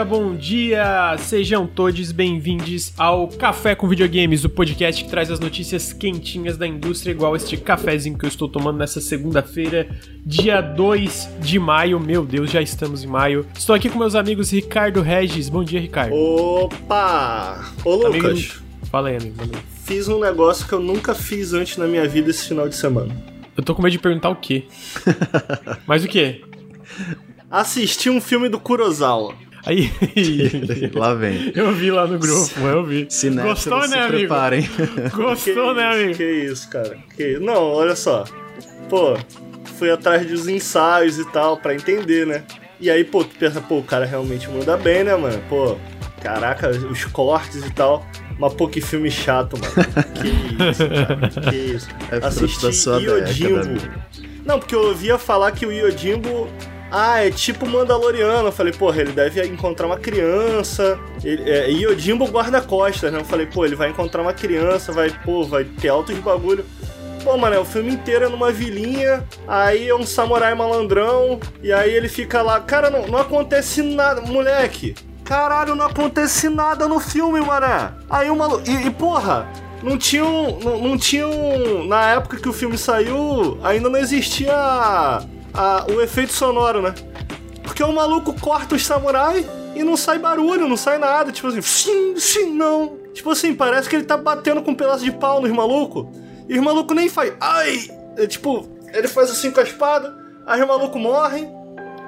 dia, bom dia! Sejam todos bem-vindos ao Café com Videogames, o podcast que traz as notícias quentinhas da indústria, igual este cafezinho que eu estou tomando nessa segunda-feira, dia 2 de maio. Meu Deus, já estamos em maio. Estou aqui com meus amigos Ricardo Regis. Bom dia, Ricardo. Opa! Ô, Lucas. Amigo... Fala aí, amigo. Fiz um negócio que eu nunca fiz antes na minha vida esse final de semana. Eu tô com medo de perguntar o quê? Mas o quê? Assisti um filme do Kurosawa. Aí. lá vem. Eu vi lá no grupo, eu vi. Cinéfilos, Gostou, né, amigo? Preparem. Gostou, que né, isso, amigo? Que isso, cara. Que... Não, olha só. Pô, fui atrás dos ensaios e tal, pra entender, né? E aí, pô, tu pensa, pô, o cara realmente manda bem, né, mano? Pô, caraca, os cortes e tal. Mas, pô, que filme chato, mano. Que isso, cara. Que isso. É Assisti década. Não, porque eu ouvia falar que o Yojimbo ah, é tipo Mandaloriano. Eu falei, porra, ele deve encontrar uma criança. Ele, é, Yojimbo guarda-costas, né? Eu falei, pô, ele vai encontrar uma criança, vai, pô, vai ter altos bagulho. Pô, mano, o filme inteiro é numa vilinha, aí é um samurai malandrão, e aí ele fica lá. Cara, não, não acontece nada, moleque. Caralho, não acontece nada no filme, mané. Aí o maluco. E, e, porra, não tinham. Não, não tinham. Na época que o filme saiu, ainda não existia a, o efeito sonoro, né? Porque o maluco corta os samurai e não sai barulho, não sai nada. Tipo assim, sim, sim, não. Tipo assim, parece que ele tá batendo com um pedaço de pau nos malucos. E os malucos nem faz. Ai! É, tipo, ele faz assim com a espada, aí o maluco morre.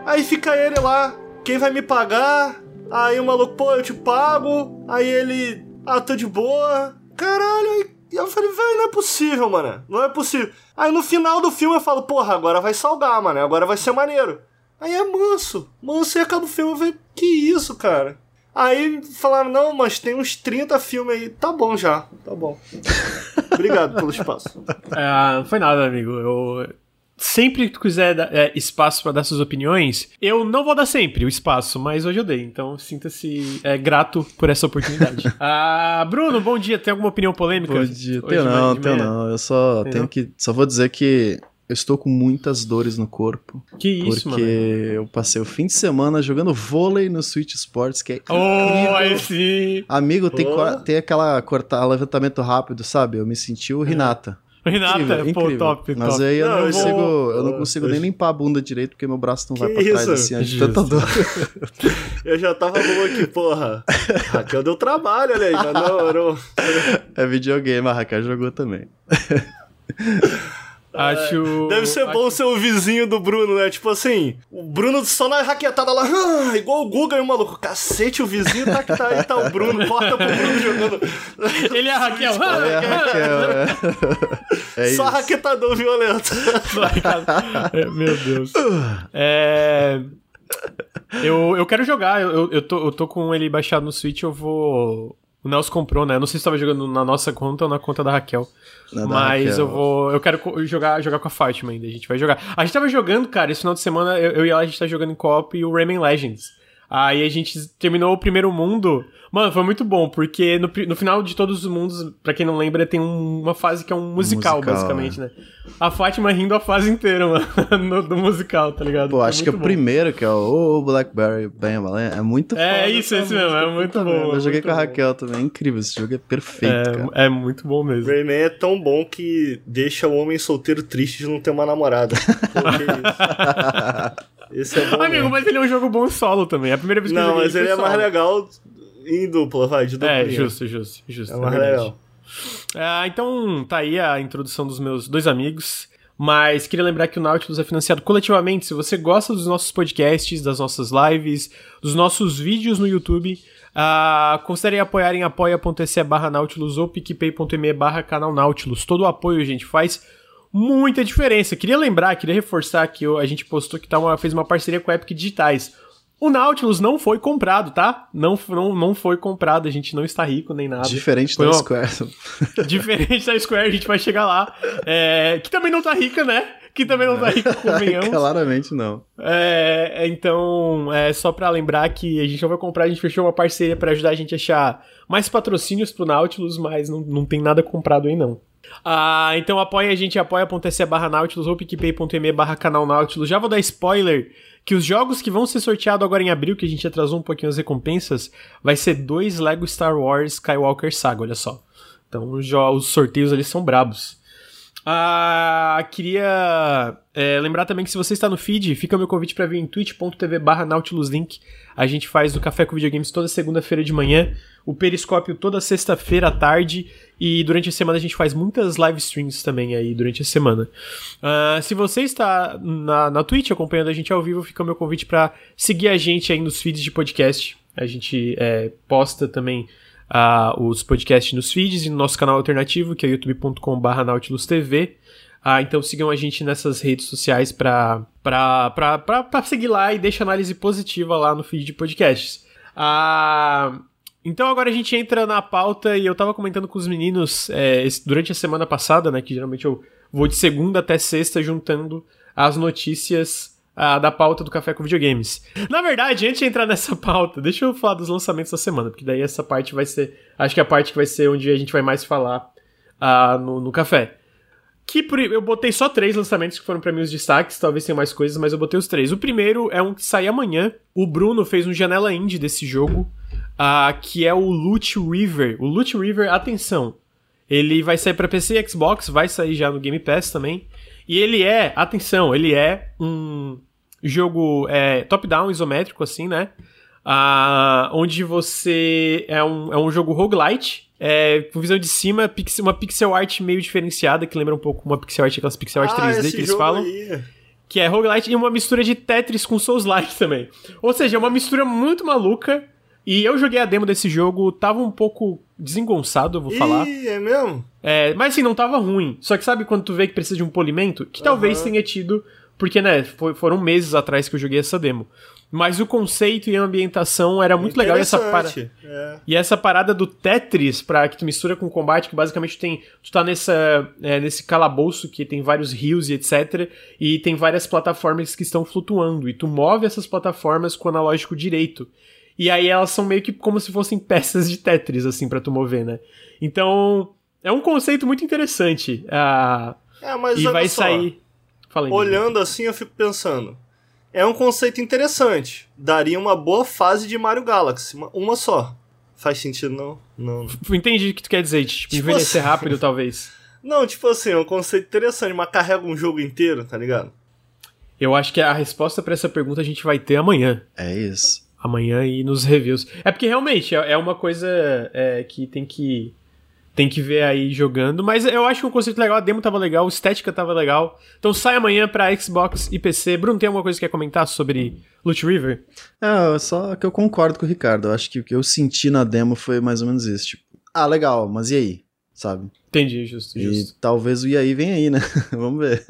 Aí fica ele lá, quem vai me pagar? Aí o maluco, pô, eu te pago. Aí ele, ah, tô de boa. Caralho, aí eu falei, velho, não é possível, mano. Não é possível. Aí no final do filme eu falo, porra, agora vai salgar, mano. Agora vai ser maneiro. Aí é manso. Manso e acaba o filme. Eu falei, que isso, cara? Aí falaram, não, mas tem uns 30 filmes aí. Tá bom já, tá bom. Obrigado pelo espaço. É, não foi nada, amigo. Eu, sempre que tu quiser dar, é, espaço para dar suas opiniões, eu não vou dar sempre o espaço, mas hoje eu dei. Então sinta-se é, grato por essa oportunidade. ah, Bruno, bom dia. Tem alguma opinião polêmica? Bom dia. Tenho não, tenho não. Eu só tenho que. Só vou dizer que eu estou com muitas dores no corpo. Que isso, porque mano? eu passei o fim de semana jogando vôlei no Switch Sports, que é Oh, aí sim! Amigo, tem, Oh. tem aquela cortar levantamento rápido, sabe? Eu me senti o Renata. Renata, Incrível, pô, incrível. top, Mas top. aí eu Não, não, eu consigo, vou- eu não consigo nem limpar a bunda direito porque meu braço não vai Que pra trás isso? assim, é de tanta dor. Eu já tava bom aqui, porra. Raquel deu trabalho, olha aí, mas não, não. É videogame, a Raquel jogou também. Acho. Deve ser acho- bom ser o vizinho do Bruno, né? Tipo assim, o Bruno só na raquetada lá, ah, igual o Guga e o maluco. Cacete, o vizinho tá que tá aí, tá o Bruno, porta pro Bruno jogando. Ele é a Raquel. É a Raquel, é. É Só raquetador violento. É, Meu Deus. É. Eu, eu quero jogar, eu, eu, tô, eu tô com ele baixado no Switch, eu vou. O Nelson comprou, né? Eu não sei se tava jogando na nossa conta ou na conta da Raquel. Na da mas Raquel. eu vou. Eu quero jogar, jogar com a Fátima ainda. A gente vai jogar. A gente tava jogando, cara, esse final de semana, eu, eu e ela, a gente tá jogando em co-op e o Rayman Legends. Aí a gente terminou o primeiro mundo. Mano, foi muito bom, porque no, no final de todos os mundos, pra quem não lembra, tem um- uma fase que é um musical, musical, basicamente, né? A Fátima rindo a fase inteira, mano, no- do musical, tá ligado? Pô, Foi acho que é o muito bom. primeiro, que é o oh, Blackberry Bam é muito É, foda isso, esse mesmo, é muito bom, é Eu joguei muito com a bom. Raquel também, é incrível, esse jogo é perfeito, cara. É, é muito bom mesmo. Rayman é tão bom que deixa o homem solteiro triste de não ter uma namorada. Pô, que isso. Esse é bom. Amigo, mesmo. mas ele é um jogo bom solo também. É a primeira vez que eu Não, joguei mas ele é mais solo. legal em dupla, vai, de dupla. É, justo, justo, justo. É mais verdade. legal. Ah, então, tá aí a introdução dos meus dois amigos. Mas queria lembrar que o Nautilus é financiado coletivamente. Se você gosta dos nossos podcasts, das nossas lives, dos nossos vídeos no YouTube, ah, considere apoiar em apoia.se barra Nautilus ou picpay.me barra canal Nautilus. Todo o apoio, gente, faz muita diferença. Queria lembrar, queria reforçar que a gente postou que tá uma, fez uma parceria com a Epic Digitais. O Nautilus não foi comprado, tá? Não, não, não foi comprado, a gente não está rico nem nada. Diferente Foi da uma- Square. Diferente da Square, a gente vai chegar lá. É, que também não tá rica, né? Que também não tá rica, convenhamos. Claramente não. É, então, é só pra lembrar que a gente não vai comprar, a gente fechou uma parceria pra ajudar a gente a achar mais patrocínios pro Nautilus, mas não, não tem nada comprado aí não. Ah, então apoia a gente, apoia.se barra Nautilus ou picpay.me barra canal Nautilus. Já vou dar spoiler que os jogos que vão ser sorteados agora em abril, que a gente atrasou um pouquinho as recompensas, vai ser dois Lego Star Wars Skywalker Saga, olha só. Então os sorteios ali são brabos. Ah, queria é, lembrar também que se você está no feed, fica o meu convite para vir em twitch.tv barra nautiluslink. A gente faz o Café com Videogames toda segunda-feira de manhã, o Periscópio toda sexta-feira à tarde e durante a semana a gente faz muitas live streams também aí durante a semana. Uh, se você está na, na Twitch acompanhando a gente ao vivo, fica o meu convite para seguir a gente aí nos feeds de podcast. A gente é, posta também uh, os podcasts nos feeds e no nosso canal alternativo, que é youtube.com.br nautilusTV. Ah, então sigam a gente nessas redes sociais pra seguir lá e deixa análise positiva lá no feed de podcasts. Ah, então agora a gente entra na pauta e eu tava comentando com os meninos é, durante a semana passada, né? Que geralmente eu vou de segunda até sexta juntando as notícias da pauta do Café com Videogames. Na verdade, antes de entrar nessa pauta, deixa eu falar dos lançamentos da semana, porque daí essa parte vai ser. Acho que é a parte que vai ser onde a gente vai mais falar no, no café. Que eu botei só três lançamentos que foram para mim os destaques, talvez tenha mais coisas, mas eu botei os três. O primeiro é um que sai amanhã. O Bruno fez um janela indie desse jogo, que é o Loot River. O Loot River, atenção, ele vai sair para PC e Xbox, vai sair já no Game Pass também. E ele é, atenção, ele é um jogo é, top-down, isométrico, assim, né? Uh, onde você. É um, é um jogo roguelite é, com visão de cima, uma pixel art meio diferenciada, que lembra um pouco uma pixel art, aquelas pixel art ah, 3D que eles falam. Aí. Que é roguelite e uma mistura de Tetris com Souls-like também. Ou seja, é uma mistura muito maluca. E eu joguei a demo desse jogo, tava um pouco desengonçado, eu vou Ih, falar. é mesmo? É, mas assim, não tava ruim. Só que sabe quando tu vê que precisa de um polimento? Que uhum. talvez tenha tido, porque, né, foi, foram meses atrás que eu joguei essa demo. Mas o conceito e a ambientação era muito legal. E essa, para... é. e essa parada do Tetris, pra, que tu mistura com combate, que basicamente tem. Tu tá nessa, é, nesse calabouço que tem vários rios e etc. E tem várias plataformas que estão flutuando. E tu move essas plataformas com o analógico direito. E aí elas são meio que como se fossem peças de Tetris, assim, para tu mover, né? Então. É um conceito muito interessante. Uh, é, mas e vai só, sair. Olhando assim, eu fico pensando é um conceito interessante. Daria uma boa fase de Mario Galaxy, uma só. Faz sentido, não? Não. Entendi o que tu quer dizer, tipo, tipo envelhecer assim... rápido, talvez. Não, tipo assim, é um conceito interessante, mas carrega um jogo inteiro, tá ligado? Eu acho que a resposta para essa pergunta a gente vai ter amanhã. É isso. Amanhã e nos reviews. É porque realmente é, é uma coisa é, que tem que tem que ver aí jogando. Mas eu acho que o conceito legal, a demo tava legal, a estética tava legal. Então sai amanhã pra Xbox e PC. Bruno, tem alguma coisa que quer comentar sobre Loot River? É, só que eu concordo com o Ricardo. Eu acho que o que eu senti na demo foi mais ou menos isso. Tipo, ah, legal, mas e aí? Sabe? Entendi, justo, justo. E talvez o e aí vem aí, né? Vamos ver.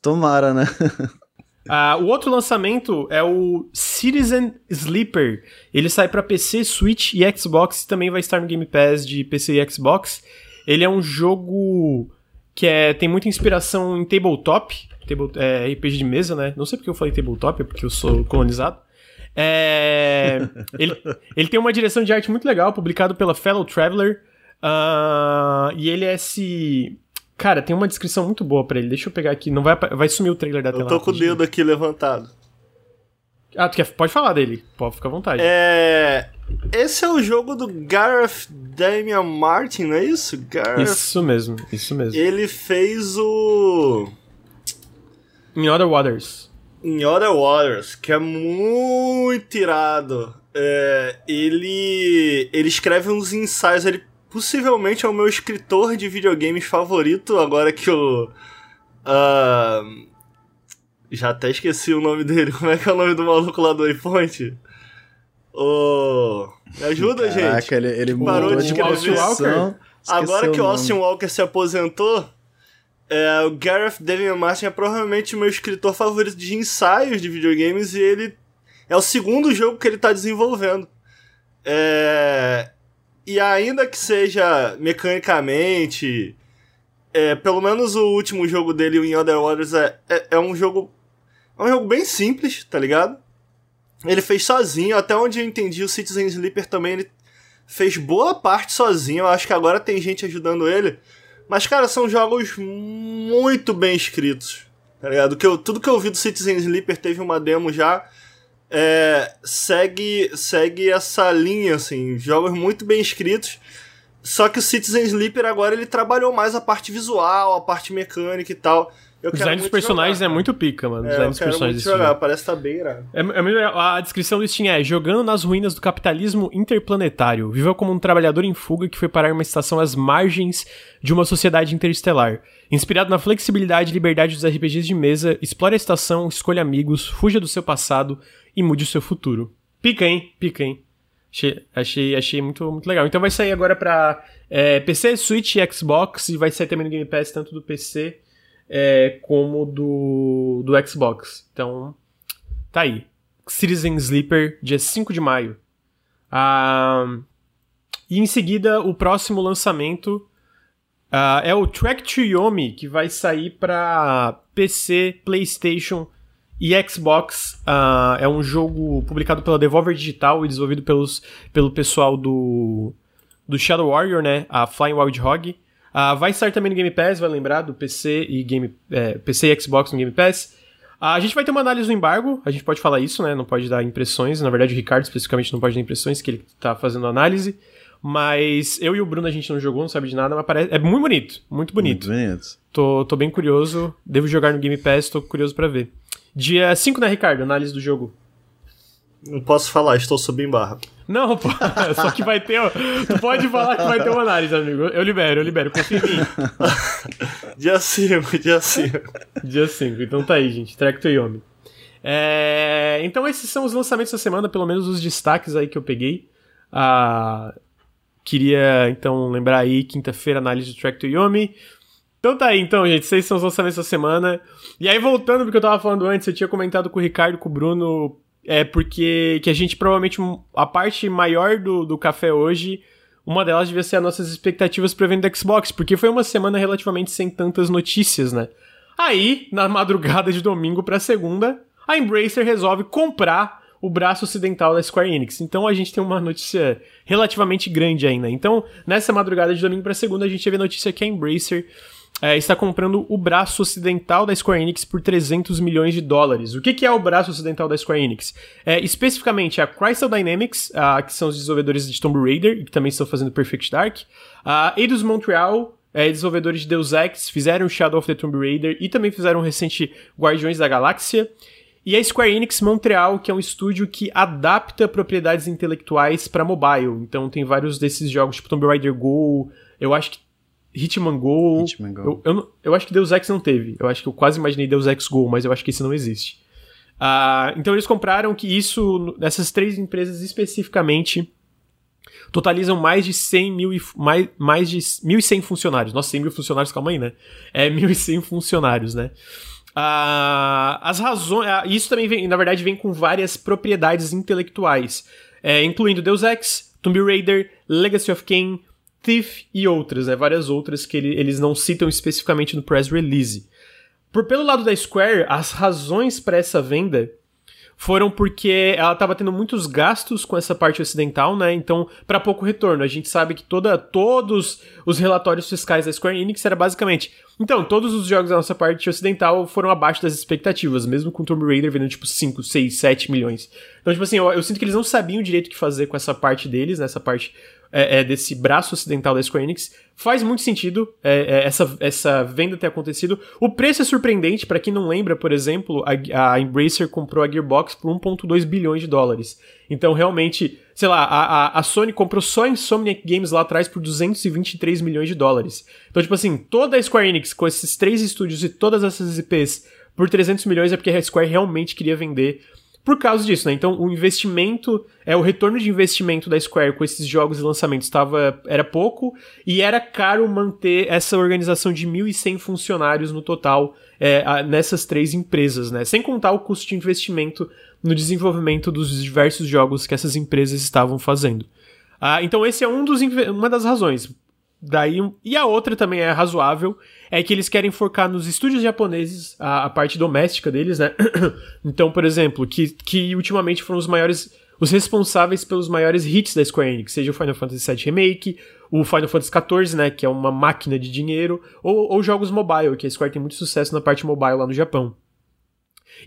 Tomara, né? Uh, o outro lançamento é o Citizen Sleeper. Ele sai para PC, Switch e Xbox e também vai estar no Game Pass de PC e Xbox. Ele é um jogo que é, tem muita inspiração em tabletop, table, é, RPG de mesa, né? Não sei porque eu falei tabletop, é porque eu sou colonizado. É, ele, ele tem uma direção de arte muito legal, publicado pela Fellow Traveler. Uh, e ele é esse Cara, tem uma descrição muito boa para ele. Deixa eu pegar aqui. Não vai, vai sumir o trailer da tela. Eu tô com o dedo aqui levantado. Ah, tu quer, pode falar dele. Pode ficar à vontade. É. Esse é o jogo do Gareth Damian Martin, não é isso? Gareth... Isso mesmo, isso mesmo. Ele fez o. In Other Waters. In Other Waters, que é muito irado. É, ele. Ele escreve uns ensaios, ele possivelmente é o meu escritor de videogames favorito, agora que eu. Uh, já até esqueci o nome dele. Como é que é o nome do maluco lá do Waypoint? Oh, me ajuda, Caraca, gente. Ele, ele parou de escrever. Walker. Agora que o Austin Walker se aposentou, é, o Gareth David Martin é provavelmente o meu escritor favorito de ensaios de videogames e ele é o segundo jogo que ele está desenvolvendo. É, e ainda que seja mecanicamente. É, pelo menos o último jogo dele, o In Other Waters, é, é, é, um jogo. É um jogo bem simples, tá ligado? Ele fez sozinho, até onde eu entendi, o Citizen Sleeper também ele fez boa parte sozinho. Eu acho que agora tem gente ajudando ele. Mas, cara, são jogos muito bem escritos. Tá ligado? Que eu, tudo que eu vi do Citizen Sleeper teve uma demo já. É, segue, segue essa linha, assim. Jogos muito bem escritos. Só que o Citizen Sleeper agora ele trabalhou mais a parte visual, a parte mecânica e tal. Eu o design dos personagens jogar, é muito pica, mano. É, design dos personagens muito jogar, parece que tá bem irado. É, é, a descrição do Steam é: jogando nas ruínas do capitalismo interplanetário, viveu como um trabalhador em fuga que foi parar em uma estação às margens de uma sociedade interestelar. Inspirado na flexibilidade e liberdade dos RPGs de mesa, explore a estação, escolha amigos, fuja do seu passado e mude o seu futuro. Pica, hein? Pica, hein? Achei, achei, achei muito, muito legal. Então vai sair agora pra é, PC, Switch e Xbox, e vai sair também no Game Pass, tanto do PC é, como do, do Xbox. Então, tá aí. Citizen Sleeper, dia 5 de maio. Ah, e em seguida, o próximo lançamento ah, é o Track to Yomi, que vai sair para PC, PlayStation e Xbox. Ah, é um jogo publicado pela Devolver Digital e desenvolvido pelos, pelo pessoal do, do Shadow Warrior, né? A Flying Wild Hog. Uh, vai estar também no Game Pass, vai lembrar, do PC e Game, é, PC e Xbox no Game Pass. Uh, a gente vai ter uma análise do embargo, a gente pode falar isso, né? Não pode dar impressões. Na verdade, o Ricardo especificamente não pode dar impressões, que ele tá fazendo análise. Mas eu e o Bruno a gente não jogou, não sabe de nada, mas parece. É muito bonito, muito bonito. Muito bonito. Tô, tô bem curioso. Devo jogar no Game Pass, tô curioso para ver. Dia 5, né, Ricardo? Análise do jogo. Não posso falar, estou sob embargo. Não, pô, só que vai ter. Tu pode falar que vai ter uma análise, amigo. Eu libero, eu libero, confia em mim. dia 5, dia 5. Dia 5, então tá aí, gente. Track to Yomi. É... Então, esses são os lançamentos da semana, pelo menos os destaques aí que eu peguei. Ah, queria, então, lembrar aí, quinta-feira, análise do Track to Yomi. Então tá aí, então, gente. Esses são os lançamentos da semana. E aí, voltando pro que eu tava falando antes, eu tinha comentado com o Ricardo com o Bruno é porque que a gente provavelmente a parte maior do, do café hoje uma delas devia ser as nossas expectativas para venda do Xbox, porque foi uma semana relativamente sem tantas notícias, né? Aí, na madrugada de domingo para segunda, a Embracer resolve comprar o braço ocidental da Square Enix. Então a gente tem uma notícia relativamente grande ainda. Então, nessa madrugada de domingo para segunda, a gente teve a notícia que a Embracer é, está comprando o braço ocidental da Square Enix por 300 milhões de dólares. O que, que é o braço ocidental da Square Enix? É, especificamente a Crystal Dynamics, uh, que são os desenvolvedores de Tomb Raider que também estão fazendo Perfect Dark, a Eidos Montreal, é, desenvolvedores de Deus Ex, fizeram Shadow of the Tomb Raider e também fizeram o recente Guardiões da Galáxia. E a Square Enix Montreal, que é um estúdio que adapta propriedades intelectuais para mobile. Então tem vários desses jogos, tipo Tomb Raider Go, eu acho que Hitman Go. Hitman Go. Eu, eu, eu, acho que Deus Ex não teve. Eu acho que eu quase imaginei Deus Ex Go, mas eu acho que esse não existe. Uh, então eles compraram que isso, essas três empresas especificamente, totalizam mais de 100 mil e, mais, mais de 1.100 funcionários. Nossa, 100 mil funcionários, calma aí, né? É 1.100 funcionários, né? Uh, as razões. Uh, isso também vem, na verdade, vem com várias propriedades intelectuais, é, incluindo Deus Ex, Tomb Raider, Legacy of Kain, Thief e outras, né? Várias outras que ele, eles não citam especificamente no press release. Por pelo lado da Square, as razões para essa venda foram porque ela estava tendo muitos gastos com essa parte ocidental, né? Então, para pouco retorno. A gente sabe que toda, todos os relatórios fiscais da Square Enix era basicamente. Então, todos os jogos da nossa parte ocidental foram abaixo das expectativas, mesmo com Tomb Raider vendendo tipo 5, 6, 7 milhões. Então, tipo assim, eu, eu sinto que eles não sabiam direito o que fazer com essa parte deles, nessa né? parte é, é, desse braço ocidental da Square Enix, faz muito sentido é, é essa, essa venda ter acontecido. O preço é surpreendente, para quem não lembra, por exemplo, a, a Embracer comprou a Gearbox por 1,2 bilhões de dólares. Então, realmente, sei lá, a, a, Sony comprou só a Insomniac Games lá atrás por 223 milhões de dólares. Então, tipo assim, toda a Square Enix, com esses três estúdios e todas essas IPs por 300 milhões é porque a Square realmente queria vender por causa disso, né? Então, o investimento, é o retorno de investimento da Square com esses jogos e lançamentos estava era pouco e era caro manter essa organização de 1.100 funcionários no total é, nessas três empresas, né? Sem contar o custo de investimento no desenvolvimento dos diversos jogos que essas empresas estavam fazendo. Ah, então, esse é um dos, uma das razões. Daí, e a outra também é razoável, é que eles querem focar nos estúdios japoneses, a, a parte doméstica deles, né? então, por exemplo, que, que ultimamente foram os maiores os responsáveis pelos maiores hits da Square Enix, seja o Final Fantasy VII Remake, o Final Fantasy XIV, né, que é uma máquina de dinheiro, ou, ou jogos mobile, que a Square tem muito sucesso na parte mobile lá no Japão.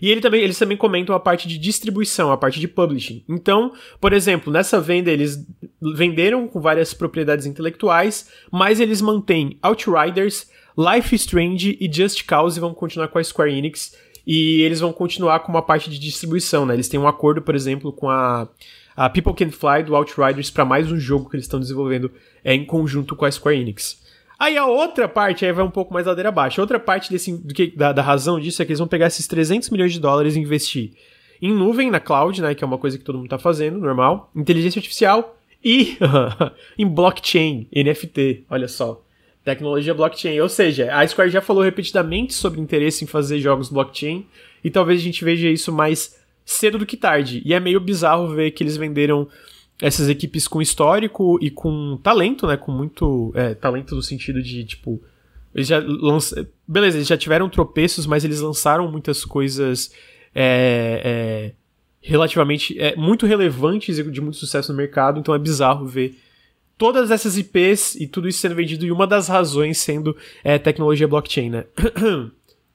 E ele também, eles também comentam a parte de distribuição, a parte de publishing. Então, por exemplo, nessa venda eles venderam com várias propriedades intelectuais, mas eles mantêm Outriders, Life Strange e Just Cause vão continuar com a Square Enix e eles vão continuar com uma parte de distribuição, né? Eles têm um acordo, por exemplo, com a, a People Can Fly do Outriders para mais um jogo que eles estão desenvolvendo é, em conjunto com a Square Enix. Aí a outra parte, aí vai um pouco mais ladeira abaixo. Outra parte desse, do que, da, da razão disso é que eles vão pegar esses 300 milhões de dólares e investir em nuvem, na cloud, né, que é uma coisa que todo mundo tá fazendo, normal, inteligência artificial e em blockchain, NFT, olha só. Tecnologia blockchain, ou seja, a Square já falou repetidamente sobre interesse em fazer jogos blockchain e talvez a gente veja isso mais cedo do que tarde. E é meio bizarro ver que eles venderam essas equipes com histórico e com talento, né? Com muito é, talento no sentido de, tipo. Eles já lançam. Beleza, eles já tiveram tropeços, mas eles lançaram muitas coisas é, é, relativamente. É, muito relevantes e de muito sucesso no mercado, então é bizarro ver todas essas IPs e tudo isso sendo vendido e uma das razões sendo é, tecnologia blockchain, né?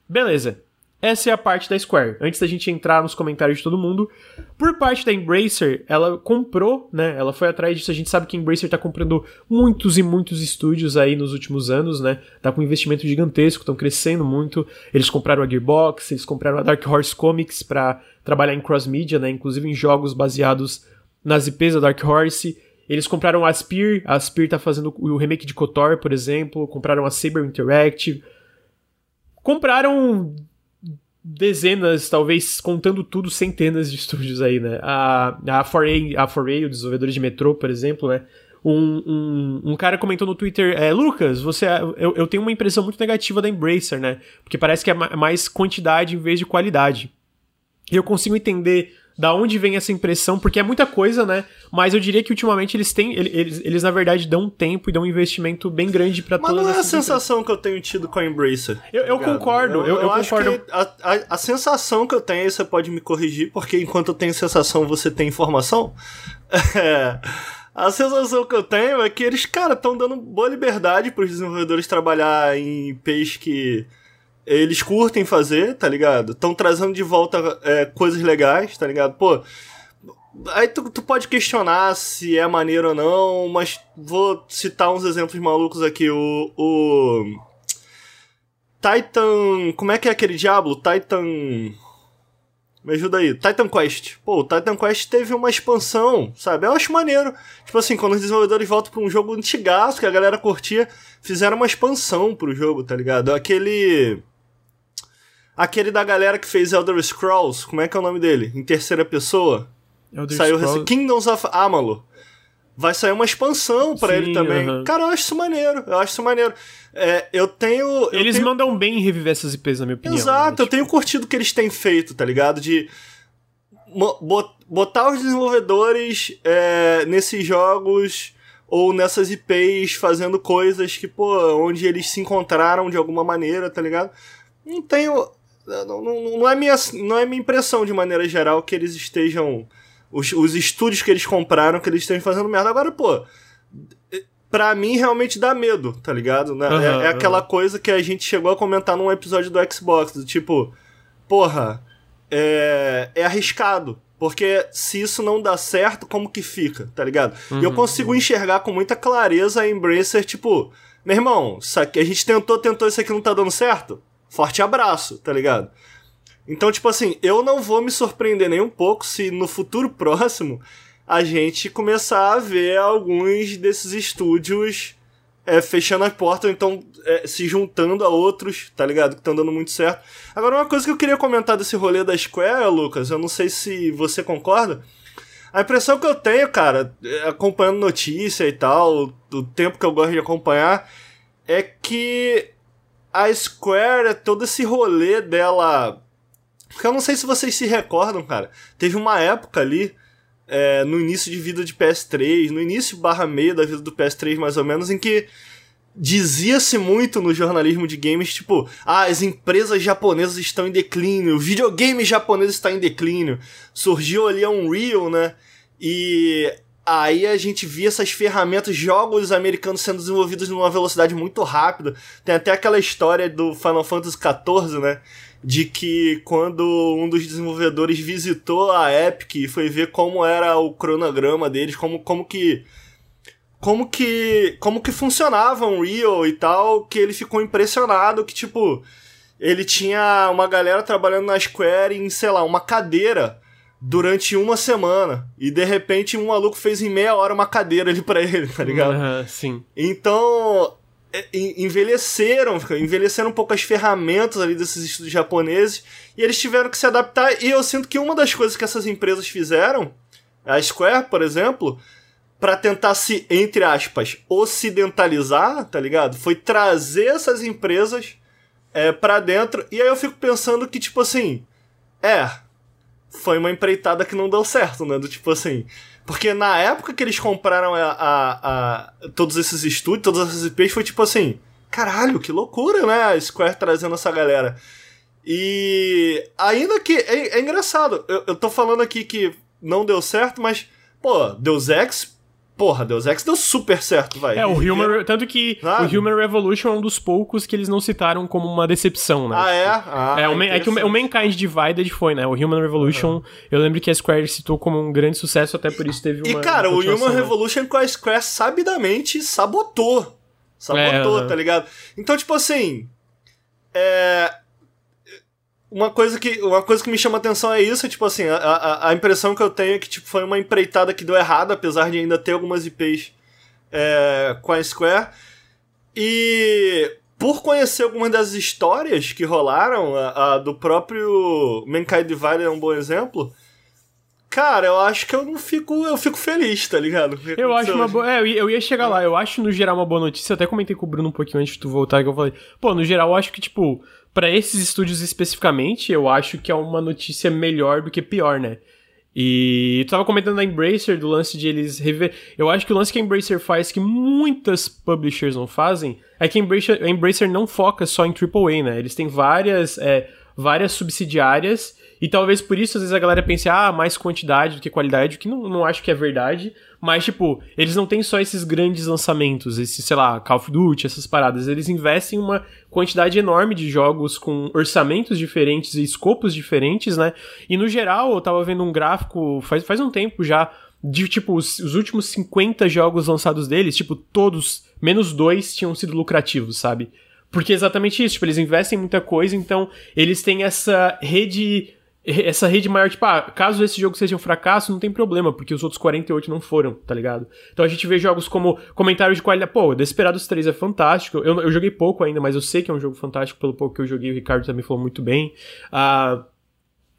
Beleza. Essa é a parte da Square. Antes da gente entrar nos comentários de todo mundo, por parte da Embracer, ela comprou, né? Ela foi atrás disso. A gente sabe que a Embracer tá comprando muitos e muitos estúdios aí nos últimos anos, né? Tá com um investimento gigantesco, estão crescendo muito. Eles compraram a Gearbox, eles compraram a Dark Horse Comics para trabalhar em cross-media, né? Inclusive em jogos baseados nas IPs da Dark Horse. Eles compraram a Spear, a Spear tá fazendo o remake de KOTOR, por exemplo. Compraram a Saber Interactive. Compraram dezenas, talvez contando tudo, centenas de estúdios aí, né? A, a 4A, a 4A, o desenvolvedor de Metro, por exemplo, né? Um, um, um, cara comentou no Twitter, é, Lucas, você, eu, eu tenho uma impressão muito negativa da Embracer, né? Porque parece que é mais quantidade em vez de qualidade. Eu consigo entender da onde vem essa impressão, porque é muita coisa, né? Mas eu diria que ultimamente eles têm. Eles, eles na verdade, dão tempo e dão um investimento bem grande para todas Mas não é a sensação que eu tenho tido com a Embracer. Eu, eu concordo, eu, eu, eu acho concordo. que a, a, a, sensação que eu tenho, aí você pode me corrigir, porque enquanto eu tenho sensação, você tem informação. É. A sensação que eu tenho é que eles, cara, estão dando boa liberdade para os desenvolvedores trabalhar em IPs que eles curtem fazer, tá ligado? Estão trazendo de volta é, coisas legais, tá ligado? Pô, aí tu, tu pode questionar se é maneiro ou não, mas vou citar uns exemplos malucos aqui. O, o Titan. Como é que é aquele diabo? Titan. Me ajuda aí. Titan Quest. Pô, o Titan Quest teve uma expansão, sabe? Eu acho maneiro. Tipo assim, quando os desenvolvedores voltam pra um jogo antigaço que a galera curtia, fizeram uma expansão pro jogo, tá ligado? Aquele. Aquele da galera que fez Elder Scrolls, como é que é o nome dele? Em terceira pessoa? Elder Saiu Scrolls... Kingdoms of Amalur. Vai sair uma expansão para ele também. Uh -huh. Cara, eu acho isso maneiro. Eu acho isso maneiro. É, eu tenho. Eu eles tenho... mandam bem reviver essas IPs, na minha opinião. Exato, né? eu tipo... tenho curtido o que eles têm feito, tá ligado? De botar os desenvolvedores é, nesses jogos ou nessas IPs fazendo coisas que, pô, onde eles se encontraram de alguma maneira, tá ligado? Não tenho. Não, não, não, é minha, não é minha impressão, de maneira geral, que eles estejam. Os, os estúdios que eles compraram, que eles estejam fazendo merda. Agora, pô, pra mim realmente dá medo, tá ligado? Né? Uhum, é, é, aquela uhum. coisa que a gente chegou a comentar num episódio do Xbox, do tipo, porra, é, é arriscado. Porque se isso não dá certo, como que fica, tá ligado? Uhum, e eu uhum, consigo uhum. enxergar com muita clareza a Embracer, tipo, meu irmão, a gente tentou, tentou, isso aqui não tá dando certo? Forte abraço, tá ligado? Então, tipo assim, eu não vou me surpreender nem um pouco se no futuro próximo a gente começar a ver alguns desses estúdios é, fechando a porta, ou então é, se juntando a outros, tá ligado? Que estão dando muito certo. Agora, uma coisa que eu queria comentar desse rolê da Square, Lucas, eu não sei se você concorda. A impressão que eu tenho, cara, é, acompanhando notícia e tal, o tempo que eu gosto de acompanhar, é que a Square é todo esse rolê dela. Porque eu não sei se vocês se recordam, cara. Teve uma época ali, é, no início de vida de PS3, no início barra meio da vida do PS3, mais ou menos, em que dizia-se muito no jornalismo de games, tipo, ah, as empresas japonesas estão em declínio, o videogame japonês está em declínio. Surgiu ali a Unreal, né? E aí a gente via essas ferramentas, jogos americanos sendo desenvolvidos numa velocidade muito rápida. Tem até aquela história do Final Fantasy XIV, né? De que quando um dos desenvolvedores visitou a Epic e foi ver como era o cronograma deles, como, como que como que como que funcionava o Unreal e tal, que ele ficou impressionado que tipo ele tinha uma galera trabalhando na Square em, sei lá, uma cadeira durante uma semana. E de repente um maluco fez em meia hora uma cadeira ali pra ele, tá ligado? Uhum, sim. Então, é, envelheceram, envelheceram um pouco as ferramentas ali desses estudos japoneses e eles tiveram que se adaptar. E eu sinto que uma das coisas que essas empresas fizeram, a Square, por exemplo, para tentar se, entre aspas, ocidentalizar, tá ligado? Foi trazer essas empresas é, para dentro. E aí eu fico pensando que, tipo assim, é, foi uma empreitada que não deu certo, né? Do tipo assim. Porque na época que eles compraram a, a, a todos esses estúdios, todas essas IPs, foi tipo assim: caralho, que loucura, né? A Square trazendo essa galera. E ainda que. É, é engraçado, eu, eu tô falando aqui que não deu certo, mas, pô, Deus Ex porra, Deus Ex deu super certo, vai. É, o Human... Tanto que Sabe? o Human Revolution é um dos poucos que eles não citaram como uma decepção, né? Ah, é? Ah, é, o é que o, o Mankind Divided foi, né? O Human Revolution, uhum. eu lembro que a Square citou como um grande sucesso, até por isso teve uma. E, cara, o Human né? Revolution com a Square sabidamente sabotou. Sabotou, é, tá ligado? Então, tipo assim. É uma coisa que uma coisa que me chama atenção é isso, tipo assim, a, a, impressão que eu tenho é que tipo, foi uma empreitada que deu errado, apesar de ainda ter algumas IPs é, com a Square. E por conhecer algumas das histórias que rolaram, a, a do próprio Mankind Divided é um bom exemplo. Cara, eu acho que eu não fico. Eu fico feliz, tá ligado? Eu acho uma boa. É, eu ia chegar lá. Eu acho, no geral, uma boa notícia. Eu até comentei com o Bruno um pouquinho antes de tu voltar, que eu falei, pô, no geral, eu acho que, tipo, para esses estúdios especificamente, eu acho que é uma notícia melhor do que pior, né? E tu tava comentando da Embracer, do lance de eles rever. Eu acho que o lance que a Embracer faz, que muitas publishers não fazem, é que a Embracer, a Embracer não foca só em AAA, né? Eles têm várias, é, várias subsidiárias e talvez por isso, às vezes, a galera pense, ah, mais quantidade do que qualidade, o que não, não acho que é verdade. Mas, tipo, eles não têm só esses grandes lançamentos, esse, sei lá, Call of Duty, essas paradas. Eles investem uma quantidade enorme de jogos com orçamentos diferentes e escopos diferentes, né? E no geral, eu tava vendo um gráfico faz, faz um tempo já. De tipo, os, os últimos 50 jogos lançados deles, tipo, todos, menos dois, tinham sido lucrativos, sabe? Porque é exatamente isso, tipo, eles investem muita coisa, então eles têm essa rede essa rede maior, tipo, ah, caso esse jogo seja um fracasso, não tem problema, porque os outros 48 não foram, tá ligado? Então a gente vê jogos como comentários de qualidade. Pô, Desperados 3 é fantástico. Eu, eu joguei pouco ainda, mas eu sei que é um jogo fantástico pelo pouco que eu joguei. O Ricardo também falou muito bem. Uh,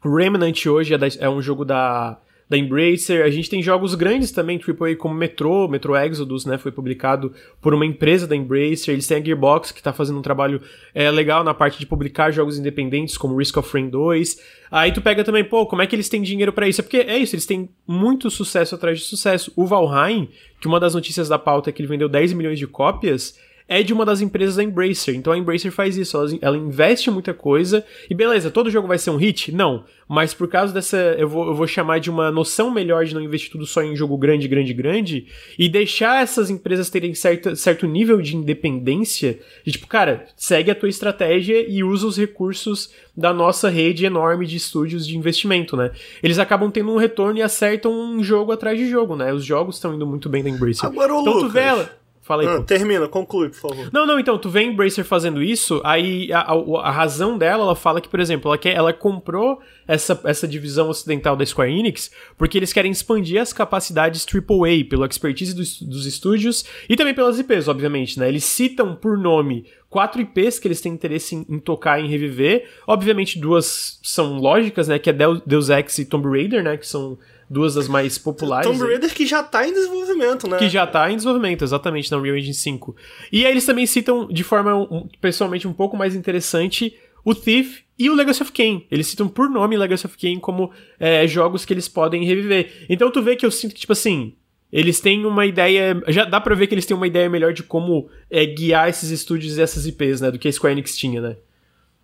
Remnant hoje é, da, é um jogo da da Embracer. A gente tem jogos grandes também, AAA, como Metro, Metro Exodus, né? Foi publicado por uma empresa da Embracer. Eles têm a Gearbox, que está fazendo um trabalho é, legal na parte de publicar jogos independentes, como Risk of Rain 2. Aí tu pega também, pô, como é que eles têm dinheiro para isso? É porque é isso, eles têm muito sucesso atrás de sucesso. O Valheim, que uma das notícias da pauta é que ele vendeu 10 milhões de cópias, é de uma das empresas da Embracer. Então a Embracer faz isso, ela, ela, investe muita coisa. E beleza, todo jogo vai ser um hit? Não. Mas por causa dessa. Eu vou, eu vou chamar de uma noção melhor de não investir tudo só em jogo grande, grande, grande. E deixar essas empresas terem certo, certo nível de independência. De tipo, cara, segue a tua estratégia e usa os recursos da nossa rede enorme de estúdios de investimento, né? Eles acabam tendo um retorno e acertam um jogo atrás de jogo, né? Os jogos estão indo muito bem da Embracer. Agora, o então, Lucas, tu vê ela. Fala aí. Ah, termina, conclui, por favor. Não, não, então, tu vê a Embracer fazendo isso, aí a, a, a, razão dela, ela fala que, por exemplo, ela, quer, ela comprou essa, essa divisão ocidental da Square Enix porque eles querem expandir as capacidades AAA, pela expertise dos, dos estúdios e também pelas IPs, obviamente, né? Eles citam por nome quatro IPs que eles têm interesse em, em tocar, em reviver. Obviamente, duas são lógicas, né? Que é Deus Ex e Tomb Raider, né? Que são duas das mais populares. Tomb Raider aí. que já tá em desenvolvimento, né? Que já tá em desenvolvimento, exatamente, na Unreal Engine 5. E aí eles também citam, de forma um, pessoalmente um pouco mais interessante, o Thief e o Legacy of Kain. Eles citam por nome Legacy of Kain como é, jogos que eles podem reviver. Então tu vê que eu sinto que, tipo assim, eles têm uma ideia. Já dá pra ver que eles têm uma ideia melhor de como é, guiar esses estúdios e essas IPs, né? Do que a Square Enix tinha, né?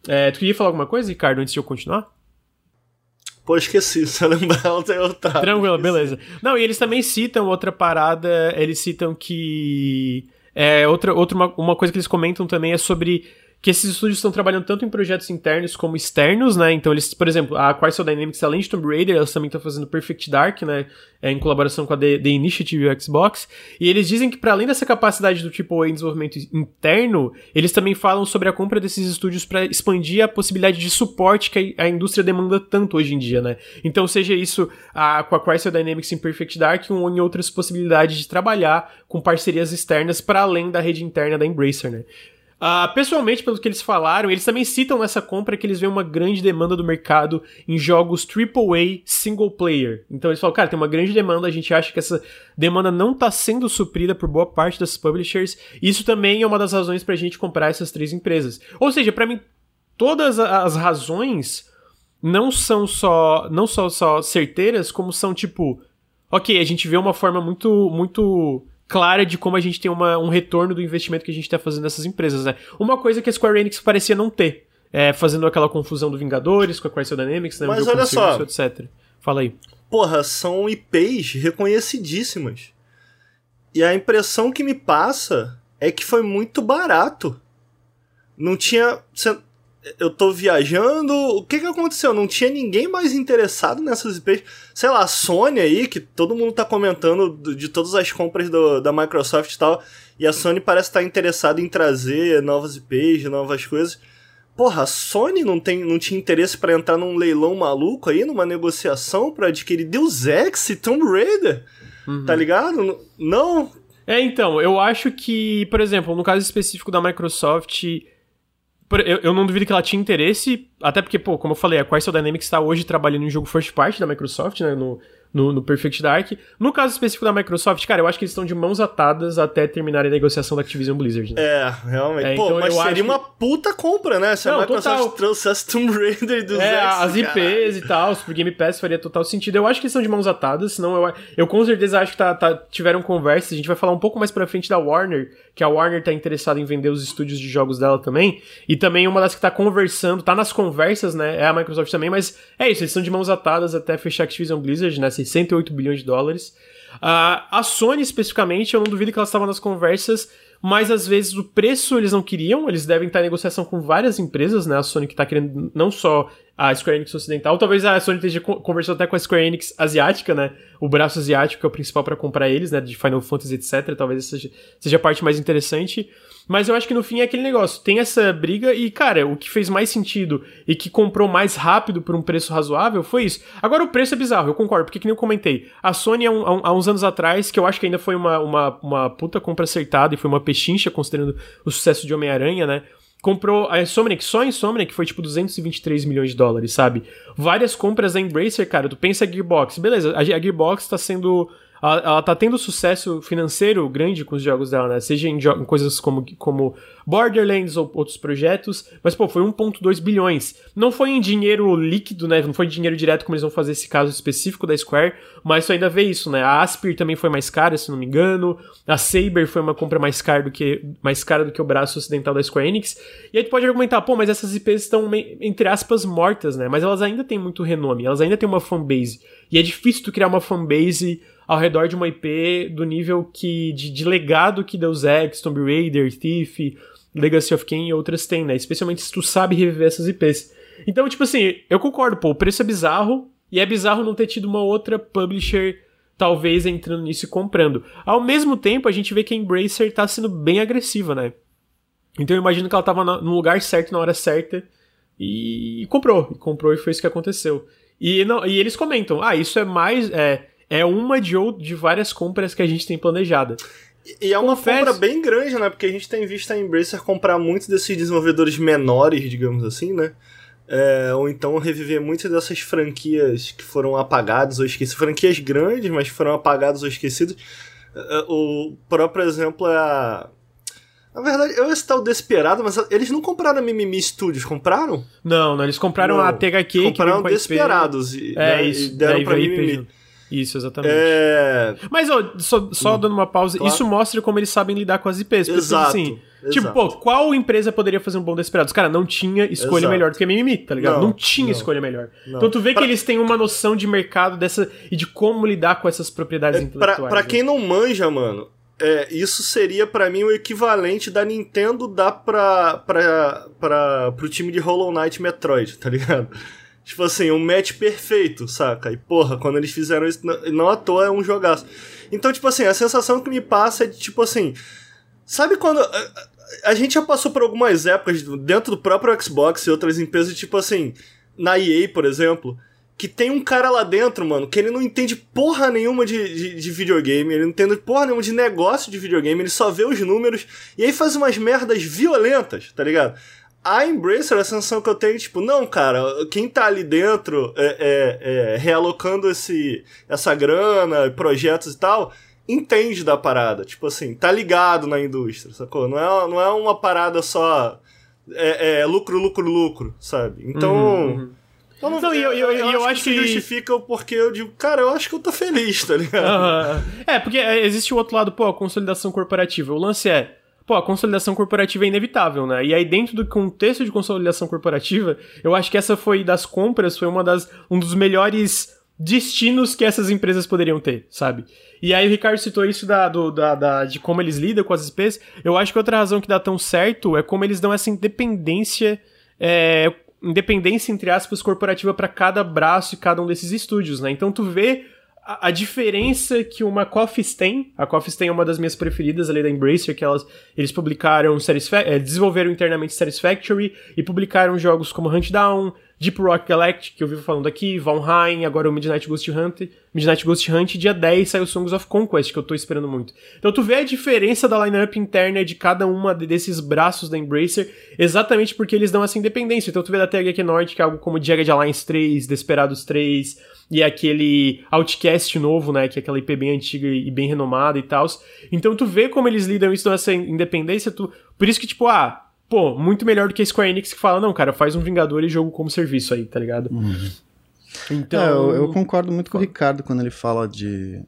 É, tu queria falar alguma coisa, Ricardo, antes de eu continuar? Pô, esqueci, se eu lembrar eu trago. Tranquilo, beleza. Não, e eles também citam outra parada, eles citam que... É, outra, outra uma, uma coisa que eles comentam também é sobre que esses estúdios estão trabalhando tanto em projetos internos como externos, né? Então eles, por exemplo, a Crystal Dynamics, além de Tomb Raider, elas também estão fazendo Perfect Dark, né? É, em colaboração com a The, The Initiative e o Xbox. E eles dizem que para além dessa capacidade do AAA em desenvolvimento interno, eles também falam sobre a compra desses estúdios para expandir a possibilidade de suporte que a, a, indústria demanda tanto hoje em dia, né? Então seja isso a, com a Crystal Dynamics em Perfect Dark ou em outras possibilidades de trabalhar com parcerias externas para além da rede interna da Embracer, né? Uh, pessoalmente, pelo que eles falaram, eles também citam nessa compra que eles veem uma grande demanda do mercado em jogos AAA single player. Então eles falam, cara, tem uma grande demanda, a gente acha que essa demanda não está sendo suprida por boa parte das publishers. Isso também é uma das razões para a gente comprar essas três empresas. Ou seja, para mim, todas as razões não são só não só, só certeiras, como são tipo, ok, a gente vê uma forma muito muito clara de como a gente tem uma, um retorno do investimento que a gente está fazendo nessas empresas, né? Uma coisa que a Square Enix parecia não ter, é, fazendo aquela confusão do Vingadores com a Crystal Dynamics, né? Mas olha só, etc. Fala aí. Porra, são IPs reconhecidíssimas. E a impressão que me passa é que foi muito barato. Não tinha eu tô viajando. O que que aconteceu? Não tinha ninguém mais interessado nessas IPs. Sei lá, a Sony aí, que todo mundo tá comentando de todas as compras do, da Microsoft e tal. E a Sony parece estar tá interessada em trazer novas IPs, novas coisas. Porra, a Sony não, tem, não tinha interesse para entrar num leilão maluco aí, numa negociação para adquirir Deus Ex e Tomb Raider? Uhum. Tá ligado? Não. É, então, eu acho que, por exemplo, no caso específico da Microsoft eu, eu, não duvido que ela tinha interesse, até porque, pô, como eu falei, a Crystal Dynamics está hoje trabalhando em jogo first party da Microsoft, né, no, no, no, Perfect Dark. No caso específico da Microsoft, cara, eu acho que eles estão de mãos atadas até terminarem a negociação da Activision Blizzard. Né? É, realmente. É, Pô, então mas seria uma puta compra, né? Se não, a Microsoft total. trouxesse Tomb Raider do É, Zex, as IPs cara. e tal, pro Game Pass faria total sentido. Eu acho que eles estão de mãos atadas, senão eu, eu com certeza acho que tá, tá, tiveram conversas. A gente vai falar um pouco mais pra frente da Warner, que a Warner tá interessada em vender os estúdios de jogos dela também. E também uma das que tá conversando, tá nas conversas, né? É a Microsoft também, mas é isso, eles estão de mãos atadas até fechar Activision Blizzard, né? 68 bilhões de dólares. Uh, a Sony, especificamente, eu não duvido que ela estava nas conversas, mas às vezes o preço eles não queriam, eles devem estar em negociação com várias empresas, né? A Sony que está querendo não só a Square Enix ocidental, talvez a Sony esteja conversando até com a Square Enix asiática, né? O braço asiático é o principal para comprar eles, né? De Final Fantasy, etc. Talvez seja, seja a parte mais interessante. Mas eu acho que no fim é aquele negócio. Tem essa briga e, cara, o que fez mais sentido e que comprou mais rápido por um preço razoável foi isso. Agora o preço é bizarro, eu concordo, porque que nem eu comentei. A Sony há, um, há uns anos atrás, que eu acho que ainda foi uma, uma, uma puta compra acertada e foi uma pechincha, considerando o sucesso de Homem-Aranha, né? comprou a Insomniac, só a Insomniac foi tipo 223 milhões de dólares, sabe? Várias compras da Embracer, cara, tu pensa a Gearbox, beleza, a Gearbox tá sendo ela, ela tá tendo sucesso financeiro grande com os jogos dela, né? Seja em, em coisas como, como Borderlands ou outros projetos, mas pô, foi 1.2 bilhões. Não foi em dinheiro líquido, né? Não foi em dinheiro direto como eles vão fazer esse caso específico da Square, mas tu ainda vê isso, né? A Aspir também foi mais cara, se não me engano. A Saber foi uma compra mais cara do que mais cara do que o braço ocidental da Square Enix. E aí tu pode argumentar, pô, mas essas IPs estão entre aspas mortas, né? Mas elas ainda têm muito renome, elas ainda têm uma fanbase. E é difícil tu criar uma fanbase ao redor de uma IP do nível que de, de legado que Deus Ex, Tomb Raider, Thief, Legacy of Kain e outras têm, né? Especialmente se tu sabe reviver essas IPs. Então, tipo assim, eu concordo, pô, o preço é bizarro e é bizarro não ter tido uma outra publisher talvez entrando nisso e comprando. Ao mesmo tempo, a gente vê que a Embracer tá sendo bem agressiva, né? Então eu imagino que ela tava no lugar certo na hora certa e comprou. Comprou e foi isso que aconteceu. E, não, e eles comentam, ah, isso é mais. É, é uma de, de várias compras que a gente tem planejada. E é uma Confesso... compra bem grande, né? Porque a gente tem visto a Embracer comprar muitos desses desenvolvedores menores, digamos assim, né? É, ou então reviver muitas dessas franquias que foram apagadas ou esquecidas. Franquias grandes, mas que foram apagadas ou esquecidas. É, o próprio exemplo é a. Na verdade, eu ia citar o Desperado, mas eles não compraram a Mimimi Studios, compraram? Não, não, eles compraram não, a THQ. Compraram Desperados. E, é né, isso, e deram pra Mimimi. Isso, exatamente. É... Mas, ó, só, só hum, dando uma pausa, claro. isso mostra como eles sabem lidar com as IPs. Porque, exato, assim, exato. tipo, pô, qual empresa poderia fazer um bom Desperados? Cara, não tinha escolha exato. melhor do que a Mimimi, tá ligado? Não, não tinha não, escolha melhor. Não. Então tu vê pra... que eles têm uma noção de mercado dessa e de como lidar com essas propriedades é, intelectuais. Pra, pra né? quem não manja, mano, é, isso seria para mim o equivalente da Nintendo dar pra, pra, pra, pro time de Hollow Knight Metroid, tá ligado? Tipo assim, um match perfeito, saca? E porra, quando eles fizeram isso, não, à toa é um jogaço. Então, tipo assim, a sensação que me passa é de tipo assim. Sabe quando. A, a gente já passou por algumas épocas dentro do próprio Xbox e outras empresas, tipo assim, na EA, por exemplo, que tem um cara lá dentro, mano, que ele não entende porra nenhuma de, de, de, videogame, ele não entende porra nenhuma de negócio de videogame, ele só vê os números e aí faz umas merdas violentas, tá ligado? A Embracer, a sensação que eu tenho, tipo, não, cara, quem tá ali dentro é, é, é, realocando esse, essa grana, projetos e tal, entende da parada. Tipo assim, tá ligado na indústria, sacou? Não é, não é uma parada só é, é lucro, lucro, lucro, sabe? Então. Uhum, uhum. Eu não, eu, eu, eu, eu, acho que, que justifica o porquê eu digo, cara, eu acho que eu tô feliz, tá ligado? Uhum. É, porque existe o outro lado, pô, a consolidação corporativa. O lance é, pô, a consolidação corporativa é inevitável, né? E aí, dentro do contexto de consolidação corporativa, eu acho que essa foi das compras, foi uma das, um dos melhores destinos que essas empresas poderiam ter, sabe? E aí o Ricardo citou isso da, do, da, da, de como eles lidam com as IPs. Eu acho que outra razão que dá tão certo é como eles dão essa independência, é, independência entre aspas, corporativa para cada braço e cada um desses estúdios, né? Então tu vê a, diferença que uma Coffees tem, a Coffees tem é uma das minhas preferidas ali da Embracer, que elas, eles publicaram, é, desenvolveram internamente Satisfactory e publicaram jogos como Hunt Down, Deep Rock Galactic, que eu vivo falando aqui, Valheim, agora o Midnight Ghost Hunt. Midnight Ghost Hunt, dia 10 sai o Songs of Conquest, que eu tô esperando muito. Então tu vê a diferença da lineup interna de cada uma desses braços da Embracer, exatamente porque eles dão essa independência. Então tu vê da THQ Norte, que é algo como Jagged Alliance 3, Desperados 3, e aquele Outcast novo, né, que é aquela IP bem antiga e bem renomada e tal. Então tu vê como eles lidam isso nessa independência, tu... por isso que tipo, ah, pô, muito melhor do que a Square Enix que fala, não, cara, faz um Vingador e jogo como serviço aí, tá ligado? Uhum. Então. É, eu, eu, concordo muito com o Ricardo quando ele fala de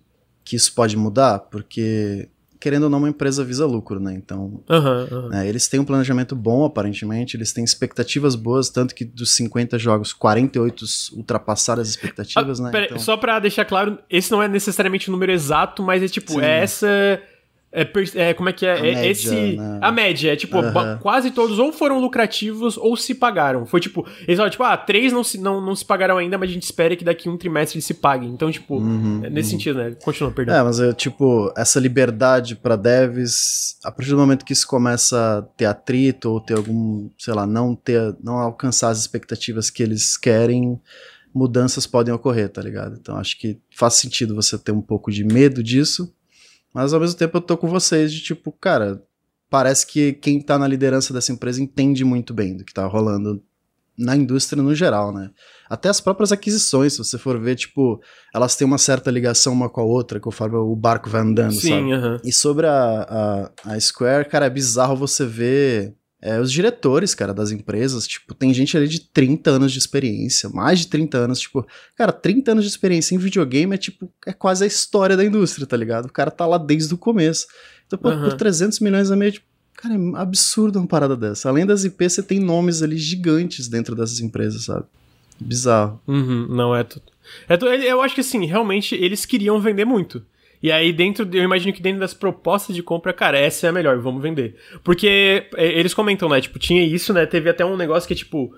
que isso pode mudar, porque. Querendo ou não, uma empresa visa lucro, né? Então, uhum, uhum. Eles têm um planejamento bom, aparentemente, eles têm expectativas boas, tanto que dos 50 jogos, 48 ultrapassaram as expectativas, ah, né? Pera, então... Só pra deixar claro, esse não é necessariamente o número exato, mas é tipo, Sim. é essa é, é, como é que é? A é média, esse. Né? A média, é tipo, uhum. quase todos ou foram lucrativos ou se pagaram. Foi tipo, eles falaram, tipo, ah, três não se, não, não se pagaram ainda, mas a gente espera que daqui um trimestre eles se paguem. Então, tipo, uhum, é nesse uhum. sentido, né? Continua, perdão. É, mas é tipo, essa liberdade para devs, a partir do momento que isso começa a ter atrito ou ter algum, sei lá, não ter, não alcançar as expectativas que eles querem, mudanças podem ocorrer, tá ligado? Então acho que faz sentido você ter um pouco de medo disso mas ao mesmo tempo eu tô com vocês de tipo, cara, parece que quem tá na liderança dessa empresa entende muito bem do que tá rolando na indústria no geral, né? Até as próprias aquisições, se você for ver, tipo, elas têm uma certa ligação uma com a outra, conforme o barco vai andando, Sim, sabe? Uh -huh. E sobre a, a, a Square, cara, é bizarro você ver é, os diretores, cara, das empresas, tipo, tem gente ali de 30 anos de experiência, mais de 30 anos, tipo, cara, 30 anos de experiência em videogame é tipo, é quase a história da indústria, tá ligado? O cara tá lá desde o começo. Então, pô, uhum. por 300 milhões a meio, tipo, cara, é absurdo uma parada dessa. Além das IPs, você tem nomes ali gigantes dentro dessas empresas, sabe? Bizarro. Uhum, não é tudo. É, eu acho que assim, realmente eles queriam vender muito. E aí, dentro, eu imagino que dentro das propostas de compra, cara, essa é a melhor, vamos vender. Porque é, eles comentam, né? Tipo, tinha isso, né? Teve até um negócio que é tipo.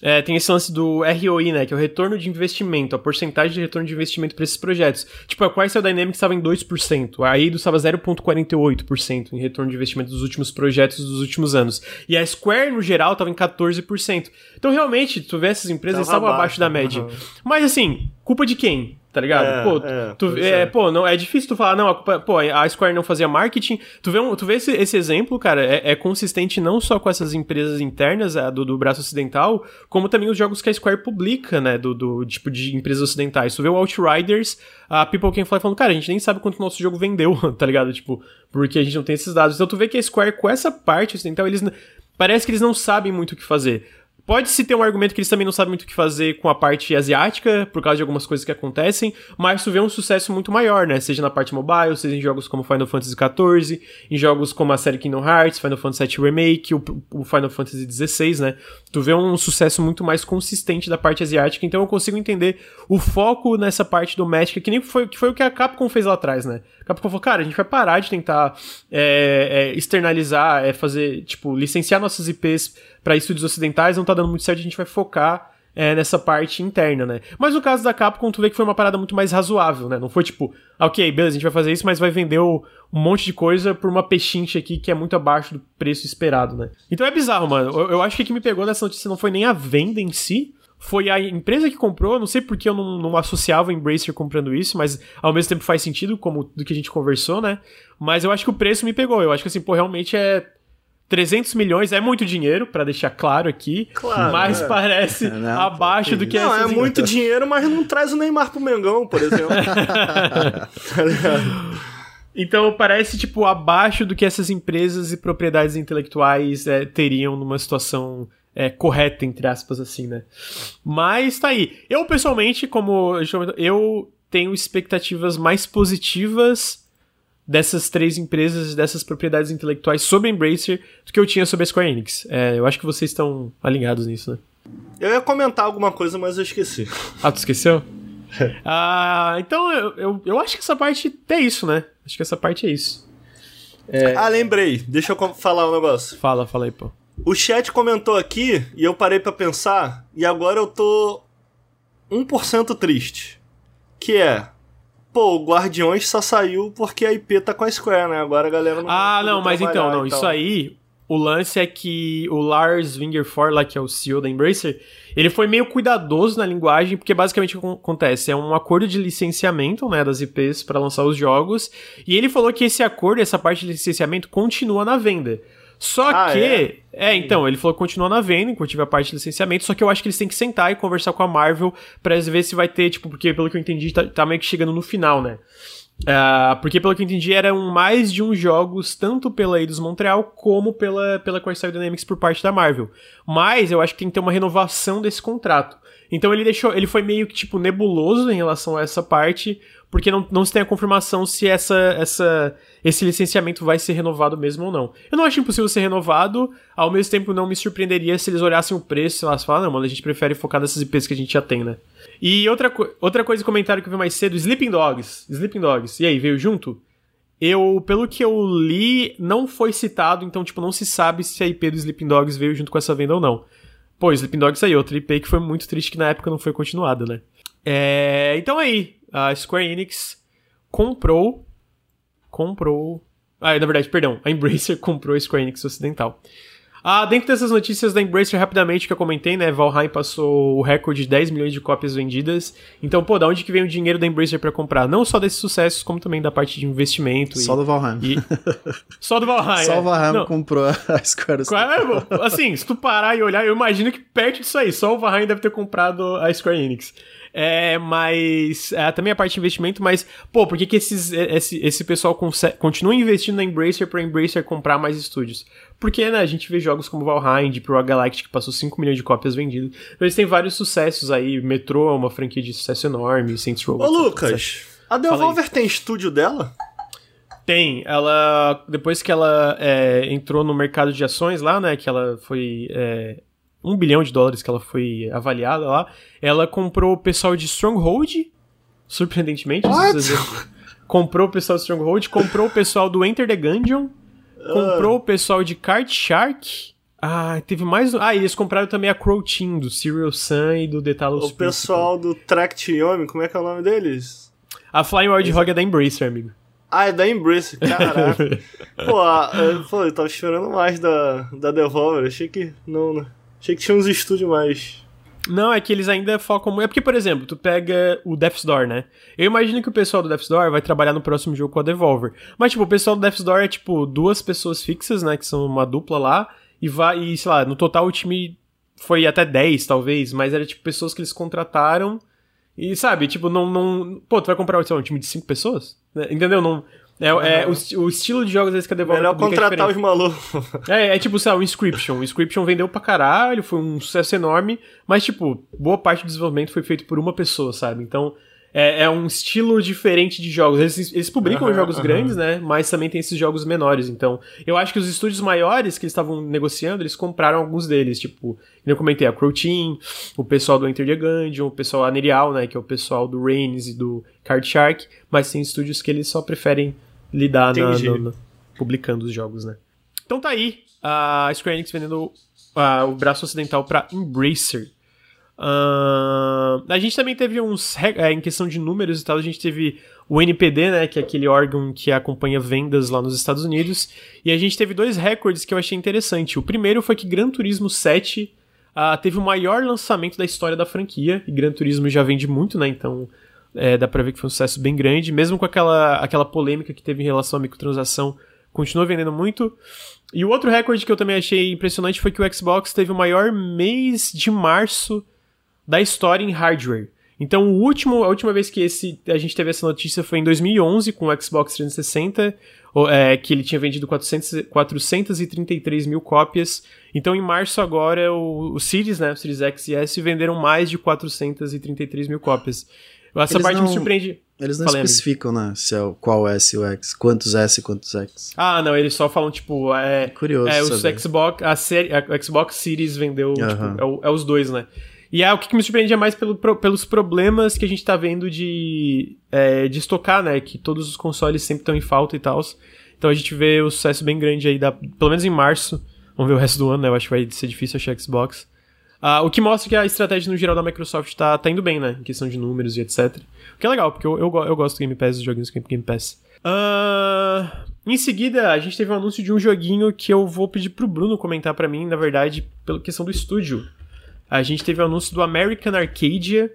É, tem esse lance do ROI, né? Que é o retorno de investimento, a porcentagem de retorno de investimento para esses projetos. Tipo, a Quaisel Dynamics estava em 2%, a Eidos estava 0,48% em retorno de investimento dos últimos projetos dos últimos anos. E a Square, no geral, estava em 14%. Então, realmente, tu vê essas empresas estavam abaixo da média. Uhum. Mas, assim, culpa de quem? Tá ligado? É, pô, é, tu, é, pô, não, é difícil tu falar, não, a, pô, a Square não fazia marketing. Tu vê, um, tu vê esse, esse exemplo, cara, é, é, consistente não só com essas empresas internas a, do, do braço ocidental, como também os jogos que a Square publica, né, do, do tipo de empresas ocidentais. Tu vê o Outriders, a People Can Fly falando, cara, a gente nem sabe quanto o nosso jogo vendeu, tá ligado? Tipo, porque a gente não tem esses dados. Então tu vê que a Square, com essa parte ocidental, eles. Parece que eles não sabem muito o que fazer. Pode-se ter um argumento que eles também não sabem muito o que fazer com a parte asiática, por causa de algumas coisas que acontecem, mas tu vê um sucesso muito maior, né? Seja na parte mobile, seja em jogos como Final Fantasy XIV, em jogos como a série Kingdom Hearts, Final Fantasy VII Remake, o, o Final Fantasy XVI, né? Tu vê um sucesso muito mais consistente da parte asiática, então eu consigo entender o foco nessa parte doméstica, que nem foi, que foi o que a Capcom fez lá atrás, né? A Capcom falou, cara, a gente vai parar de tentar é, é, externalizar, é, fazer, tipo, licenciar nossas IPs para estúdios ocidentais, não tá dando muito certo, a gente vai focar é, nessa parte interna, né? Mas no caso da Capcom, tu vê que foi uma parada muito mais razoável, né? Não foi tipo, ok, beleza, a gente vai fazer isso, mas vai vender um monte de coisa por uma pechincha aqui que é muito abaixo do preço esperado, né? Então é bizarro, mano. Eu, eu acho que o que me pegou nessa notícia não foi nem a venda em si, foi a empresa que comprou, não sei porque eu não, não associava o Embracer comprando isso, mas ao mesmo tempo faz sentido, como do que a gente conversou, né? Mas eu acho que o preço me pegou. Eu acho que assim, pô, realmente é 300 milhões é muito dinheiro, para deixar claro aqui, claro, mas é. parece é, não, abaixo do que Não, é muito dinheiro, mas não traz o Neymar pro Mengão, por exemplo. então parece, tipo, abaixo do que essas empresas e propriedades intelectuais é, teriam numa situação é, correta, entre aspas, assim, né? Mas tá aí. Eu, pessoalmente, como eu tenho expectativas mais positivas dessas três empresas, dessas propriedades intelectuais sobre a Embracer do que eu tinha sobre a Square Enix. É, eu acho que vocês estão alinhados nisso, né? Eu ia comentar alguma coisa, mas eu esqueci. Ah, tu esqueceu? ah, então eu, eu, eu, acho que essa parte é isso, né? Acho que essa parte é isso. É... Ah, lembrei. Deixa eu falar um negócio. Fala, fala aí, pô. O chat comentou aqui e eu parei para pensar e agora eu tô 1% triste. Que é, pô, o Guardiões só saiu porque a IP tá com a Square, né? Agora a galera não Ah, não, mas então, não, isso aí, o lance é que o Lars Wingerford, lá que é o CEO da Embracer, ele foi meio cuidadoso na linguagem, porque basicamente o que acontece é um acordo de licenciamento, né, das IPs para lançar os jogos, e ele falou que esse acordo, essa parte de licenciamento continua na venda. Só ah, que. É? é? então, ele falou que continua na venda, enquanto tiver a parte de licenciamento, só que eu acho que eles têm que sentar e conversar com a Marvel pra ver se vai ter, tipo, porque pelo que eu entendi, tá, tá meio que chegando no final, né? Uh, porque pelo que eu entendi, eram mais de uns jogos, tanto pela Eidos Montreal como pela, pela Crystal Dynamics por parte da Marvel. Mas eu acho que tem que ter uma renovação desse contrato. Então ele deixou. Ele foi meio que, tipo, nebuloso em relação a essa parte, porque não, não se tem a confirmação se essa, essa, esse licenciamento vai ser renovado mesmo ou não. Eu não acho impossível ser renovado, ao mesmo tempo não me surpreenderia se eles olhassem o preço e elas falam, não, mano, a gente prefere focar nessas IPs que a gente já tem, né? E outra, outra coisa, comentário que eu vi mais cedo, Sleeping Dogs. Sleeping Dogs. E aí, veio junto? Eu, pelo que eu li, não foi citado, então, tipo, não se sabe se a IP do Sleeping Dogs veio junto com essa venda ou não. Pô, Sleeping Dogs aí, outra IP que foi muito triste que na época não foi continuada, né? É, então aí, a Square Enix comprou. Comprou. Ah, na verdade, perdão. A Embracer comprou a Square Enix Ocidental. Ah, dentro dessas notícias da Embracer, rapidamente, que eu comentei, né? Valheim passou o recorde de 10 milhões de cópias vendidas. Então, pô, da onde que vem o dinheiro da Embracer para comprar? Não só desses sucessos, como também da parte de investimento. Só e, do Valheim. E... Só do Valheim. Só é. o Valheim Não. comprou a Square. Assim, se tu parar e olhar, eu imagino que perto disso aí, só o Valheim deve ter comprado a Square Enix. É, mas. É, também a parte de investimento, mas, pô, por que, que esses, esse, esse pessoal continua investindo na Embracer pra Embracer comprar mais estúdios? Porque, né, a gente vê jogos como Valheim, Deep Rock Galactic, que passou 5 milhões de cópias vendidas. Então, eles têm vários sucessos aí. Metro é uma franquia de sucesso enorme, Saints Row. Ô, Lucas, a Devolver tem estúdio dela? Tem. Ela. Depois que ela é, entrou no mercado de ações lá, né? Que ela foi. É, um bilhão de dólares que ela foi avaliada lá. Ela comprou o pessoal de Stronghold, surpreendentemente. Comprou o pessoal de Stronghold, comprou o pessoal do Enter the Gungeon, comprou o pessoal de Card Shark. Ah, teve mais. Ah, e eles compraram também a Crow Team, do Serial Sun e do Detalos O pessoal do Tract Yomi, como é que é o nome deles? A Flying Wild Hog é da Embracer, amigo. Ah, é da Embracer, caraca. pô, eu, pô, eu tava esperando mais da, da Devolver, achei que não, não. Achei que tinha uns estúdios mais. Não, é que eles ainda focam. É porque, por exemplo, tu pega o Death's Door, né? Eu imagino que o pessoal do Death's Door vai trabalhar no próximo jogo com a Devolver. Mas, tipo, o pessoal do Death's Door é, tipo, duas pessoas fixas, né? Que são uma dupla lá. E vai. E, sei lá, no total o time foi até 10, talvez. Mas era, tipo, pessoas que eles contrataram. E, sabe, tipo, não. não... Pô, tu vai comprar lá, um time de 5 pessoas? Né? Entendeu? Não É, é o, o, estilo de jogos que a Devolver Melhor contratar é os malucos. É, é tipo, sabe, o Inscription. O Inscription vendeu pra caralho, foi um sucesso enorme, mas, tipo, boa parte do desenvolvimento foi feito por uma pessoa, sabe? Então, é, é um estilo diferente de jogos. Eles, eles publicam jogos grandes, né? Mas também tem esses jogos menores. Então, eu acho que os estúdios maiores que eles estavam negociando, eles compraram alguns deles. Tipo, eu comentei a Crow Team, o pessoal do Enter the Gungeon, o pessoal Anerial, né? Que é o pessoal do Reigns e do Card Shark. Mas tem estúdios que eles só preferem lidar na, na, na, publicando os jogos, né? Então tá aí a Square Enix vendendo uh, o braço ocidental para Embracer. Uh, a gente também teve uns. É, em questão de números e tal, a gente teve o NPD, né? Que é aquele órgão que acompanha vendas lá nos Estados Unidos. E a gente teve dois recordes que eu achei interessante. O primeiro foi que Gran Turismo 7 uh, ah, teve o maior lançamento da história da franquia. E Gran Turismo já vende muito, né? Então é, dá pra ver que foi um sucesso bem grande. Mesmo com aquela, aquela polêmica que teve em relação à microtransação, continua vendendo muito. E o outro recorde que eu também achei impressionante foi que o Xbox teve o maior mês de março da história em hardware. Então, o último, a última vez que esse, a gente teve essa notícia foi em 2011 com o Xbox 360, é, que ele tinha vendido 400, 433 mil cópias. Então, em março agora, o, o Series, né, o Series X e S venderam mais de 433 mil cópias. Essa eles parte não, me surpreende. Eles não Falei, especificam, amigo. né? Se é o, qual S e o X, quantos S e quantos X. Ah, não, eles só falam, tipo, é. Curioso. É, o Xbox, a, série, a Xbox Series vendeu, tipo, é, é, os dois, né? E é o que me surpreende é mais pelo, pro, pelos problemas que a gente tá vendo de, é, de estocar, né? Que todos os consoles sempre estão em falta e tal. Então a gente vê o sucesso bem grande aí, da, pelo menos em março. Vamos ver o resto do ano, né? Eu acho que vai ser difícil achar Xbox. Uh, o que mostra que a estratégia no geral da Microsoft tá, tá indo bem, né? Em questão de números e etc. O que é legal, porque eu, eu, eu gosto do Game Pass, dos joguinhos do Game Pass. Uh, em seguida, a gente teve um anúncio de um joguinho que eu vou pedir pro Bruno comentar para mim, na verdade, pela questão do estúdio a gente teve o anúncio do American Arcadia,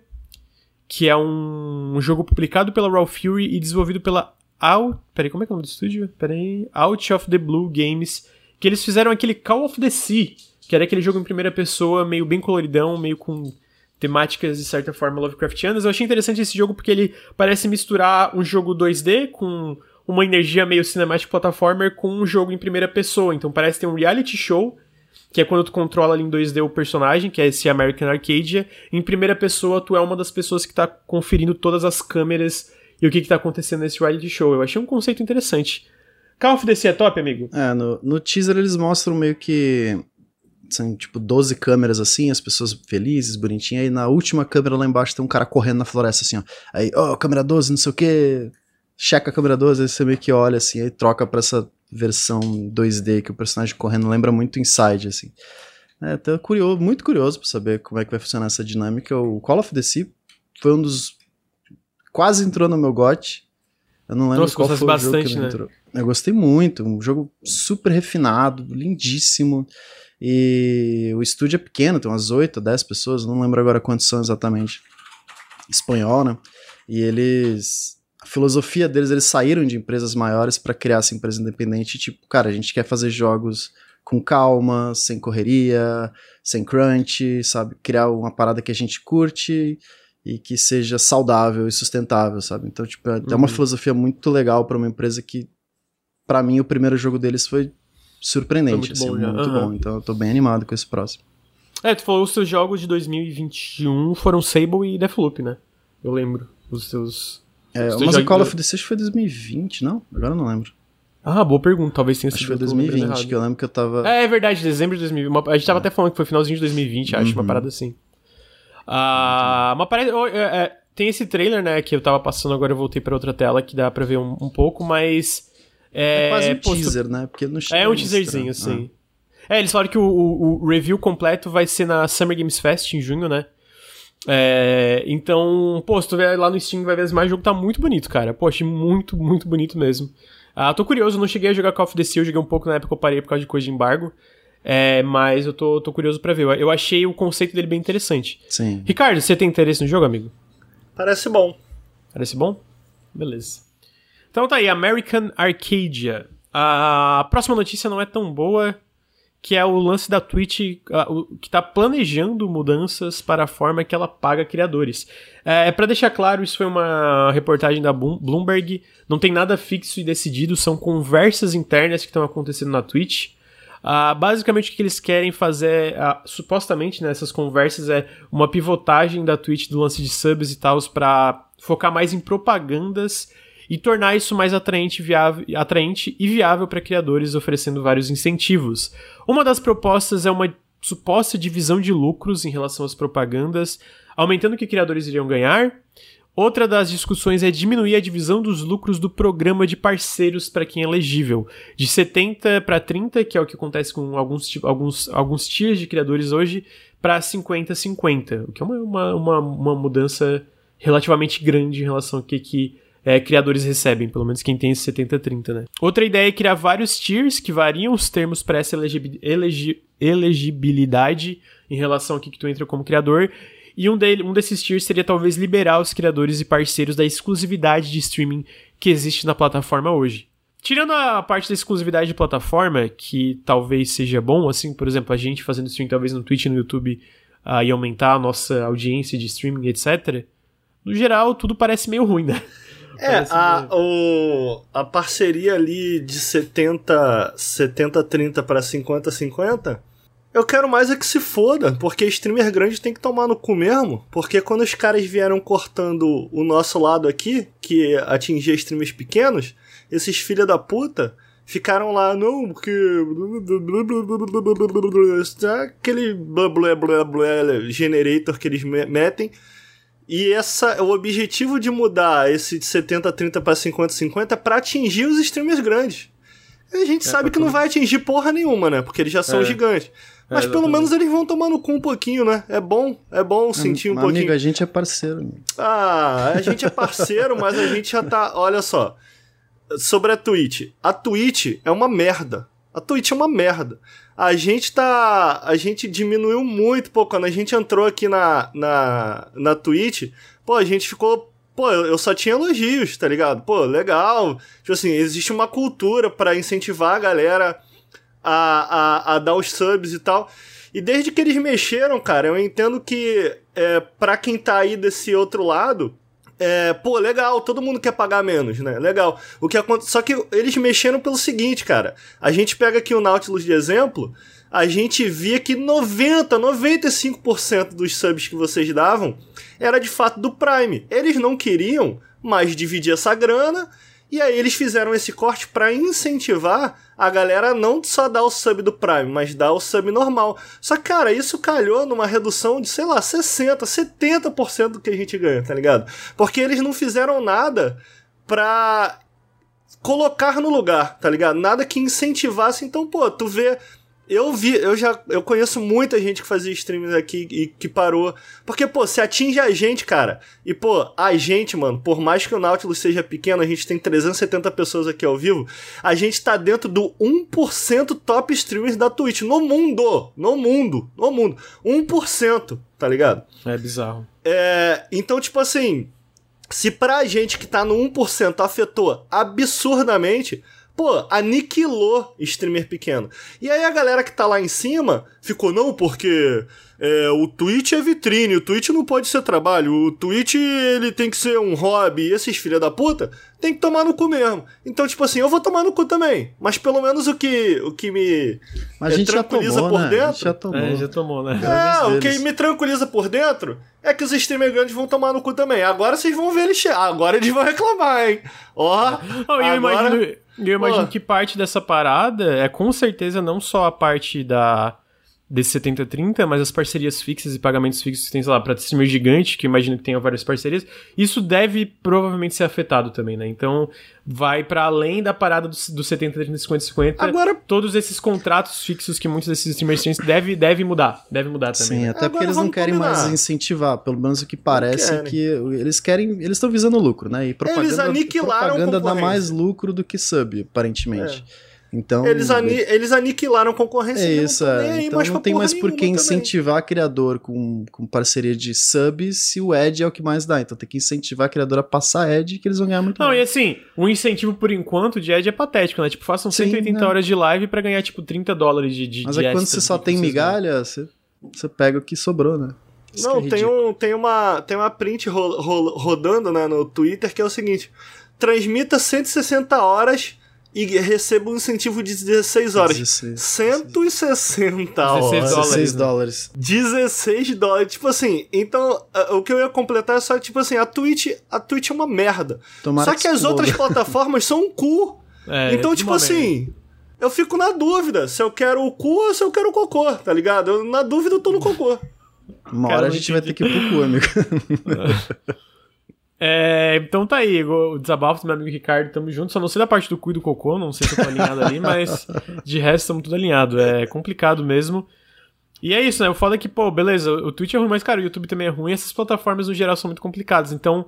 que é um, um jogo publicado pela Raw Fury e desenvolvido pela Out. Peraí, como é que é o nome do estúdio? Peraí. Out of the Blue Games. Que eles fizeram aquele Call of the Sea, que era aquele jogo em primeira pessoa, meio bem coloridão, meio com temáticas de certa forma Lovecraftianas. Eu achei interessante esse jogo porque ele parece misturar um jogo 2D com uma energia meio cinemática platformer com um jogo em primeira pessoa. Então parece ter um reality show que é quando tu controla ali em 2D o personagem, que é esse American Arcadia. Em primeira pessoa, tu é uma das pessoas que tá conferindo todas as câmeras e o que que tá acontecendo nesse reality show. Eu achei um conceito interessante. Call of Duty é top, amigo? É, no, no teaser eles mostram meio que são tipo 12 câmeras assim, as pessoas felizes, bonitinhas, aí na última câmera lá embaixo tem um cara correndo na floresta assim, ó. Aí, ó, oh, câmera 12, não sei o que, checa a câmera 12, aí você meio que olha assim, aí troca pra essa versão 2D que o personagem correndo lembra muito Inside, assim. É, tô curioso, muito curioso pra saber como é que vai funcionar essa dinâmica. O Call of Duty foi um dos. Quase entrou no meu GOT. Eu não lembro Nossa, qual foi bastante, o jogo que né? entrou. Eu gostei muito. Um jogo super refinado, lindíssimo. E o estúdio é pequeno, tem umas 8 ou 10 pessoas, não lembro agora quantos são exatamente. Espanhol, né? E eles a filosofia deles, eles saíram de empresas maiores para criar essa empresa independente. Tipo, cara, a gente quer fazer jogos com calma, sem correria, sem crunch, sabe? Criar uma parada que a gente curte e que seja saudável e sustentável, sabe? Então, tipo, é, uhum. uma filosofia muito legal para uma empresa que, para mim, o primeiro jogo deles foi surpreendente, muito, assim, bom, muito uhum. bom. Então, eu tô bem animado com esse próximo. É, tu falou os seus jogos de 2021 foram Sable e Deathloop, né? Eu lembro. Os seus é, mas o Call of Duty foi 2020, não? Agora eu não lembro. Ah, boa pergunta. Talvez tenha sido. Acho que foi 2020, que eu lembro que eu tava. É, é verdade, dezembro de 2020. A gente tava é. até falando que foi finalzinho de 2020, acho, uhum. uma parada assim. Ah, uma parada. Oh, é, é, tem esse trailer, né, que eu tava passando, agora eu voltei pra outra tela que dá pra ver um, um pouco, mas. É, é quase um teaser, né? Porque não É um teaserzinho, sim. Ah. É, eles falaram que o, o, o, review completo vai ser na Summer Games Fest em junho, né? É, então, pô, se tu ver lá no Steam vai ver as imagens, o jogo tá muito bonito, cara. Pô, achei muito, muito bonito mesmo. Ah, tô curioso, não cheguei a jogar Call of Duty, eu joguei um pouco na época que eu parei por causa de coisa de embargo. É, mas eu tô, tô curioso para ver. Eu achei o conceito dele bem interessante. Sim. Ricardo, você tem interesse no jogo, amigo? Parece bom. Parece bom? Beleza. Então tá aí, American Arcadia. A próxima notícia não é tão boa, que é o lance da Twitch que está planejando mudanças para a forma que ela paga criadores. É, é para deixar claro, isso foi uma reportagem da Bloomberg, não tem nada fixo e decidido, são conversas internas que estão acontecendo na Twitch. Uh, basicamente o que eles querem fazer, uh, supostamente nessas né, conversas, é uma pivotagem da Twitch do lance de subs e tal para focar mais em propagandas e tornar isso mais atraente, viável, atraente e viável para criadores, oferecendo vários incentivos. Uma das propostas é uma suposta divisão de lucros em relação às propagandas, aumentando o que criadores iriam ganhar. Outra das discussões é diminuir a divisão dos lucros do programa de parceiros para quem é elegível, de 70 para 30, que é o que acontece com alguns, alguns, alguns tiers de criadores hoje, para 50-50, o que é uma, uma, uma, mudança relativamente grande em relação ao que, que é, criadores recebem, pelo menos quem tem esse 70-30, né? Outra ideia é criar vários tiers que variam os termos para essa elegi elegi elegibilidade em relação ao que, que tu entra como criador. E um, dele, um desses tiers seria talvez liberar os criadores e parceiros da exclusividade de streaming que existe na plataforma hoje. Tirando a parte da exclusividade de plataforma, que talvez seja bom, assim, por exemplo, a gente fazendo streaming talvez no Twitch e no YouTube uh, e aumentar a nossa audiência de streaming, etc. No geral, tudo parece meio ruim, né? É, a, o, a parceria ali de 70, 70 30 para 50 50, eu quero mais é que se foda, porque streamer grande tem que tomar no cu mesmo, porque quando os caras vieram cortando o nosso lado aqui, que atingia streamers pequenos, esses filha da puta ficaram lá, não, porque aquele blá blá blá blá generator que eles metem e essa, o objetivo de mudar esse de 70-30 para 50-50 é pra atingir os streamers grandes. E a gente é, sabe que não vai atingir porra nenhuma, né? Porque eles já são é. gigantes. É, Mas é, pelo menos eles vão tomar no cu um pouquinho, né? É bom, é bom sentir um pouquinho. Amigo, a gente é parceiro. Ah, a gente é parceiro, mas a gente já tá. Olha só. Sobre a Twitch. A Twitch é uma merda. A Twitch é uma merda a gente tá. A gente diminuiu muito, pô. Quando a gente entrou aqui na, na, na Twitch, pô, a gente ficou. Pô, eu só tinha elogios, tá ligado? Pô, legal. Tipo assim, existe uma cultura para incentivar a galera a, a, a dar os subs e tal. E desde que eles mexeram, cara, eu entendo que é, pra quem tá aí desse outro lado, é, pô, legal, todo mundo quer pagar menos, né? Legal. O que acontece, só que eles mexeram pelo seguinte, cara. A gente pega aqui o Nautilus de exemplo, a gente via que 90, 95% dos subs que vocês davam era de fato do Prime. Eles não queriam mais dividir essa grana e aí eles fizeram esse corte para incentivar a galera não só dar o sub do Prime, mas dar o sub normal. Só que, cara, isso calhou numa redução de, sei lá, 60, 70% do que a gente ganha, tá ligado? Porque eles não fizeram nada pra colocar no lugar, tá ligado? Nada que incentivasse. Então, pô, tu vê eu vi, eu já eu conheço muita gente que fazia streams aqui e que parou. Porque, pô, se atinge a gente, cara. E, pô, a gente, mano, por mais que o Nautilus seja pequeno, a gente tem 370 pessoas aqui ao vivo. A gente tá dentro do 1% top streamers da Twitch no mundo. No mundo. No mundo. 1%, tá ligado? É bizarro. É, então, tipo assim, se pra gente que tá no 1% afetou absurdamente pô, aniquilou streamer pequeno. E aí a galera que tá lá em cima ficou, não, porque é, o Twitch é vitrine, o Twitch não pode ser trabalho, o Twitch ele tem que ser um hobby, e esses filha da puta tem que tomar no cu mesmo. Então, tipo assim, eu vou tomar no cu também, mas pelo menos o que, o que me mas é, tranquiliza tomou, por né? dentro... já tomou. É, já tomou, né? É, o que me tranquiliza por dentro é que os streamers grandes vão tomar no cu também. Agora vocês vão ver eles chegar, agora eles vão reclamar, hein? Ó, oh, eu agora... imagino eu imagino Pô. que parte dessa parada é com certeza não só a parte da desse 70-30, mas as parcerias fixas e pagamentos fixos que tem, sei lá, para streamer gigante, que imagino que tenha várias parcerias, isso deve provavelmente ser afetado também, né? Então, vai para além da parada do, do 70, 30, 50, 50. Agora, todos esses contratos fixos que muitos desses streamers têm, deve, deve mudar, deve mudar também. Sim, né? até porque eles não querem combinar. mais incentivar, pelo menos o que parece que eles querem, eles estão visando lucro, né? E propaganda, eles aniquilaram propaganda dá mais lucro do que sub, aparentemente. É. Então, Eles, ani eles aniquilaram a concorrência. é não isso, nem é. Então mais não tem mais por que incentivar criador com, com parceria de subs se o ad é o que mais dá. Então tem que incentivar criador a passar ad que eles vão ganhar muito Não, mais. e assim, o incentivo por enquanto de ad é patético, né? Tipo, façam Sim, 180 né? horas de live pra ganhar, tipo, 30 dólares de, de Mas de é quando você só tem ganham. migalha, você, você pega o que sobrou, né? Isso Não, que é tem, um, tem, uma, tem uma print ro- ro- rodando né, no Twitter que é o seguinte: transmita 160 horas e receba um incentivo de 16 horas. 16. 160 horas. 16 dólares. 16 né? dólares. 16 dólares. Tipo assim, então o que eu ia completar é só, tipo assim, a Twitch, a Twitch é uma merda. Tomara só que, as exploda. outras plataformas são um cu. É, então, tipo merda. assim, eu fico na dúvida se eu quero o cu ou se eu quero o cocô, tá ligado? Eu, na dúvida eu tô no cocô. Uma Cara, hora a gente vai ter que ir pro cu, amigo. É, então tá aí, o desabafo do meu amigo Ricardo, tamo junto. Só não sei da parte do cu e do cocô, não sei se eu tô alinhado ali, mas de resto tamo tudo alinhado. É complicado mesmo. E é isso, né? O foda é que, pô, beleza, o Twitch é ruim, mas, cara, o YouTube também é ruim. Essas plataformas, no geral, são muito complicadas. Então,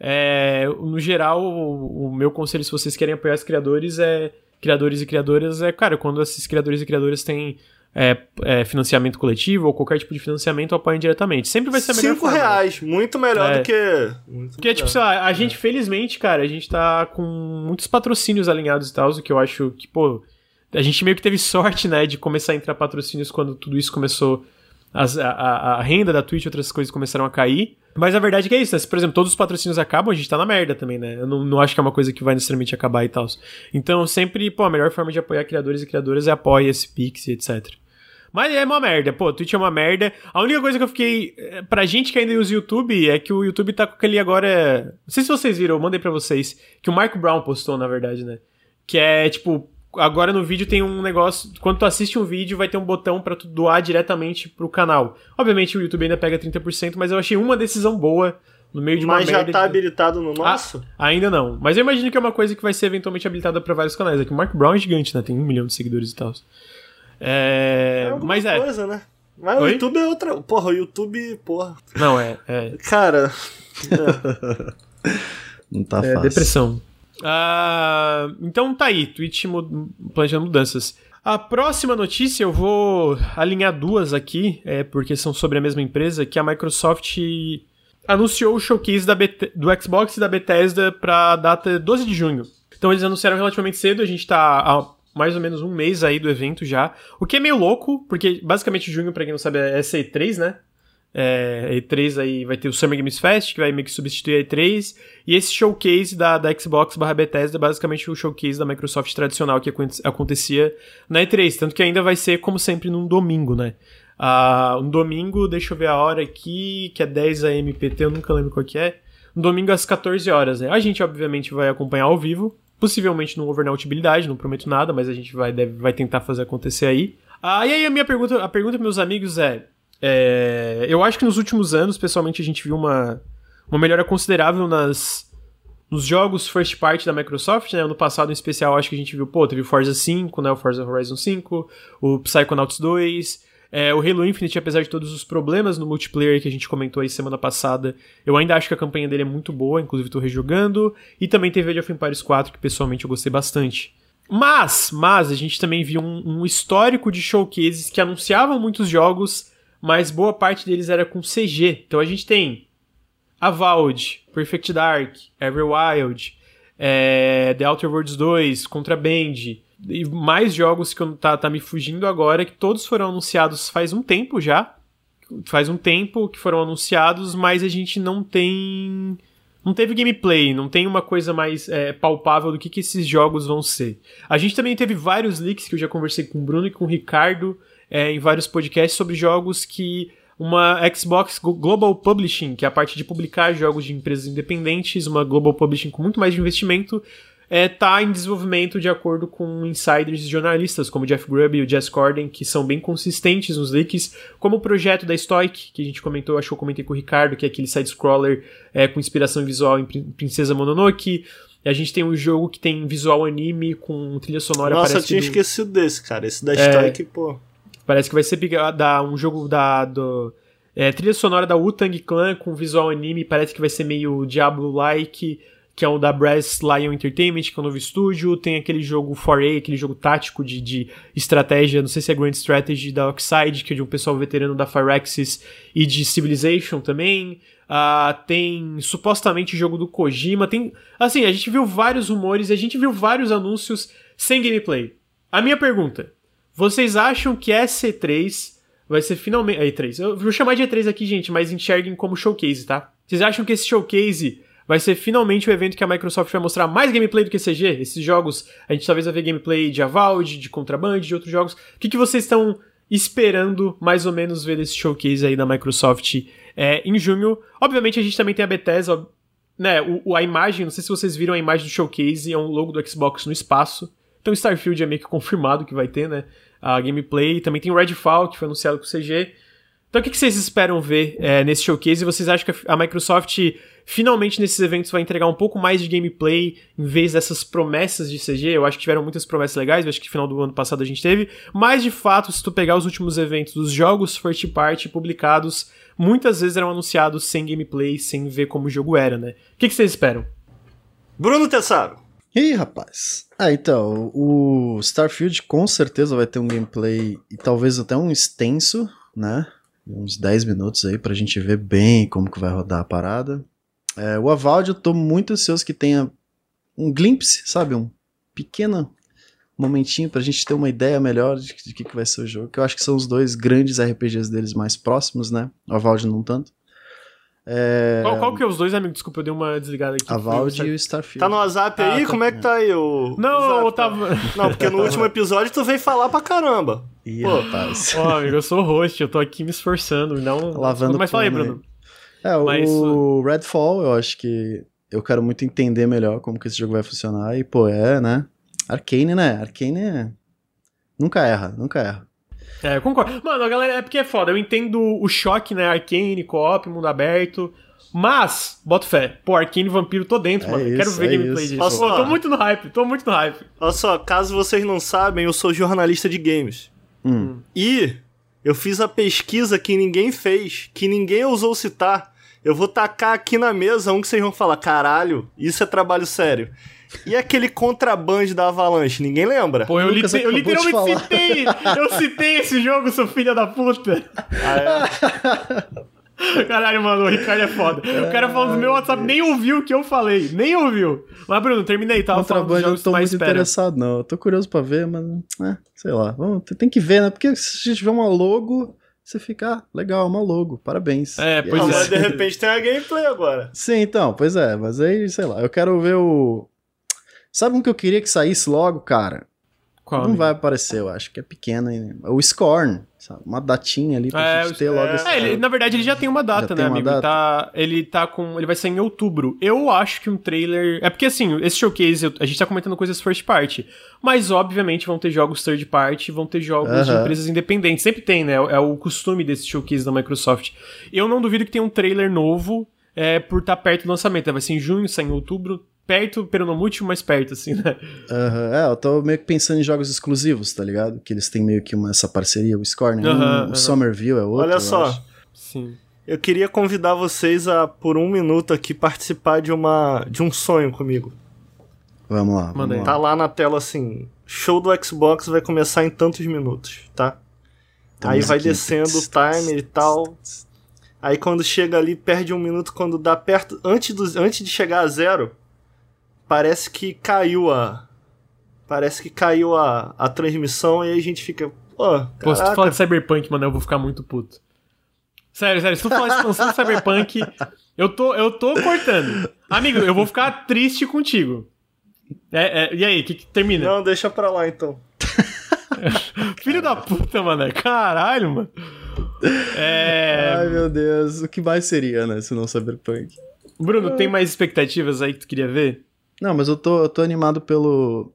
é, no geral, o, o meu conselho, se vocês querem apoiar os criadores, é. Criadores e criadoras, é, cara, quando esses criadores e criadoras têm é, é, financiamento coletivo ou qualquer tipo de financiamento, apoiem diretamente. Sempre vai ser melhor 5 forma. né? reais, muito melhor É. do que. Muito Porque, tipo, melhor. sei lá, a gente, felizmente, cara, a gente tá com muitos patrocínios alinhados e tal, o que eu acho que, pô, a gente meio que teve sorte, né, de começar a entrar patrocínios quando tudo isso começou, as- a, a- renda da Twitch e outras coisas começaram a cair. Mas a verdade é que é isso, né? Se, por exemplo, todos os patrocínios acabam, a gente tá na merda também, né? Eu não, não acho que é uma coisa que vai necessariamente acabar e tal. Então, sempre, pô, a melhor forma de apoiar criadores e criadoras é apoie esse Pix e etc. Mas é uma merda, pô, Twitch é uma merda. A única coisa que eu fiquei. eh, Pra gente que ainda usa o YouTube, é que o YouTube tá com aquele agora. Não sei se vocês viram, eu mandei pra vocês. Que o Mark Brown postou, na verdade, né? Que é tipo. Agora no vídeo tem um negócio. Quando tu assiste um vídeo, vai ter um botão pra tu doar diretamente pro canal. Obviamente o YouTube ainda pega 30%, mas eu achei uma decisão boa no meio de uma Mas já merda tá de- habilitado no nosso? Ainda não. Mas eu imagino que é uma coisa que vai ser eventualmente habilitada pra vários canais. É que o Mark Brown é gigante, né? Tem um milhão de seguidores e tal. É. alguma mas é. coisa, né? Mas Oi? o YouTube é outra. Porra, o YouTube, porra. Não, é. É, Cara. Não tá é fácil. depressão. Ah, então tá aí, Twitch mu- planejando mudanças. A próxima notícia eu vou alinhar duas aqui, é, porque são sobre a mesma empresa, que a Microsoft anunciou o showcase do Xbox e da Bethesda para data 12 de junho. Então eles anunciaram relativamente cedo, a gente tá há mais ou menos um mês aí do evento já, o que é meio louco, porque basicamente junho, pra quem não sabe, é essa E3, né? É, E3 aí vai ter o Summer Games Fest, que vai meio que substituir a E3, e esse showcase da, da Xbox barra Bethesda é basicamente o showcase da Microsoft tradicional que aconte- acontecia na E3, tanto que ainda vai ser, como sempre, num domingo, né? Ah, um domingo, deixa eu ver a hora aqui, que é 10 AM PT, eu nunca lembro qual que é. Um domingo às 14 horas, né? A gente, obviamente, vai acompanhar ao vivo, possivelmente no over na utibilidade, não prometo nada, mas a gente vai, deve, vai tentar fazer acontecer aí. Ah, e aí a minha pergunta, a pergunta, meus amigos, é, é, Eu acho que nos últimos anos, pessoalmente, a gente viu uma, uma melhora considerável nas, nos jogos first party da Microsoft, né? No passado, em especial, acho que a gente viu, pô, teve o Forza 5, né? O Forza Horizon 5, o Psychonauts 2, é, o Halo Infinite, apesar de todos os problemas no multiplayer que a gente comentou aí semana passada, eu ainda acho que a campanha dele é muito boa, inclusive tô rejogando, e também teve Age of Empires 4, que pessoalmente eu gostei bastante. Mas, mas, a gente também viu um, um histórico de showcases que anunciavam muitos jogos, mas boa parte deles era com CG. Então a gente tem Avowed, Perfect Dark, Everwild, é, The Outer Worlds 2, Contraband, e mais jogos que eu- tá, tá me fugindo agora, que todos foram anunciados faz um tempo já. Faz um tempo que foram anunciados, mas a gente não tem. Não teve gameplay, não tem uma coisa mais é, palpável do que, que esses jogos vão ser. A gente também teve vários leaks que eu já conversei com o Bruno e com o Ricardo é, em vários podcasts sobre jogos que uma Xbox Global Publishing, que é a parte de publicar jogos de empresas independentes, uma Global Publishing com muito mais de investimento, está em desenvolvimento de acordo com insiders e jornalistas como Jeff Grubb e o Jess Corden, que são bem consistentes nos leaks, como o projeto da Stoic, que a gente comentou, acho que eu comentei com o Ricardo, que é aquele side-scroller é, com inspiração visual em Prin- Princesa Mononoke. A gente tem um jogo que tem visual anime com trilha sonora. Nossa, eu tinha do- esquecido desse, cara. Esse da É. Stoic, pô. Parece que vai ser piga- da, um jogo da do, é, trilha sonora da Wu-Tang Clan com visual anime, parece que vai ser meio Diablo-like, que é o da Brass Lion Entertainment, que é o novo estúdio. Tem aquele jogo 4A, aquele jogo tático de, de estratégia, não sei se é Grand Strategy da Oxide, que é de um pessoal veterano da Firaxis e de Civilization também. Uh, tem supostamente jogo do Kojima. Tem. Assim, a gente viu vários rumores, a gente viu vários anúncios sem gameplay. A minha pergunta: vocês acham que essa E3 vai ser finalmente. A E3. Eu vou chamar de E3 aqui, gente, mas enxerguem como showcase, tá? Vocês acham que esse showcase vai ser finalmente o evento que a Microsoft vai mostrar mais gameplay do que CG? Esses jogos, a gente talvez vai ver gameplay de Avald, de Contraband, de outros jogos. O que, que vocês estão esperando mais ou menos ver desse showcase aí da Microsoft é, em junho. Obviamente a gente também tem a Bethesda, né? O, a imagem, não sei se vocês viram a imagem do showcase, é um logo do Xbox no espaço. Então Starfield é meio que confirmado que vai ter, né? A gameplay. Também tem o Redfall, que foi anunciado com o CG. Então o que, vocês esperam ver é, nesse showcase? Vocês acham que a Microsoft finalmente nesses eventos vai entregar um pouco mais de gameplay em vez dessas promessas de CG? Eu acho que tiveram muitas promessas legais, acho que final do ano passado a gente teve. Mas de fato, se tu pegar os últimos eventos dos jogos first party publicados, muitas vezes eram anunciados sem gameplay, sem ver como o jogo era, né? O que, vocês esperam? Bruno Tessaro. Ih, rapaz. Ah, então, o Starfield com certeza vai ter um gameplay e talvez até um extenso, né? uns 10 minutos aí pra gente ver bem como que vai rodar a parada. É, o Avald eu tô muito ansioso que tenha um glimpse, sabe? Um pequeno momentinho pra gente ter uma ideia melhor de, de que, que vai ser o jogo. Que eu acho que são os dois grandes RPGs deles mais próximos, né? O Avald não tanto. É... Qual, qual, que é os dois, amigo? Desculpa, eu dei uma desligada aqui. A Valve e o Starfield. Tá no WhatsApp aí? Ah, tá. Como é que tá aí o. Não, eu tava. Não, porque no último episódio tu veio falar pra caramba. Ih, Pô. rapaz. Ó, amigo, eu sou host, eu tô aqui me esforçando. Não... Lavando Mas fala aí, Bruno. É, Mas, o Redfall, eu acho que eu quero muito entender melhor como que esse jogo vai funcionar. E, pô, é, né? Arcane, né? Arcane é... nunca erra, nunca erra. É, eu concordo. Mano, a galera, é porque é foda. Eu entendo o choque, né? Arcane, co-op, mundo aberto. Mas, boto fé. Pô, Arcane Vampiro, tô dentro, é mano. Isso, Quero ver é gameplay isso. disso. Pô, tô muito no hype, tô muito no hype. Olha só, caso vocês não sabem, eu sou jornalista de games. Hum. E eu fiz a pesquisa que ninguém fez, que ninguém ousou citar. Eu vou tacar aqui na mesa um que vocês vão falar: caralho, isso é trabalho sério. E aquele contraband da Avalanche, ninguém lembra? Pô, eu, li eu literalmente citei! Eu citei esse jogo, seu filho da puta! Ah, é? Caralho, mano, o Ricardo é foda. O cara falando do meu WhatsApp nem ouviu o que eu falei, nem ouviu. Mas, Bruno, terminei, tava Contraband, falando dos jogos eu tô muito espera. interessado, não. Eu tô curioso pra ver, mas, é, sei lá. Vamos, tem que ver, né? Porque se a gente tiver uma logo, você fica, ah, legal, uma logo, parabéns. É, pois é. Mas de repente tem a gameplay agora. Sim, então, pois é, mas aí, sei lá, eu quero ver o. Sabe um que eu queria que saísse logo, cara? Qual, não amigo? vai aparecer, eu acho que é pequeno ainda. O Scorn, sabe? Uma datinha ali pra é, gente ter logo é, é, ele, Na verdade, ele já tem uma data, já né, amigo? Data? Ele, tá, ele tá com. Ele vai sair em outubro. Eu acho que um trailer. É porque assim, esse showcase, a gente tá comentando coisas first party. Mas, obviamente, vão ter jogos third party, vão ter jogos uh -huh. de empresas independentes. Sempre tem, né? É o costume desse showcase da Microsoft. Eu não duvido que tenha um trailer novo é, por estar tá perto do lançamento. Vai ser em junho, sai em outubro perto, pero não muito mais perto, assim, né? Uhum. É, eu tô meio que pensando em jogos exclusivos, tá ligado? Que eles têm meio que uma, essa parceria, o Scorn, né? um, o Somerville é outro. Olha só. Acho. Sim. Eu queria convidar vocês a, por um minuto aqui, participar de, uma, de um sonho comigo. Vamos lá. Vamos lá. Tá lá na tela assim: show do Xbox vai começar em tantos minutos, tá? Aí vai descendo o timer e tal. Aí quando chega ali, perde um minuto. Quando dá perto, antes, do, antes de chegar a zero, parece que caiu a. Parece que caiu a, a transmissão e aí a gente fica. Pô, Pô, se tu falar de Cyberpunk, mano, eu vou ficar muito puto. Sério, sério, se tu falar expansão de Cyberpunk, eu tô, eu tô cortando. Amigo, eu vou ficar triste contigo. É, é, e aí, que, que termina? Não, deixa pra lá então. Filho da puta, mano. Caralho, mano. É... Ai, meu Deus. O que mais seria, né, se não Cyberpunk? Bruno, tem mais expectativas aí que tu queria ver? Não, mas eu tô, eu tô animado pelo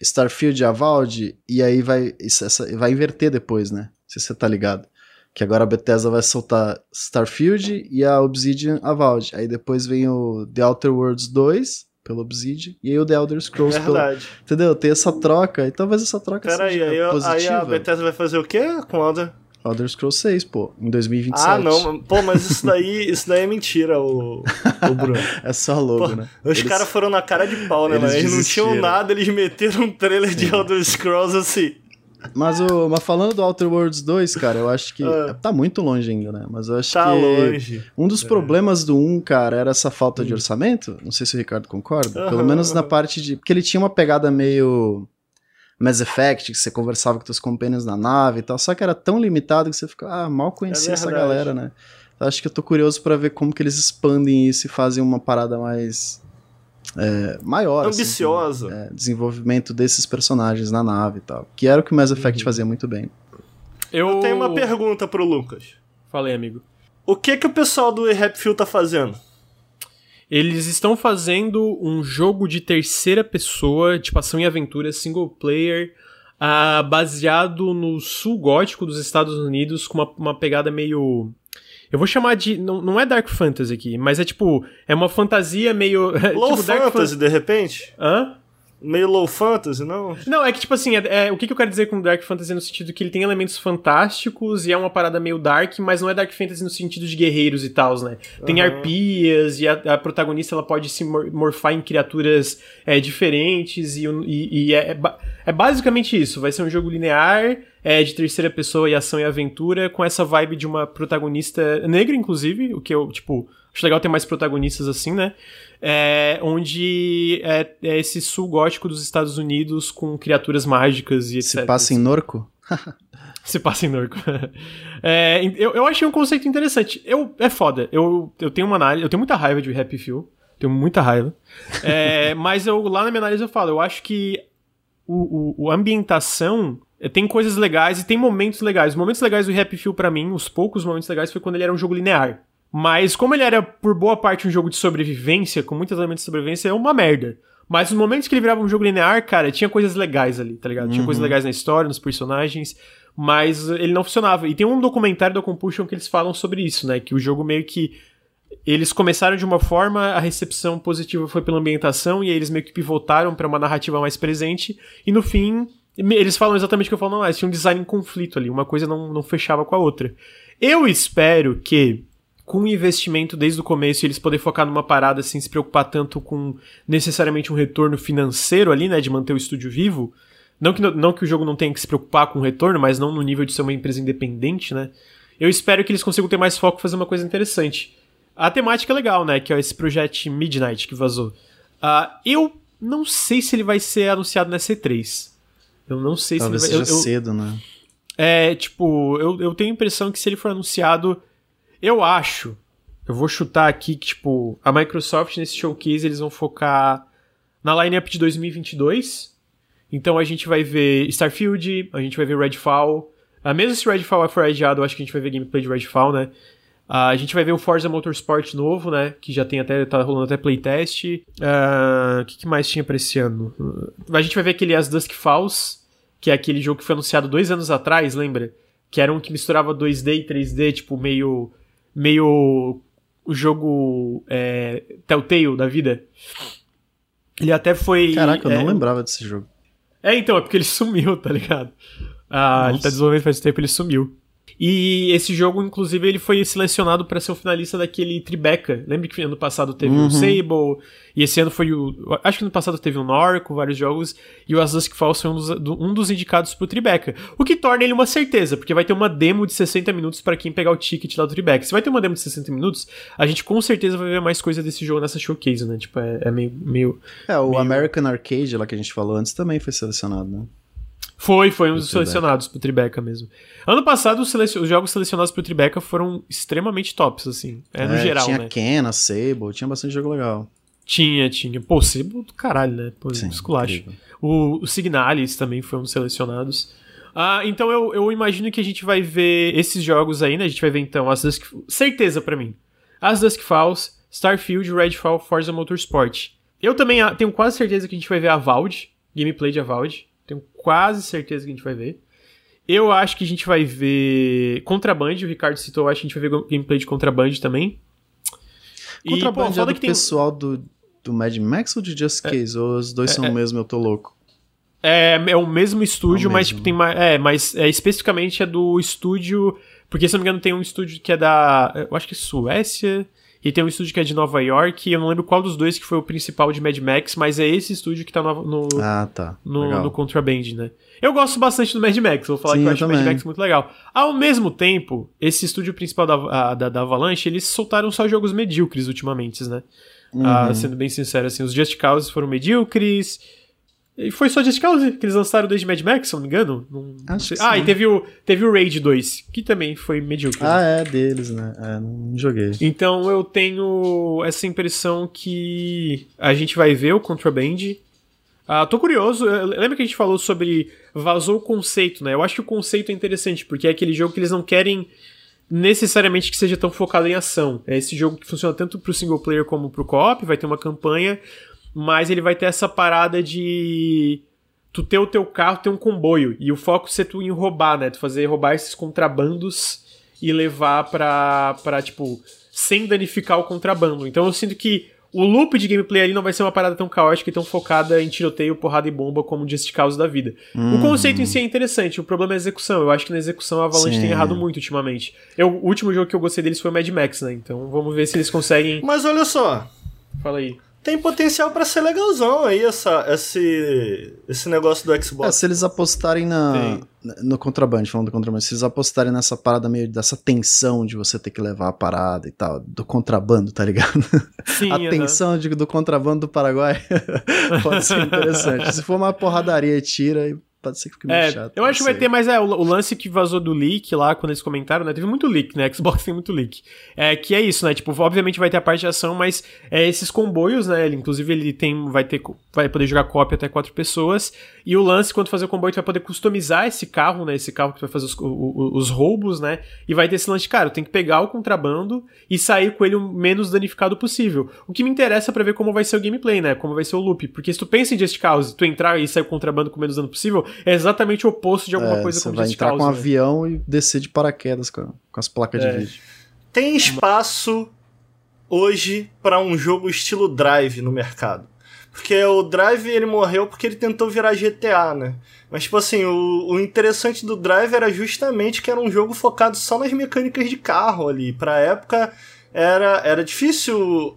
Starfield e Avald, e aí vai, isso, essa, vai inverter depois, né? Se você tá ligado. Que agora a Bethesda vai soltar Starfield e a Obsidian Avald. Aí depois vem o The Outer Worlds 2 pelo Obsidian e aí o The Elder Scrolls Verdade. pelo... Entendeu? Tem essa troca, e talvez essa troca Pera seja aí, aí, positiva. Aí a Bethesda vai fazer o quê com o Elder? Elder Scrolls 6, pô, em 2027. Ah, não, pô, mas isso daí, isso daí é mentira, o, o Bruno. é só logo, pô, né? Os eles, caras foram na cara de pau, né, eles mano? Eles não tinham nada, eles meteram um trailer Sim. de Elder Scrolls assim. Mas, o, mas falando do Outer Worlds 2, cara, eu acho que. Ah. Tá muito longe ainda, né? Mas eu acho tá que. longe. Um dos é. problemas do 1, cara, era essa falta hum. de orçamento. Não sei se o Ricardo concorda. Pelo menos na parte de. Porque ele tinha uma pegada meio. Mass Effect, que você conversava com seus companheiros na nave e tal, só que era tão limitado que você fica, ah, mal conhecia é essa galera, né? Então, acho que eu tô curioso para ver como que eles expandem isso e fazem uma parada mais é, maior. Assim, Ambiciosa. Assim, é, desenvolvimento desses personagens na nave e tal. Que era o que o Mass Effect uhum. fazia muito bem. Eu... eu tenho uma pergunta pro Lucas. Falei, amigo. O que que o pessoal do Rapfield tá fazendo? Eles estão fazendo um jogo de terceira pessoa, tipo ação e aventura, single player, uh, baseado no sul gótico dos Estados Unidos, com uma, uma pegada meio. Eu vou chamar de. Não, não é Dark Fantasy aqui, mas é tipo. É uma fantasia meio. Low tipo Fantasy, de repente? Hã? Meio low fantasy, não? Não, é que tipo assim, é, é, o que, que eu quero dizer com dark fantasy no sentido que ele tem elementos fantásticos e é uma parada meio dark, mas não é dark fantasy no sentido de guerreiros e tal, né? Tem uhum. arpias e a, a, protagonista ela pode se morfar em criaturas é, diferentes e, e, e é, é, é, basicamente isso. Vai ser um jogo linear, é, de terceira pessoa e ação e aventura, com essa vibe de uma protagonista negra, inclusive, o que eu, tipo, acho legal ter mais protagonistas assim, né? É, onde é, é, esse sul gótico dos Estados Unidos com criaturas mágicas e etc. Se passa em Norco? Se passa em Norco. é, eu, eu achei um conceito interessante. Eu, é foda. Eu, eu tenho uma análise, eu tenho muita raiva de Happy Few. Tenho muita raiva. É, mas eu, lá na minha análise eu falo, eu acho que o, o, o ambientação é, tem coisas legais e tem momentos legais. Os momentos legais do Happy Few para mim, os poucos momentos legais, foi quando ele era um jogo linear. Mas como ele era por boa parte um jogo de sobrevivência, com muitos elementos de sobrevivência, é uma merda. Mas nos momentos que ele virava um jogo linear, cara, tinha coisas legais ali, tá ligado? Tinha uhum. coisas legais na história, nos personagens, mas ele não funcionava. E tem um documentário da Compulsion que eles falam sobre isso, né? Que o jogo meio que. Eles começaram de uma forma, a recepção positiva foi pela ambientação, e aí eles meio que pivotaram para uma narrativa mais presente, e no fim. Eles falam exatamente o que eu falo, não, eles tinham um design em conflito ali, uma coisa não, não fechava com a outra. Eu espero que com o investimento desde o começo e eles poder focar numa parada sem se preocupar tanto com necessariamente um retorno financeiro ali, né, de manter o estúdio vivo. Não que, não que o jogo não tenha que se preocupar com o retorno, mas não no nível de ser uma empresa independente, né? Eu espero que eles consigam ter mais foco e fazer uma coisa interessante. A temática é legal, né? Que é esse projeto Midnight que vazou. Uh, eu não sei se ele vai ser anunciado na C3. Eu não sei Talvez se ele vai... seja eu, cedo, né? É, tipo, eu, eu tenho a impressão que se ele for anunciado eu acho, eu vou chutar aqui que, tipo, a Microsoft nesse showcase eles vão focar na lineup de 2022. Então a gente vai ver Starfield, a gente vai ver Redfall. Uh, mesmo se Redfall for adiado, eu acho que a gente vai ver gameplay de Redfall, né? Uh, a gente vai ver o Forza Motorsport novo, né? Que já tem até, tá rolando até playtest. Ah, o que, que, mais tinha pra esse ano? a gente vai ver aquele As Dusk Falls, que é aquele jogo que foi anunciado dois anos atrás, lembra? Que era um que misturava 2D e 3D, tipo, meio meio o jogo é, Telltale da vida. Ele até foi. Caraca, eu é, não lembrava desse jogo. É, então, é porque ele sumiu, tá ligado? Ah, ele tá desenvolvendo faz tempo, ele sumiu. E esse jogo, inclusive, ele foi selecionado para ser o finalista daquele Tribeca. Lembra que ano passado teve uhum. o Sable, e esse ano foi o. Acho que ano passado teve o Norco, vários jogos, e o As Dusk Falls foi um dos, um dos indicados pro Tribeca. O que torna ele uma certeza, porque vai ter uma demo de 60 minutos para quem pegar o ticket lá do Tribeca. Se vai ter uma demo de 60 minutos, a gente com certeza vai ver mais coisa desse jogo nessa showcase, né? Tipo, é, é meio, meio. É, o meio... American Arcade, lá que a gente falou antes, também foi selecionado, né? Foi, foi um dos selecionados pro Tribeca mesmo. Ano passado, os, selecion... os, jogos selecionados pro Tribeca foram extremamente tops, assim. É, no é, geral, tinha né? Tinha Kena, Sable, tinha bastante jogo legal. Tinha, tinha. Pô, Sable do caralho, né? Pô, Sim, esculacho. O, o Signalis também foi um dos selecionados. Ah, então eu, eu imagino que a gente vai ver esses jogos aí, né? A gente vai ver então as Dusk... Certeza para mim. As Dusk Falls, Starfield, Redfall, Forza Motorsport. Eu também tenho quase certeza que a gente vai ver a Valve, gameplay de Valve. Tenho quase certeza que a gente vai ver. Eu acho que a gente vai ver Contraband, o Ricardo citou, eu acho que a gente vai ver gameplay de Contraband também. Contraband e, pô, é do tem... pessoal do, do Mad Max ou de Just é, Case? É, ou os dois é, são o é, mesmo eu tô louco? É, é o mesmo estúdio, É o mas mesmo. tipo, tem mais. É, mas é, especificamente é do estúdio. Porque, se não me engano, tem um estúdio que é da. Eu acho que é Suécia. E tem um estúdio que é de Nova York. E eu não lembro qual dos dois que foi o principal de Mad Max, mas é esse estúdio que tá no, no, Ah, tá. no, no Contraband, né? Eu gosto bastante do Mad Max, vou falar Sim, que eu eu acho o Mad. Max muito legal. Ao mesmo tempo, esse estúdio principal da, a- da, da Avalanche, eles soltaram só jogos medíocres ultimamente, né? Ah, Uhum. sendo bem sincero, assim, os Just Cause foram medíocres. E foi só Just Cause que eles lançaram desde Mad Max, se não me engano. Não- Acho Ah, sim. e teve o, teve o Raid 2, que também foi medíocre. né? Ah, é deles, né? É, não joguei. Então eu tenho essa impressão que a gente vai ver o Contraband. Ah, tô curioso. eu- Lembra que a gente falou sobre. Vazou o conceito, né? Eu acho que o conceito é interessante, porque é aquele jogo que eles não querem necessariamente que seja tão focado em ação. É esse jogo que funciona tanto pro single player como pro co-op, vai ter uma campanha, mas ele vai ter essa parada de tu ter o teu carro, ter um comboio, e o foco ser tu em roubar, né? Tu fazer roubar esses contrabandos e levar pra, pra tipo, sem danificar o contrabando. Então eu sinto que o loop de gameplay ali não vai ser uma parada tão caótica e tão focada em tiroteio, porrada e bomba como Just Cause da vida. O conceito em si é interessante, o problema é a execução. Eu acho que na execução a Avalanche Sim. tem errado muito ultimamente. Eu, o último jogo que eu gostei deles foi o Mad Max, né? Então vamos ver se eles conseguem. Mas olha só, Fala aí. Tem potencial pra ser legalzão aí essa, esse, esse negócio do É, Xbox. se eles apostarem na, no contrabando, falando do contrabando, se eles apostarem nessa parada meio dessa tensão de você ter que levar a parada e tal, do contrabando, tá ligado? Sim, a tensão de- do contrabando do Paraguai pode ser interessante. Se for uma porradaria e tira, aí pode ser que fique meio É, chato. eu acho que vai ter, mas é, o, o lance que vazou do leak lá, quando eles comentaram, né? Teve muito leak, né? Xbox tem muito leak. É, que é isso, né? Tipo, obviamente vai ter a parte de ação, mas é esses comboios, né? Ele, inclusive, ele tem, vai ter, vai poder jogar cópia até quatro pessoas. E o lance, quando fazer o comboio, tu vai poder customizar esse carro, né? Esse carro que tu vai fazer os, os roubos, né? E vai ter esse lance de, cara, tem que pegar o contrabando e sair com ele o menos danificado possível. O que me interessa pra ver como vai ser o gameplay, né? Como vai ser o loop. Porque se tu pensa em Just Cause, tu entrar e sair o contrabando com o menos dano possível, é exatamente o oposto de alguma É, coisa você como vai Just entrar Cause. com um né? avião e descer de paraquedas com, com as placas É. de vídeo. Tem espaço hoje pra um jogo estilo Drive no mercado. Porque o Drive ele morreu porque ele tentou virar GTA, né? Mas, tipo assim, o, o interessante do Drive era justamente que era um jogo focado só nas mecânicas de carro ali. Pra época era, era difícil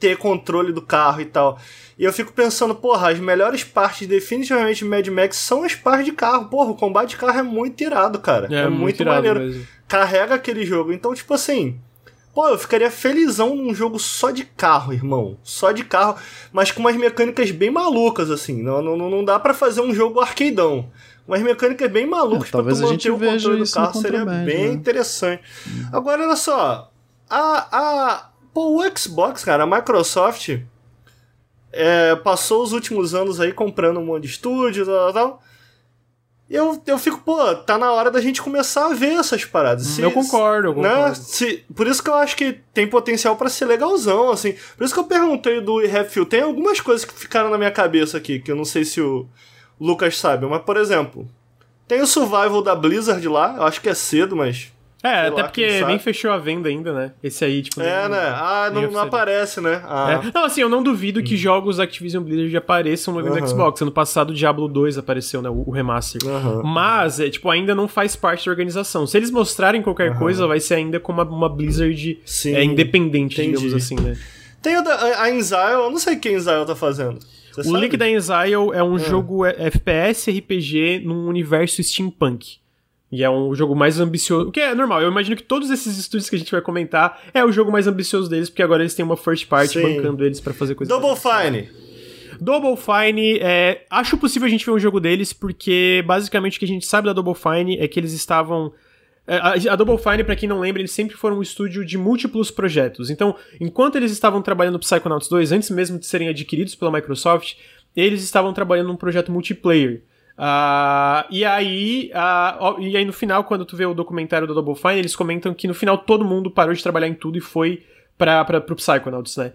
ter controle do carro e tal. E eu fico pensando, porra, as melhores partes definitivamente de Mad Max são as partes de carro. Porra, o combate de carro é muito irado, cara. É, muito, irado maneiro mesmo. carrega aquele jogo. Então, tipo assim, pô, eu ficaria felizão num jogo só de carro, irmão. Só de carro, mas com umas mecânicas bem malucas, assim. Não, não, não dá pra fazer um jogo arcadeão. Umas mecânicas bem malucas É, pra talvez tu a manter gente o veja controle do carro. Seria bem né? interessante. Agora, olha só. A, a, pô, o Xbox, cara, a Microsoft é, passou os últimos anos aí comprando um monte de estúdio, tal, tal, tal. E eu, eu fico, pô, tá na hora da gente começar a ver essas paradas. Se- eu concordo, eu né? concordo. Se, por isso que eu acho que tem potencial pra ser legalzão, assim. Por isso que eu perguntei do Refil. Tem algumas coisas que ficaram na minha cabeça aqui, que eu não sei se o Lucas sabe, mas, por exemplo, tem o Survival da Blizzard lá, eu acho que é cedo, mas. É, até lá, porque nem fechou a venda ainda, né? Esse aí, tipo. É, nem- né? Ah, não, não aparece, né? Ah. É. Não, assim, eu não duvido que jogos Activision Blizzard apareçam no Aham. Xbox. Ano passado, o Diablo 2 apareceu, né? O, o remaster. Aham. Mas, é, tipo, ainda não faz parte da organização. Se eles mostrarem qualquer Aham. coisa, vai ser ainda como uma, uma Blizzard Sim. é, independente, entendi. digamos assim, né? Tem da, a- a Inzile, eu não sei o que a Inzile tá fazendo. Você O sabe? Link da Exile é um Ah. jogo é, FPS RPG num universo steampunk. E é um jogo mais ambicioso. O que é normal, eu imagino que todos esses estúdios que a gente vai comentar é o jogo mais ambicioso deles, porque agora eles têm uma first party Sim. bancando eles pra fazer coisas. Double Fine. Double Fine, é, acho possível a gente ver um jogo deles, porque basicamente o que a gente sabe da Double Fine é que eles estavam. é, A, Double Fine, pra quem não lembra, eles sempre foram um estúdio de múltiplos projetos. Então, enquanto eles estavam trabalhando no Psychonauts 2, antes mesmo de serem adquiridos pela Microsoft, eles estavam trabalhando num projeto multiplayer. Ah, e aí, ó, e aí no final, quando tu vê o documentário da Double Fine, eles comentam que no final todo mundo parou de trabalhar em tudo e foi pra, pro Psychonauts, né?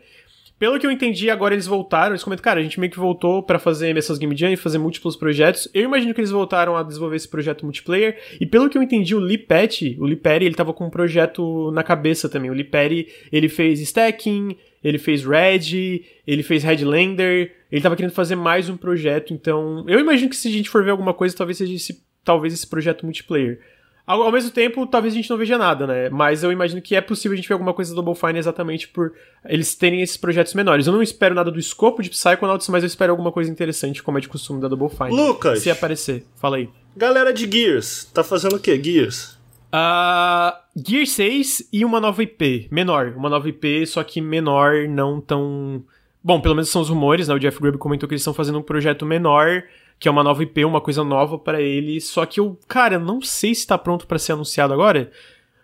Pelo que eu entendi, agora eles voltaram, eles comentam, cara, a gente meio que voltou pra fazer essas Game Jam e fazer múltiplos projetos. Eu imagino que eles voltaram a desenvolver esse projeto multiplayer. E pelo que eu entendi, o Lee Petty, o Lee Perry, ele tava com um projeto na cabeça também. O Lee Perry, ele fez Stacking, ele fez Red, ele fez Headlander, ele tava querendo fazer mais um projeto, então eu imagino que se a gente for ver alguma coisa, talvez seja esse, talvez esse projeto multiplayer. Ao, ao, mesmo tempo, talvez a gente não veja nada, né? Mas eu imagino que é possível a gente ver alguma coisa do Double Fine exatamente por eles terem esses projetos menores. Eu não espero nada do escopo de Psychonauts, mas eu espero alguma coisa interessante, como é de costume da Double Fine. Lucas! Se aparecer, fala aí. Galera de Gears, tá fazendo o quê? Gears? Uh, Gear 6 e uma nova IP, menor. Uma nova IP, só que menor, não tão. Bom, pelo menos são os rumores, né? O Jeff Grubb comentou que eles estão fazendo um projeto menor que é uma nova IP, uma coisa nova para ele. Só que eu, cara, não sei se tá pronto para ser anunciado agora.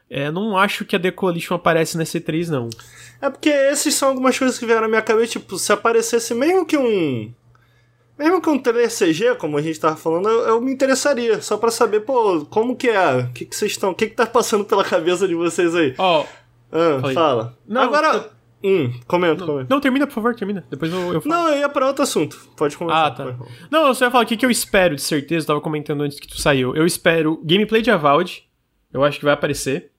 É, não acho que a The Coalition aparece nesse 3 não. É porque esses são algumas coisas que vieram na minha cabeça, tipo, se aparecesse mesmo que um. Mesmo que um trailer CG, como a gente tava falando, eu, eu me interessaria. Só para saber, pô, como que é? O que, que vocês estão. O que, que tá passando pela cabeça de vocês aí? Ó. Oh, ah, fala. Não, Agora. Hum, comenta, comenta. Não, termina, por favor, termina. Depois eu, eu falo. Não, eu ia pra outro assunto. Pode começar. Ah, tá. Não, eu só ia falar o que, que eu espero, de certeza. Eu tava comentando antes que tu saiu. Eu espero gameplay de Avald. Eu acho que vai aparecer.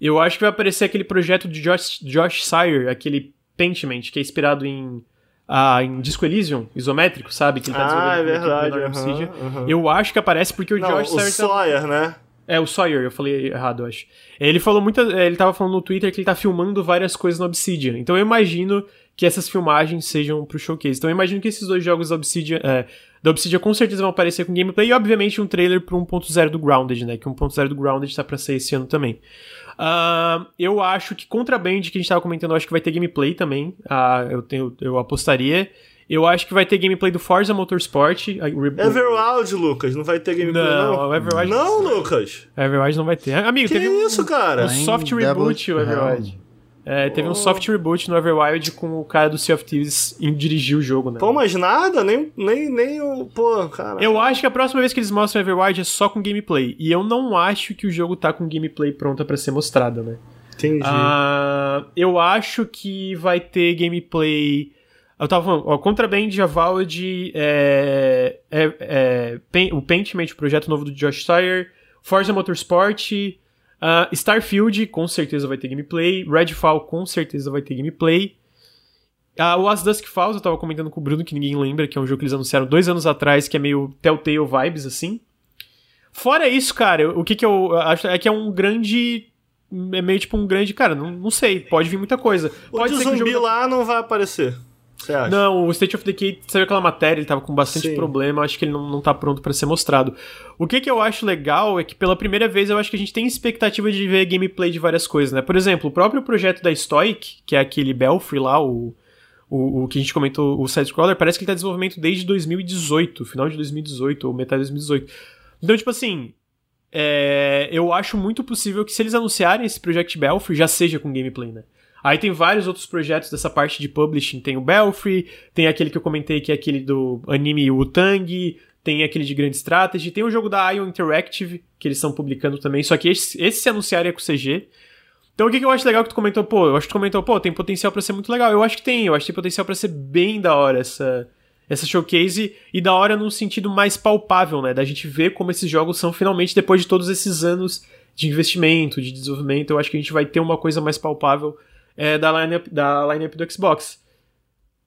Eu acho que vai aparecer aquele projeto de Josh, Josh Sire, aquele Pentiment, que é inspirado em, ah, em Disco Elysium, isométrico, sabe? Que ele tá ah, é verdade. Uhum, uhum. Eu acho que aparece porque o Não, Josh o Sire... O Sawyer, tá... né? É, o Sawyer, eu falei errado, acho. Ele falou muita. É, ele tava falando no Twitter que ele tá filmando várias coisas no Obsidian. Então eu imagino que essas filmagens sejam pro showcase. Então eu imagino que esses dois jogos da Obsidian, é, da Obsidian com certeza vão aparecer com gameplay e, obviamente, um trailer pro 1.0 do Grounded, né? Que 1.0 do Grounded tá pra sair esse ano também. Uh, eu acho que Contraband, que a gente tava comentando, acho que vai ter gameplay também. Uh, eu, tenho, eu apostaria. Eu acho que vai ter gameplay do Forza Motorsport. Everwild, Lucas, não vai ter gameplay não? Não, Everwild não, Lucas. Everwild não vai ter. Amigo, que teve isso, um, cara? Um soft reboot o Everwild. É, teve oh. um soft reboot no Everwild com o cara do Sea of Thieves em dirigir o jogo, né? Pô, mas nada, nem, nem, nem o. Pô, cara. Eu acho que a próxima vez que eles mostram Everwild é só com gameplay. E eu não acho que o jogo tá com gameplay pronta para ser mostrada, né? Entendi. Uh, eu acho que vai ter gameplay eu tava falando, ó, Contraband, Avowed, é, é, é, o Paintmate, o projeto novo do Josh Sire, Forza Motorsport, uh, Starfield, com certeza vai ter gameplay, Redfall, com certeza vai ter gameplay. Uh, o As Dusk Falls, eu tava comentando com o Bruno, que ninguém lembra, que é um jogo que eles anunciaram dois anos atrás, que é meio Telltale vibes, assim. Fora isso, cara, o que que eu acho é que é um grande é meio tipo um grande, cara, não, não sei, pode vir muita coisa. O pode de ser zumbi que o jogo... lá não vai aparecer. Você acha? Não, o State of Decay saiu aquela matéria, ele tava com bastante Sim. problema, acho que ele não, não tá pronto para ser mostrado. O que que eu acho legal é que pela primeira vez eu acho que a gente tem expectativa de ver gameplay de várias coisas, né? Por exemplo, o próprio projeto da Stoic, que é aquele Belfry lá, o, o, o que a gente comentou, o side-scroller, parece que ele tá em desenvolvimento desde 2018, final de 2018, ou metade de 2018. Então, tipo assim, é, eu acho muito possível que se eles anunciarem esse Project Belfry, já seja com gameplay, né? Aí tem vários outros projetos dessa parte de publishing. Tem o Belfry, tem aquele que eu comentei que é aquele do anime Wutang, tem aquele de Grand Strategy, tem o jogo da Ion Interactive, que eles estão publicando também, só que esse, esse se anunciarem é com CG. Então o que, que eu acho legal que tu comentou, pô, eu acho que tu comentou, pô, tem potencial para ser muito legal. Eu acho que tem, eu acho que tem potencial para ser bem da hora essa, essa showcase e da hora num sentido mais palpável, né? Da gente ver como esses jogos são finalmente depois de todos esses anos de investimento, de desenvolvimento, eu acho que a gente vai ter uma coisa mais palpável é, da lineup da line do Xbox.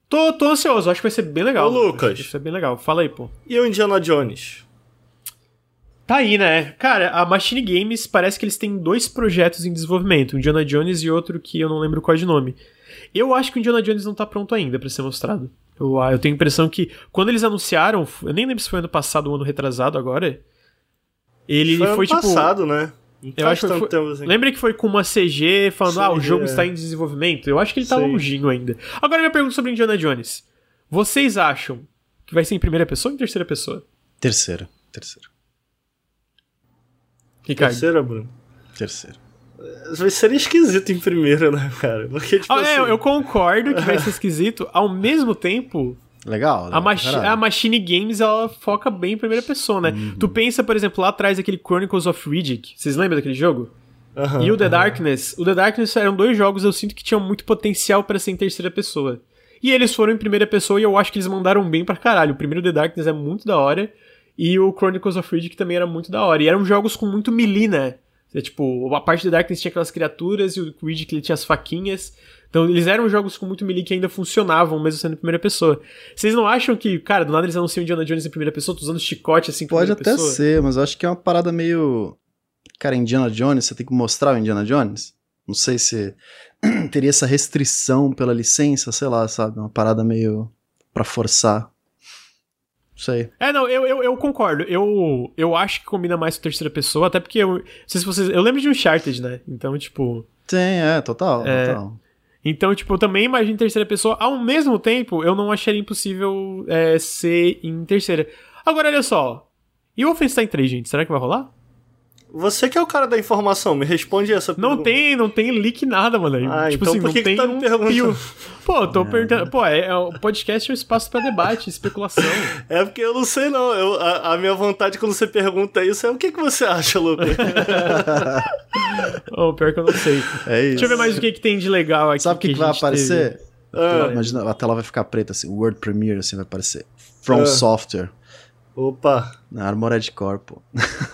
Tô, tô ansioso, acho que vai ser bem legal. Ô, Lucas. Vai ser bem legal. Fala aí, pô. E o Indiana Jones? Tá aí, né? Cara, a Machine Games parece que eles têm dois projetos em desenvolvimento, o Indiana Jones e outro que eu não lembro qual é de nome. Eu acho que o Indiana Jones não tá pronto ainda para ser mostrado. Eu, eu tenho a impressão que quando eles anunciaram, eu nem lembro se foi ano passado ou ano retrasado agora. Ele foi, foi ano tipo passado, né? Eu acho que foi, assim. Lembra que foi com uma CG falando, CG, ah, o jogo é. está em desenvolvimento? Eu acho que ele tá longinho ainda. Agora minha pergunta sobre Indiana Jones. Vocês acham que vai ser em primeira pessoa ou em terceira pessoa? Terceira. Terceira. Ricardo. Terceira, Bruno? Terceira. Vai ser esquisito em primeira, né, cara? Porque, tipo ah, é, assim... é, eu concordo que vai ser esquisito. Ao mesmo tempo, Legal. A, machi a Machine Games, ela foca bem em primeira pessoa, né? Uhum. Tu pensa, por exemplo, lá atrás aquele Chronicles of Riddick. Vocês lembram daquele jogo? Uhum, e o The uhum. Darkness. O The Darkness eram dois jogos eu sinto que tinham muito potencial para ser em terceira pessoa. E eles foram em primeira pessoa e eu acho que eles mandaram bem pra caralho. O primeiro The Darkness é muito da hora. E o Chronicles of Riddick também era muito da hora. E eram jogos com muito melee, né? É, tipo, a parte do Darkness tinha aquelas criaturas e o Riddick ele tinha as faquinhas. Então eles eram jogos com muito melee que ainda funcionavam, mesmo sendo em primeira pessoa. Vocês não acham que, cara, do nada eles anunciam Indiana Jones em primeira pessoa, usando chicote assim Pode até pessoa? ser, mas eu acho que é uma parada meio. Cara, Indiana Jones, você tem que mostrar o Indiana Jones? Não sei se teria essa restrição pela licença, sei lá, sabe? Uma parada meio pra forçar. Não sei. É, não, eu, eu, eu concordo. Eu, eu acho que combina mais com terceira pessoa, até porque eu. Não sei se vocês. Eu lembro de Uncharted, né? Então, tipo. Tem, é, total, É. total. Então, tipo, eu também imagino em terceira pessoa. Ao mesmo tempo, eu não acharia impossível é, ser em terceira. Agora, olha só. E o Wolfenstein 3, gente? Será que vai rolar? Você que é o cara da informação, me responde essa Não pergunta. tem, não tem leak nada, mano. Ah, tipo então assim, por não que que tem tá me um perguntando? fio. Pô, eu tô perguntando. Pô, é, é, o podcast é um espaço pra debate, especulação. É porque eu não sei, não. Eu, a, a minha vontade quando você pergunta isso é o que, que você acha, Lucas? oh, pior que eu não sei. É isso. Deixa eu ver mais o que, que tem de legal aqui. Sabe o que, que a vai aparecer? Ah. Imagina, a tela vai ficar preta assim, Word Premiere assim vai aparecer. From Ah. Software. Opa. Na Armored Core, pô.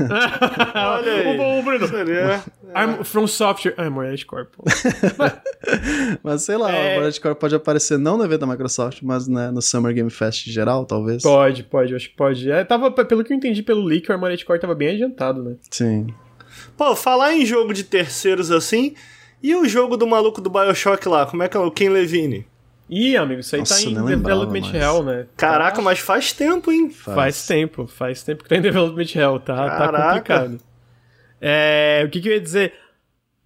Olha aí. o bom, Bruno. Seria... Arm- From Software. Ah, Morelli Corp. Mas sei lá, É. a Armored Core pode aparecer não no evento da Microsoft, mas né, no Summer Game Fest em geral, talvez. Pode, pode, acho que pode. É, tava, pelo que eu entendi pelo leak, o Armored Core tava bem adiantado, né? Sim. Pô, falar em jogo de terceiros assim. E o jogo do maluco do Bioshock lá? Como é que é o Ken Levine? Ih, amigo, isso aí Nossa, tá em Development mais. Hell, né? Caraca, Tá- mas faz tempo, hein? Faz tempo, faz tempo que tá em Development Hell, tá, tá Caraca. complicado. É, o que, que eu ia dizer?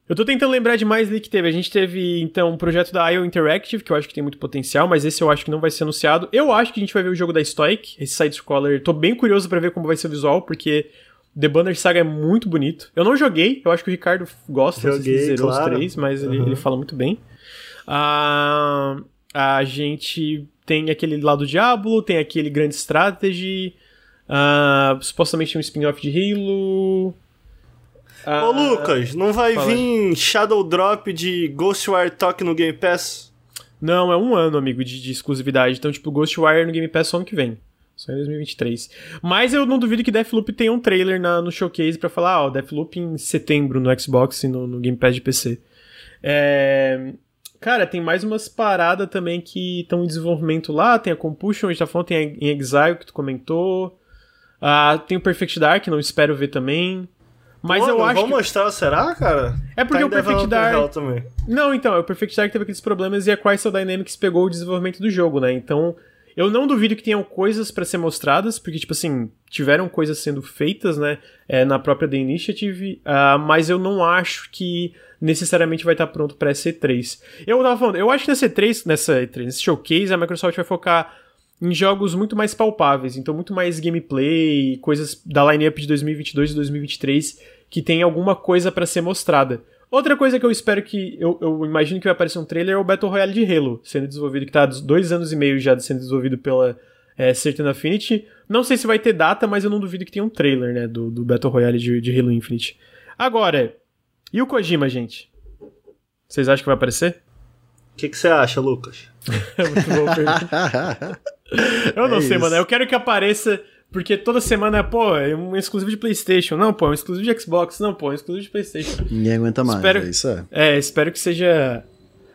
Eu tô tentando lembrar de mais leak que teve. A gente teve, então, um projeto da IO Interactive, que eu acho que tem muito potencial, mas esse eu acho que não vai ser anunciado. Eu acho que a gente vai ver o jogo da Stoic, esse side-scroller. Tô bem curioso pra ver como vai ser o visual, porque The Banner Saga é muito bonito. Eu não joguei, eu acho que o Ricardo gosta, sei se ele Joguei, zerou claro. os três, mas ele, Uhum. ele fala muito bem. Ah, a gente tem aquele lá do Diablo, tem aquele Grande Strategy, ah, supostamente um spin-off de Halo. Ah, Ô, Lucas, não vai fala vir Shadow Drop de Ghostwire Tokyo no Game Pass? Não, é um ano, amigo, de, de exclusividade. Então, tipo, Ghostwire no Game Pass só ano que vem. Só em 2023. Mas eu não duvido que Deathloop tenha um trailer na, no showcase pra falar, ó, Deathloop em setembro no Xbox e no, no Game Pass de PC. É... Cara, tem mais umas paradas também que estão em desenvolvimento lá. Tem a Compulsion, a gente tá falando, tem a em Exile que tu comentou. Ah, tem o Perfect Dark, não espero ver também. Mas Pô, eu acho vão que... mostrar, será, cara? É porque Tá o Perfect Dark... Não, então, o Perfect Dark teve aqueles problemas e a Crystal Dynamics pegou o desenvolvimento do jogo, né? Então, eu não duvido que tenham coisas pra ser mostradas, porque, tipo assim, tiveram coisas sendo feitas, né, é, na própria The Initiative, ah, mas eu não acho que necessariamente vai estar pronto pra C3. Eu tava falando, eu acho que nessa E3, nessa E3, nesse showcase, a Microsoft vai focar em jogos muito mais palpáveis, então muito mais gameplay, coisas da lineup de 2022 e 2023 que tem alguma coisa pra ser mostrada. Outra coisa que eu espero que. Eu, eu imagino que vai aparecer um trailer é o Battle Royale de Halo, sendo desenvolvido, que tá há dois anos e meio já sendo desenvolvido pela é, Certain Affinity. Não sei se vai ter data, mas eu não duvido que tenha um trailer, né, do, do Battle Royale de, de Halo Infinite. Agora, e o Kojima, gente? Vocês acham que vai aparecer? O que você acha, Lucas? É muito pergunta. Eu não É sei, isso. mano. Eu quero que apareça. Porque toda semana, pô, é um exclusivo de PlayStation. Não, pô, é um exclusivo de Xbox. Não, pô, é um exclusivo de PlayStation. Ninguém aguenta mais, Espero- é isso é. É, espero que seja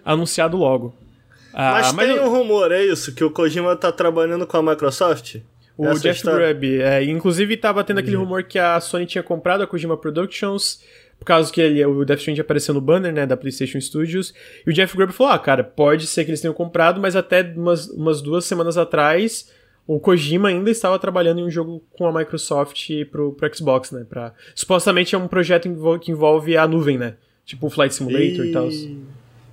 anunciado logo. Ah, mas, tem o, um rumor, é isso? Que o Kojima tá trabalhando com a Microsoft? o essa Jeff história? Grubb, é, inclusive tava tendo aquele rumor que a Sony tinha comprado a Kojima Productions, por causa que ele, o Death Stranding apareceu no banner, né, da PlayStation Studios, e o Jeff Grubb falou, ah, cara, pode ser que eles tenham comprado, mas até umas, umas duas semanas atrás, o Kojima ainda estava trabalhando em um jogo com a Microsoft pro, pro Xbox, né, pra, supostamente é um projeto que envolve a nuvem, né, tipo o Flight Simulator e tal.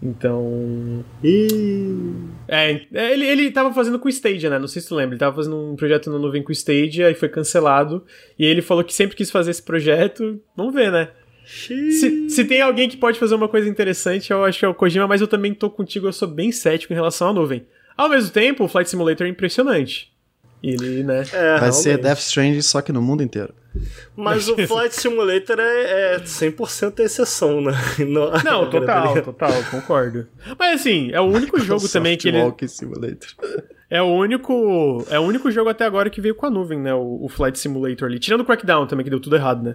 Então, Ih. é, é, ele, ele tava fazendo com o Stadia, né? Não sei se tu lembra. Ele tava fazendo um projeto na nuvem com o Stadia e foi cancelado. E ele falou que sempre quis fazer esse projeto. Vamos ver, né? Se, se tem alguém que pode fazer uma coisa interessante, eu acho que é o Kojima, mas eu também tô contigo, eu sou bem cético em relação à nuvem. Ao mesmo tempo, o Flight Simulator é impressionante. Ele, né? É, Vai ser realmente. Death Stranding só que no mundo inteiro. Mas o Flight Simulator é, é 100% exceção, né? Não, Não, total, total, concordo. Mas assim, é o único jogo também que ele. Simulator. É o único. É o único jogo até agora que veio com a nuvem, né? O, o Flight Simulator ali. Tirando o Crackdown também, que deu tudo errado, né?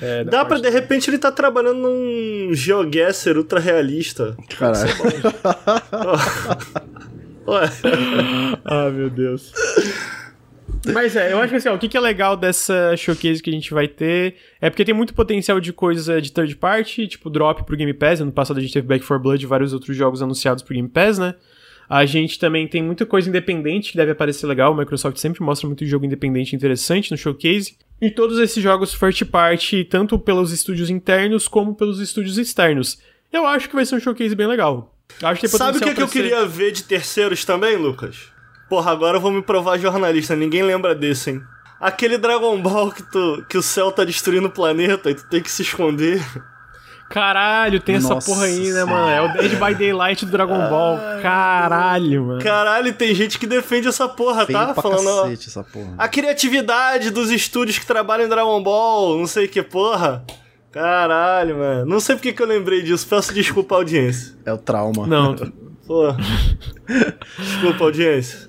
É, Dá pra, de repente, ele tá trabalhando num GeoGuessr ultra realista. Caralho. Ah, meu Deus. Mas é, eu acho que assim, ó, o que, que é legal dessa showcase que a gente vai ter é porque tem muito potencial de coisa de third party, tipo drop pro Game Pass. Ano passado a gente teve Back 4 Blood e vários outros jogos anunciados pro Game Pass, né? A gente também tem muita coisa independente que deve aparecer legal. O Microsoft sempre mostra muito jogo independente interessante no showcase. E todos esses jogos first party, tanto pelos estúdios internos como pelos estúdios externos. Eu acho que vai ser um showcase bem legal. Acho que Sabe o que, que eu ser... queria ver de terceiros também, Lucas? Porra, agora eu vou me provar jornalista, ninguém lembra desse, hein? Aquele Dragon Ball que, tu, que o céu tá destruindo o planeta e tu tem que se esconder. Caralho, tem Nossa essa porra aí, né, mano? É o Dead by Daylight do Dragon Ball. Caralho, mano. Caralho, tem gente que defende essa porra, Feio tá? Falando. Cacete, essa porra. A criatividade dos estúdios que trabalham em Dragon Ball, não sei que porra. Caralho, mano. Não sei porque que eu lembrei disso. Peço desculpa à audiência. É o trauma. Não. Pô. desculpa, audiência.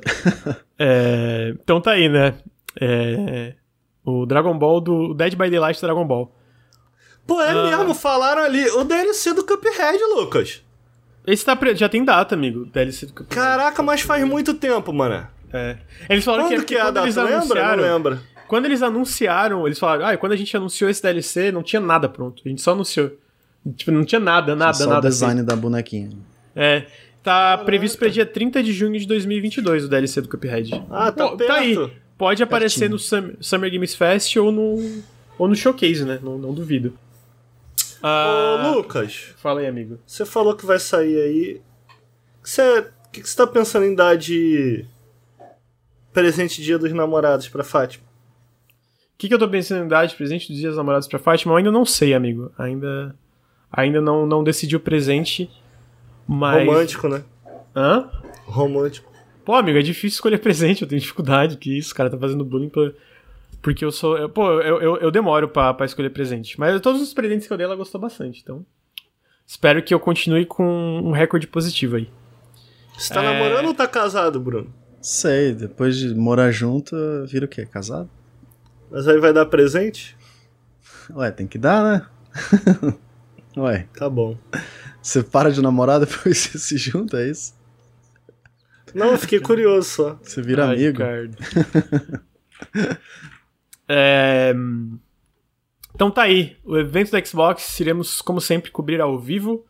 É, então tá aí, né? É, o Dragon Ball do Dead by Daylight Dragon Ball. Pô, é ah. mesmo, falaram ali. O DLC do Cuphead, Lucas. Esse tá pre... já tem data, amigo. DLC do Cuphead. Caraca, mas faz muito tempo, mano. É. Eles falaram quando que, que é a data? Anunciaram, Não lembra? Quando eles anunciaram, eles falaram, ah, quando a gente anunciou esse DLC, não tinha nada pronto. A gente só anunciou. Tipo, não tinha nada, nada, só nada. Só o design assim. da bonequinha. É. Tá Caraca. previsto para dia 30 de junho de 2022 o DLC do Cuphead. Ah, tá Pô, perto. Tá aí. Pode aparecer no Summer, Summer Games Fest ou no, ou no Showcase, né? Não, não duvido. Ah, Ô, Lucas. Fala aí, amigo. Você falou que vai sair aí. Você, o que, que você tá pensando em dar de presente dia dos namorados pra Fátima? O que, que eu tô pensando em dar de presente dos dias dos namorados pra Fátima? Eu ainda não sei, amigo. Ainda, ainda não, não decidi o presente. Mas... Romântico, né? Hã? Romântico. Pô, amigo, é difícil escolher presente, eu tenho dificuldade, que isso, cara tá fazendo bullying pra porque eu sou. Eu, pô, eu, eu, eu demoro pra, pra escolher presente. Mas todos os presentes que eu dei, ela gostou bastante. Então. Espero que eu continue com um recorde positivo aí. Você tá é... namorando ou tá casado, Bruno? Sei, depois de morar junto, vira o quê? Casado? Mas aí vai dar presente? Ué, tem que dar, né? Ué. Tá bom. Você para de namorar depois você se junta, é isso? Não, eu fiquei curioso só. Você vira Ai, amigo. É... Então tá aí, o evento da Xbox iremos, como sempre, cobrir ao vivo.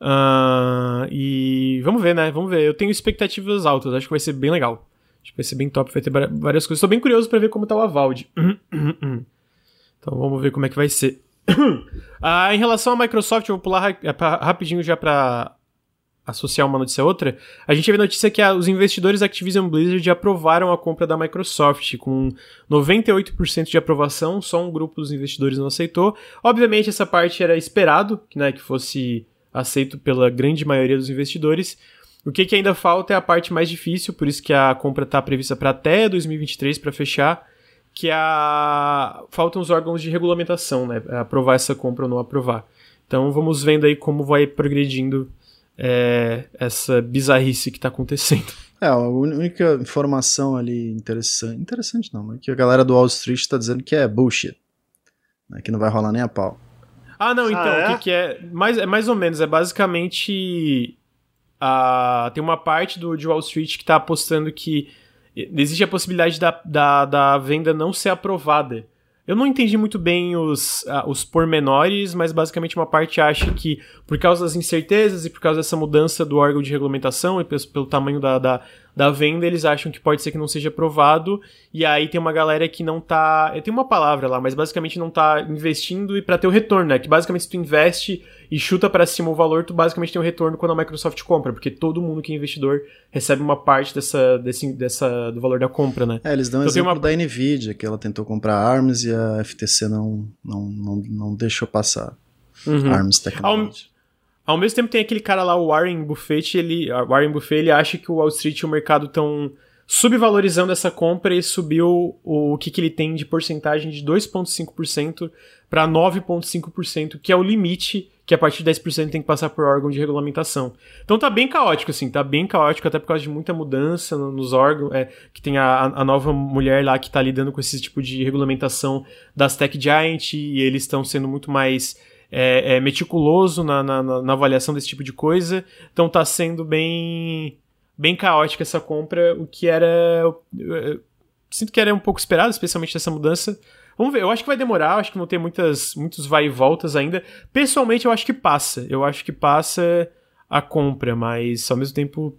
Uh, e vamos ver, né? Vamos ver. Eu tenho expectativas altas, acho que vai ser bem legal. Acho que vai ser bem top, vai ter várias coisas. Estou bem curioso para ver como tá o Avald. então vamos ver como é que vai ser. uh, em relação à Microsoft, eu vou pular rapidinho já para associar uma notícia a outra, a gente teve notícia que os investidores Activision Blizzard aprovaram a compra da Microsoft com 98% de aprovação, só um grupo dos investidores não aceitou. Obviamente essa parte era esperado, né, que fosse aceito pela grande maioria dos investidores. O que, que ainda falta é a parte mais difícil, por isso que a compra está prevista para até 2023 para fechar, que é a faltam os órgãos de regulamentação, né, aprovar essa compra ou não aprovar. Então vamos vendo aí como vai progredindo é, essa bizarrice que está acontecendo. É, a única informação ali interessante, interessante não, mas que a galera do Wall Street está dizendo que é bullshit, né, que não vai rolar nem a pau. Ah, não, então, ah, é? o que, que, é? Mais, é mais ou menos, é basicamente. A, tem uma parte do, de Wall Street que está apostando que existe a possibilidade da, da, da venda não ser aprovada. Eu não entendi muito bem os, uh, os pormenores, mas basicamente uma parte acha que, por causa das incertezas e por causa dessa mudança do órgão de regulamentação e pelo, pelo tamanho da, da, da, venda, eles acham que pode ser que não seja aprovado. E aí tem uma galera que não tá. Tem uma palavra lá, mas basicamente não tá investindo e para ter o retorno, né? Que basicamente se tu investe e chuta para cima o valor, tu basicamente tem o retorno quando a Microsoft compra, porque todo mundo que é investidor recebe uma parte dessa, desse, dessa, do valor da compra, né? É, eles dão então, exemplo uma... da Nvidia, que ela tentou comprar ARMS e a FTC não, não, não, não deixou passar. Uhum. ARMS Technology. Ao, ao mesmo tempo tem aquele cara lá, o Warren Buffett, ele, Warren Buffett, ele acha que o Wall Street e o mercado estão subvalorizando essa compra e subiu o, o que, que ele tem de porcentagem de 2,5% para 9,5%, que é o limite que a partir de 10% tem que passar por órgão de regulamentação. Então tá bem caótico, assim, tá bem caótico, até por causa de muita mudança nos órgãos, é, que tem a, a nova mulher lá que tá lidando com esse tipo de regulamentação das Tech Giant, e eles estão sendo muito mais é, é, meticuloso na, na, na, avaliação desse tipo de coisa. Então tá sendo bem bem caótica essa compra, o que era. sinto que era um pouco esperado, especialmente dessa mudança. Vamos ver, eu acho que vai demorar, acho que vão ter muitas, muitos vai e voltas ainda. Pessoalmente, eu acho que passa. Eu acho que passa a compra, mas ao mesmo tempo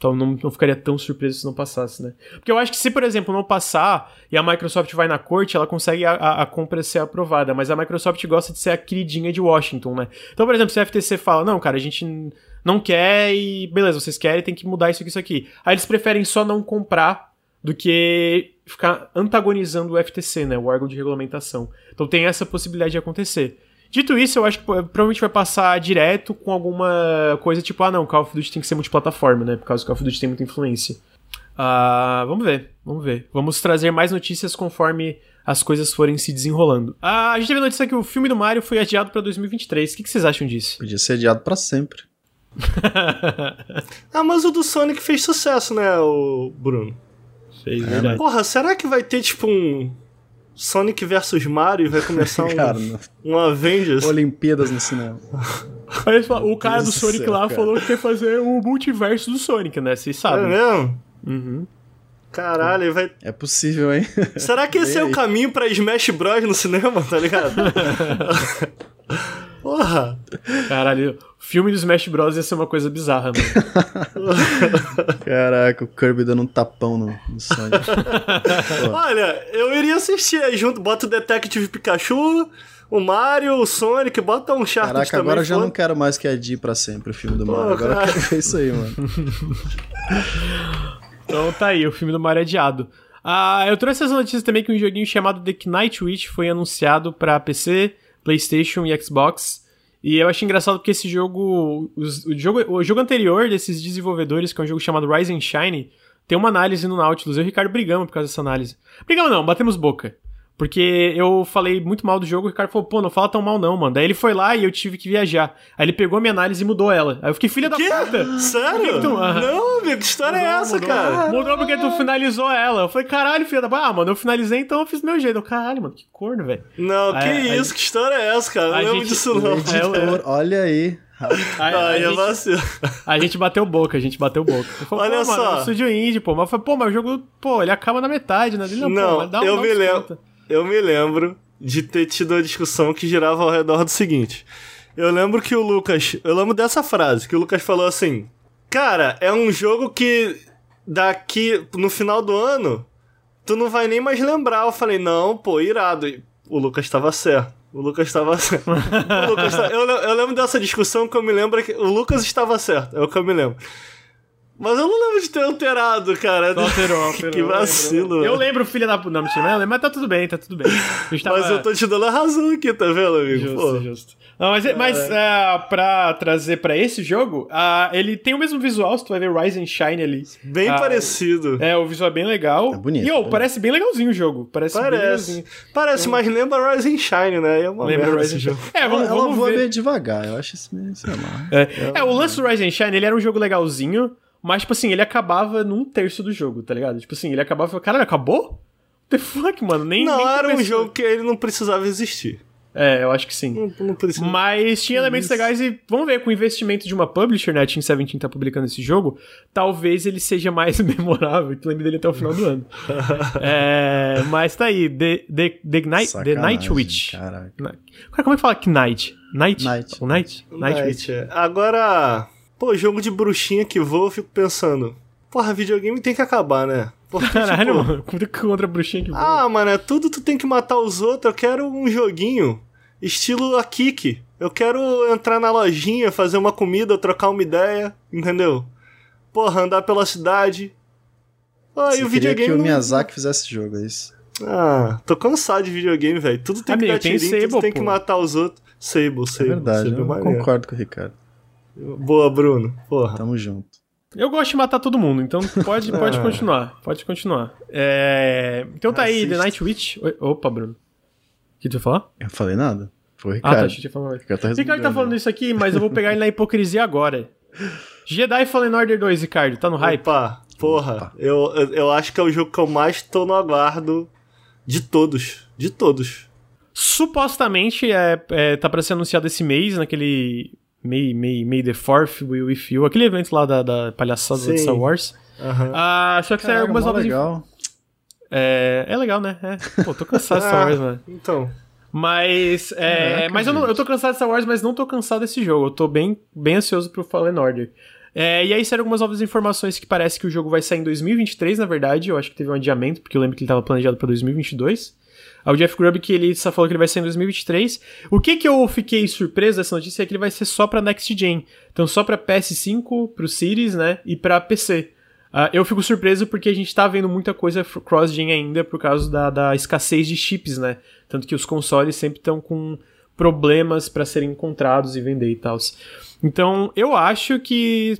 então não, não ficaria tão surpreso se não passasse, né? Porque eu acho que se, por exemplo, não passar e a Microsoft vai na corte, ela consegue a, a, a, compra ser aprovada. Mas a Microsoft gosta de ser a queridinha de Washington, né? Então, por exemplo, se a FTC fala, não, cara, a gente não quer e beleza, vocês querem, tem que mudar isso aqui, isso aqui. Aí eles preferem só não comprar do que ficar antagonizando o FTC, né? O órgão de regulamentação. Então tem essa possibilidade de acontecer. Dito isso, eu acho que provavelmente vai passar direto com alguma coisa tipo, ah não, Call of Duty tem que ser multiplataforma, né? Por causa que Call of Duty tem muita influência. Uh, vamos ver, vamos ver. Vamos trazer mais notícias conforme as coisas forem se desenrolando. Uh, a gente teve notícia que o filme do Mario foi adiado para 2023. O que, que, vocês acham disso? Podia ser adiado para sempre. ah, mas o do Sonic fez sucesso, né, o Bruno? Fez, é, verdade. Porra, será que vai ter tipo um Sonic versus Mario vai começar um, cara, um Avengers. Olimpíadas no cinema. o cara do Sonic céu, lá cara. falou que quer fazer o multiverso do Sonic, né? Vocês sabem. É mesmo? Uhum. Caralho, vai. É possível, hein? Será que esse é o caminho pra Smash Bros no cinema, tá ligado? Porra! Caralho, filme do Smash Bros ia ser uma coisa bizarra, mano. Caraca, o Kirby dando um tapão no, no Sonic. Olha, eu iria assistir aí junto, bota o Detective Pikachu, o Mario, o Sonic, bota um Uncharted Caraca, também. agora eu já não quero mais que adie pra sempre o filme do Mario. Pô, agora cara. eu quero ver isso aí, mano. então tá aí, o filme do Mario é adiado. Ah, eu trouxe essa notícia também que um joguinho chamado The Knight Witch foi anunciado para PC, PlayStation e Xbox. E eu achei engraçado porque esse jogo. O, jogo o jogo anterior desses desenvolvedores, que é um jogo chamado Rise and Shine, tem uma análise no Nautilus. Eu e o Ricardo brigamos por causa dessa análise. Brigamos não, batemos boca. Porque eu falei muito mal do jogo, o Ricardo falou, pô, não fala tão mal não, mano. Daí ele foi lá e eu tive que viajar. Aí ele pegou a minha análise e mudou ela. Aí eu fiquei, filha da puta. Sério? Tu... Não, amigo, que história é mudou, é essa, mudou. cara? Mudou porque tu finalizou ela. Eu falei, caralho, filha da puta. Ah, mano, eu finalizei, então eu fiz do meu jeito. Eu, caralho, mano, que corno, velho. Não, que aí, isso, aí... que história é essa, cara? Não lembro gente... disso não. Editor, olha aí. Aí, a, gente, a gente bateu boca, a gente bateu boca. Falou, Olha só. Mano, eu indie, pô. Mas foi, pô, mas o jogo, pô, ele acaba na metade, né? Ele, não, não pô, eu me lembro eu me lembro de ter tido uma discussão que girava ao redor do seguinte. Eu lembro que o Lucas. Eu lembro dessa frase, que o Lucas falou assim: Cara, é um jogo que daqui no final do ano tu não vai nem mais lembrar. Eu falei, não, pô, irado. E o Lucas estava certo. O Lucas estava certo. Lucas, eu, eu lembro dessa discussão que eu me lembro que o Lucas estava certo. É o que eu me lembro. Mas eu não lembro de ter alterado, cara. Alterou, alterou. que vacilo. Eu lembro, filha da puta. Não, mentira, mas tá tudo bem, tá tudo bem. Tava... Mas eu tô te dando a razão aqui, tá vendo, amigo? Justo, Pô. justo. Não, mas, mas uh, pra trazer pra esse jogo, uh, ele tem o mesmo visual, se tu vai ver Rise and Shine ali. Bem uh, parecido. É, o visual é bem legal. É bonito. E, oh, é. parece bem legalzinho o jogo. Parece Parece, parece é. mas lembra Rise and Shine, né? É uma lembra Rise and Shine. É, vamos, ela, vamos ela voa meio devagar, eu acho isso meio, sei lá. É, é o lance do Rise and Shine, ele era um jogo legalzinho, mas, tipo assim, ele acabava num terço do jogo, tá ligado? Tipo assim, ele acabava e falava, caralho, acabou? What the fuck, mano? Nem, não, nem era começou. um jogo que ele não precisava existir. É, eu acho que sim. Não, não precisa. Mas tinha elementos Isso. legais e vamos ver, com o investimento de uma publisher, né? A Team 17 tá publicando esse jogo, talvez ele seja mais memorável, que lembre dele até o final do ano. é, mas tá aí, The, the, the, Night, the Night Witch. Caraca. Cara, como é que fala Knight? Night? Night. O Night? Night, Night Witch. É. Agora, Pô, jogo de bruxinha que voa, eu fico pensando. Porra, videogame tem que acabar, né? Porque, Caralho, tipo, mano, contra a bruxinha que voa. Ah, mano, é tudo tu tem que matar os outros. Eu quero um joguinho estilo a Kik. Eu quero entrar na lojinha, fazer uma comida, trocar uma ideia, entendeu? Porra, andar pela cidade. Ah, Você e o videogame. que o Miyazaki fizesse jogo, é isso? Ah, tô cansado de videogame, velho. Tudo tem Amigo, que dar tem tirinho, Sable, tudo tem que matar os outros. Sable, Sable. É verdade, Sable eu concordo com o Ricardo. Boa, Bruno. Porra. Tamo junto. Eu gosto de matar todo mundo, então pode, pode ah. continuar. Pode continuar. É... Então tá Assista. aí, The Night Witch. Opa, Bruno. O que tu ia falar? Eu falei nada. Foi, Ah, tá, que tinha falado. Ricardo tá Ricardo tá falando isso aqui, mas eu vou pegar ele na hipocrisia agora. Jedi Fallen Order 2, Ricardo, tá no hype? Opa, porra, Eu, eu, eu acho que é o jogo que eu mais tô no aguardo de todos. De todos. Supostamente é, é, tá pra ser anunciado esse mês, naquele May, May, May the 4th Will With You, aquele evento lá da, da palhaçada Sim. do Star Wars. Aham. Ah, só que saíram Caraca, algumas mó novas inf- legal. É, é legal, né? É. Pô, tô cansado de Star Wars, mano. Então. Mas, é, Caraca, mas eu, não, eu tô cansado de Star Wars, mas não tô cansado desse jogo. Eu tô bem, bem ansioso pro Fallen Order. É, e aí saíram algumas novas informações que parece que o jogo vai sair em 2023, na verdade. Eu acho que teve um adiamento, porque eu lembro que ele tava planejado pra 2022. Aí o Jeff Grubb que ele só falou que ele vai sair em 2023. O que que eu fiquei surpreso dessa notícia é que ele vai ser só pra Next Gen. Então só pra PS5, pro Series, né, e pra PC. Ah, eu fico surpreso porque a gente tá vendo muita coisa cross-gen ainda por causa da, da escassez de chips, né? Tanto que os consoles sempre estão com problemas pra serem encontrados e vender e tal. Então, eu acho que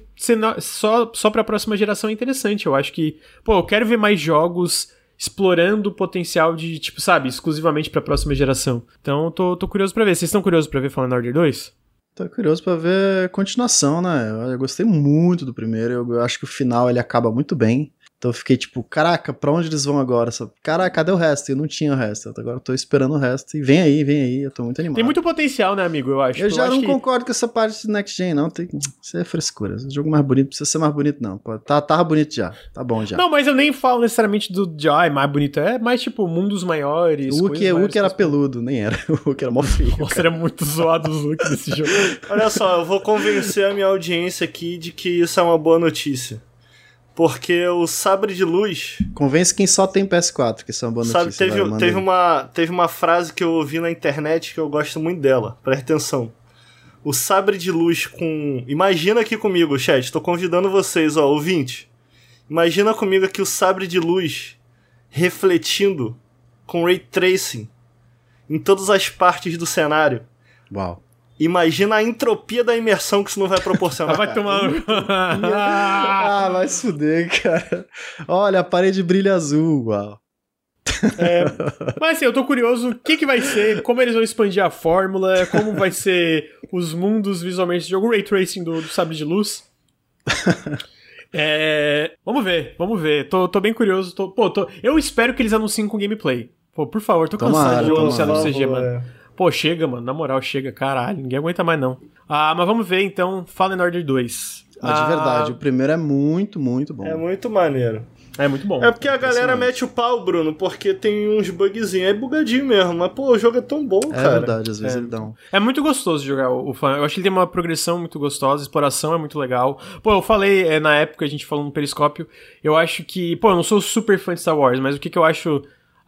só, só pra próxima geração é interessante. Eu acho que, pô, eu quero ver mais jogos explorando o potencial de, tipo, sabe, exclusivamente pra próxima geração. Então, tô, tô curioso pra ver. Vocês estão curiosos pra ver Fallen Order 2? Tô curioso pra ver a continuação, né? Eu, eu gostei muito do primeiro, eu, eu acho que o final ele acaba muito bem. Então eu fiquei tipo, caraca, pra onde eles vão agora? Caraca, cadê o resto? E eu não tinha o resto. Agora eu tô esperando o resto. E vem aí, vem aí, eu tô muito animado. Tem muito potencial, né, amigo? Eu acho. Eu já acho não que... concordo com essa parte de Next Gen, não. Tem... Isso é frescura. O jogo mais bonito precisa ser mais bonito, não. Tá, tava bonito já. Tá bom já. Não, mas eu nem falo necessariamente do de, ai, mais bonito. É mais tipo mundos maiores. o Hulk, coisas o Hulk era peludo, nem era. O Hulk era mó feio. Nossa, era muito zoado os looks desse jogo. Olha só, eu vou convencer a minha audiência aqui de que isso é uma boa notícia. Porque o sabre de luz. Convence quem só tem PS4, que isso é teve, vai, teve, uma, teve uma frase que eu ouvi na internet que eu gosto muito dela. Presta atenção. O sabre de luz com. Imagina aqui comigo, chat. Tô convidando vocês, ó, ouvinte. Imagina comigo aqui o sabre de luz refletindo com ray tracing em todas as partes do cenário. Uau. Imagina a entropia da imersão que isso não vai proporcionar. Vai tomar. no- Ah, vai se fuder, cara. Olha, a parede brilha azul, uau. É, mas assim, eu tô curioso o que, que vai ser, como eles vão expandir a fórmula, como vai ser os mundos visualmente do jogo, o ray tracing do, do Sabre de Luz. É, vamos ver, vamos ver. Tô, tô bem curioso. Tô, pô, tô- eu espero que eles anunciem com gameplay. Pô, por favor, tô cansado Tomara, de anunciado no CG, mano. é. Pô, chega, mano. Na moral, chega. Caralho, ninguém aguenta mais, não. Ah, mas vamos ver então. Fallen Order 2. Mas de Ah, verdade, o primeiro é muito, muito bom. É muito maneiro. É muito bom. É porque a galera mete o pau, Bruno, porque tem uns bugzinhos. É bugadinho mesmo, mas pô, o jogo é tão bom, É cara. verdade, às vezes É. ele dá um. É muito gostoso de jogar o o Fallen. Eu acho que ele tem uma progressão muito gostosa, a exploração é muito legal. Pô, eu falei é, na época, a gente falou no Periscópio, eu acho que. Pô, eu não sou super fã de Star Wars, mas o que, que eu acho.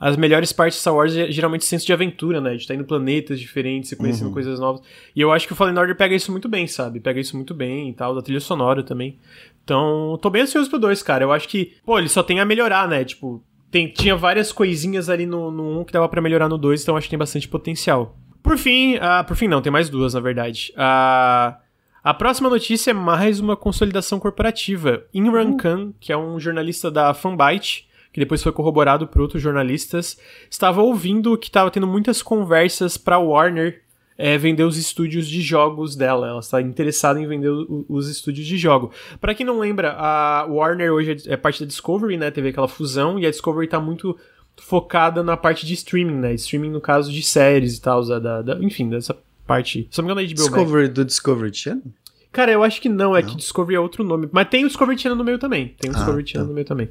As melhores partes de Star Wars é geralmente senso de aventura, né? De estar indo em planetas diferentes e conhecendo Uhum. coisas novas. E eu acho que o Fallen Order pega isso muito bem, sabe? Pega isso muito bem e tal, da trilha sonora também. Então, tô bem ansioso pro 2, cara. Eu acho que, pô, ele só tem a melhorar, né? Tipo, tem, tinha várias coisinhas ali no, no 1 que dava pra melhorar no 2, então acho que tem bastante potencial. Por fim, ah, por fim não, tem mais duas, na verdade. Ah, a próxima notícia é mais uma consolidação corporativa. Imran Khan, que é um jornalista da Fanbyte, que depois foi corroborado por outros jornalistas, estava ouvindo que estava tendo muitas conversas para Warner é, vender os estúdios de jogos dela. Ela está interessada em vender os estúdios de jogo. Para quem não lembra, a Warner hoje é é parte da Discovery, né? Teve aquela fusão e a Discovery tá muito focada na parte de streaming, né? Streaming no caso de séries e tal, da, da- enfim, dessa parte. Se não me engano, é HBO. Discovery do Discovery Channel? Cara, eu acho que não, é Não? que Discovery é outro nome. Mas tem o Discovery Channel no meio também. Tem o Ah, Discovery tá. Channel no meio também.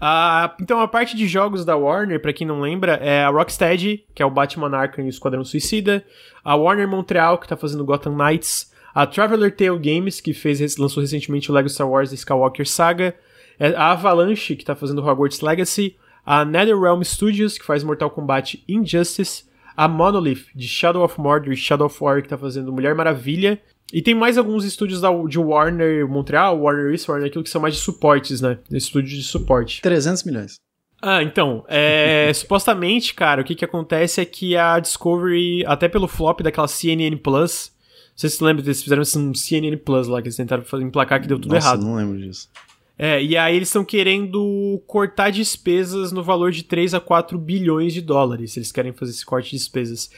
Ah, então, a parte de jogos da Warner, pra quem não lembra, é a Rocksteady, que é o Batman Arkham e o Esquadrão Suicida. A Warner Montreal, que tá fazendo Gotham Knights. A Traveler Tale Games, que fez, lançou recentemente o Lego Star Wars The Skywalker Saga. É A Avalanche, que tá fazendo Hogwarts Legacy. A NetherRealm Studios, que faz Mortal Kombat Injustice. A Monolith, de Shadow of Mordor e Shadow of War, que tá fazendo Mulher Maravilha. E tem mais alguns estúdios da, de Warner Montreal, Warner East, Warner aquilo que são mais de suportes, né? Estúdios de suporte. 300 milhões. Ah, então, é, supostamente, cara, o que que acontece é que a Discovery, até pelo flop daquela CNN Plus, não sei se você lembra, eles fizeram um CNN Plus lá, que eles tentaram fazer, emplacar que deu tudo Nossa, errado. não lembro disso. É, e aí eles estão querendo cortar despesas no valor de 3 a 4 bilhões de dólares. Eles querem fazer esse corte de despesas.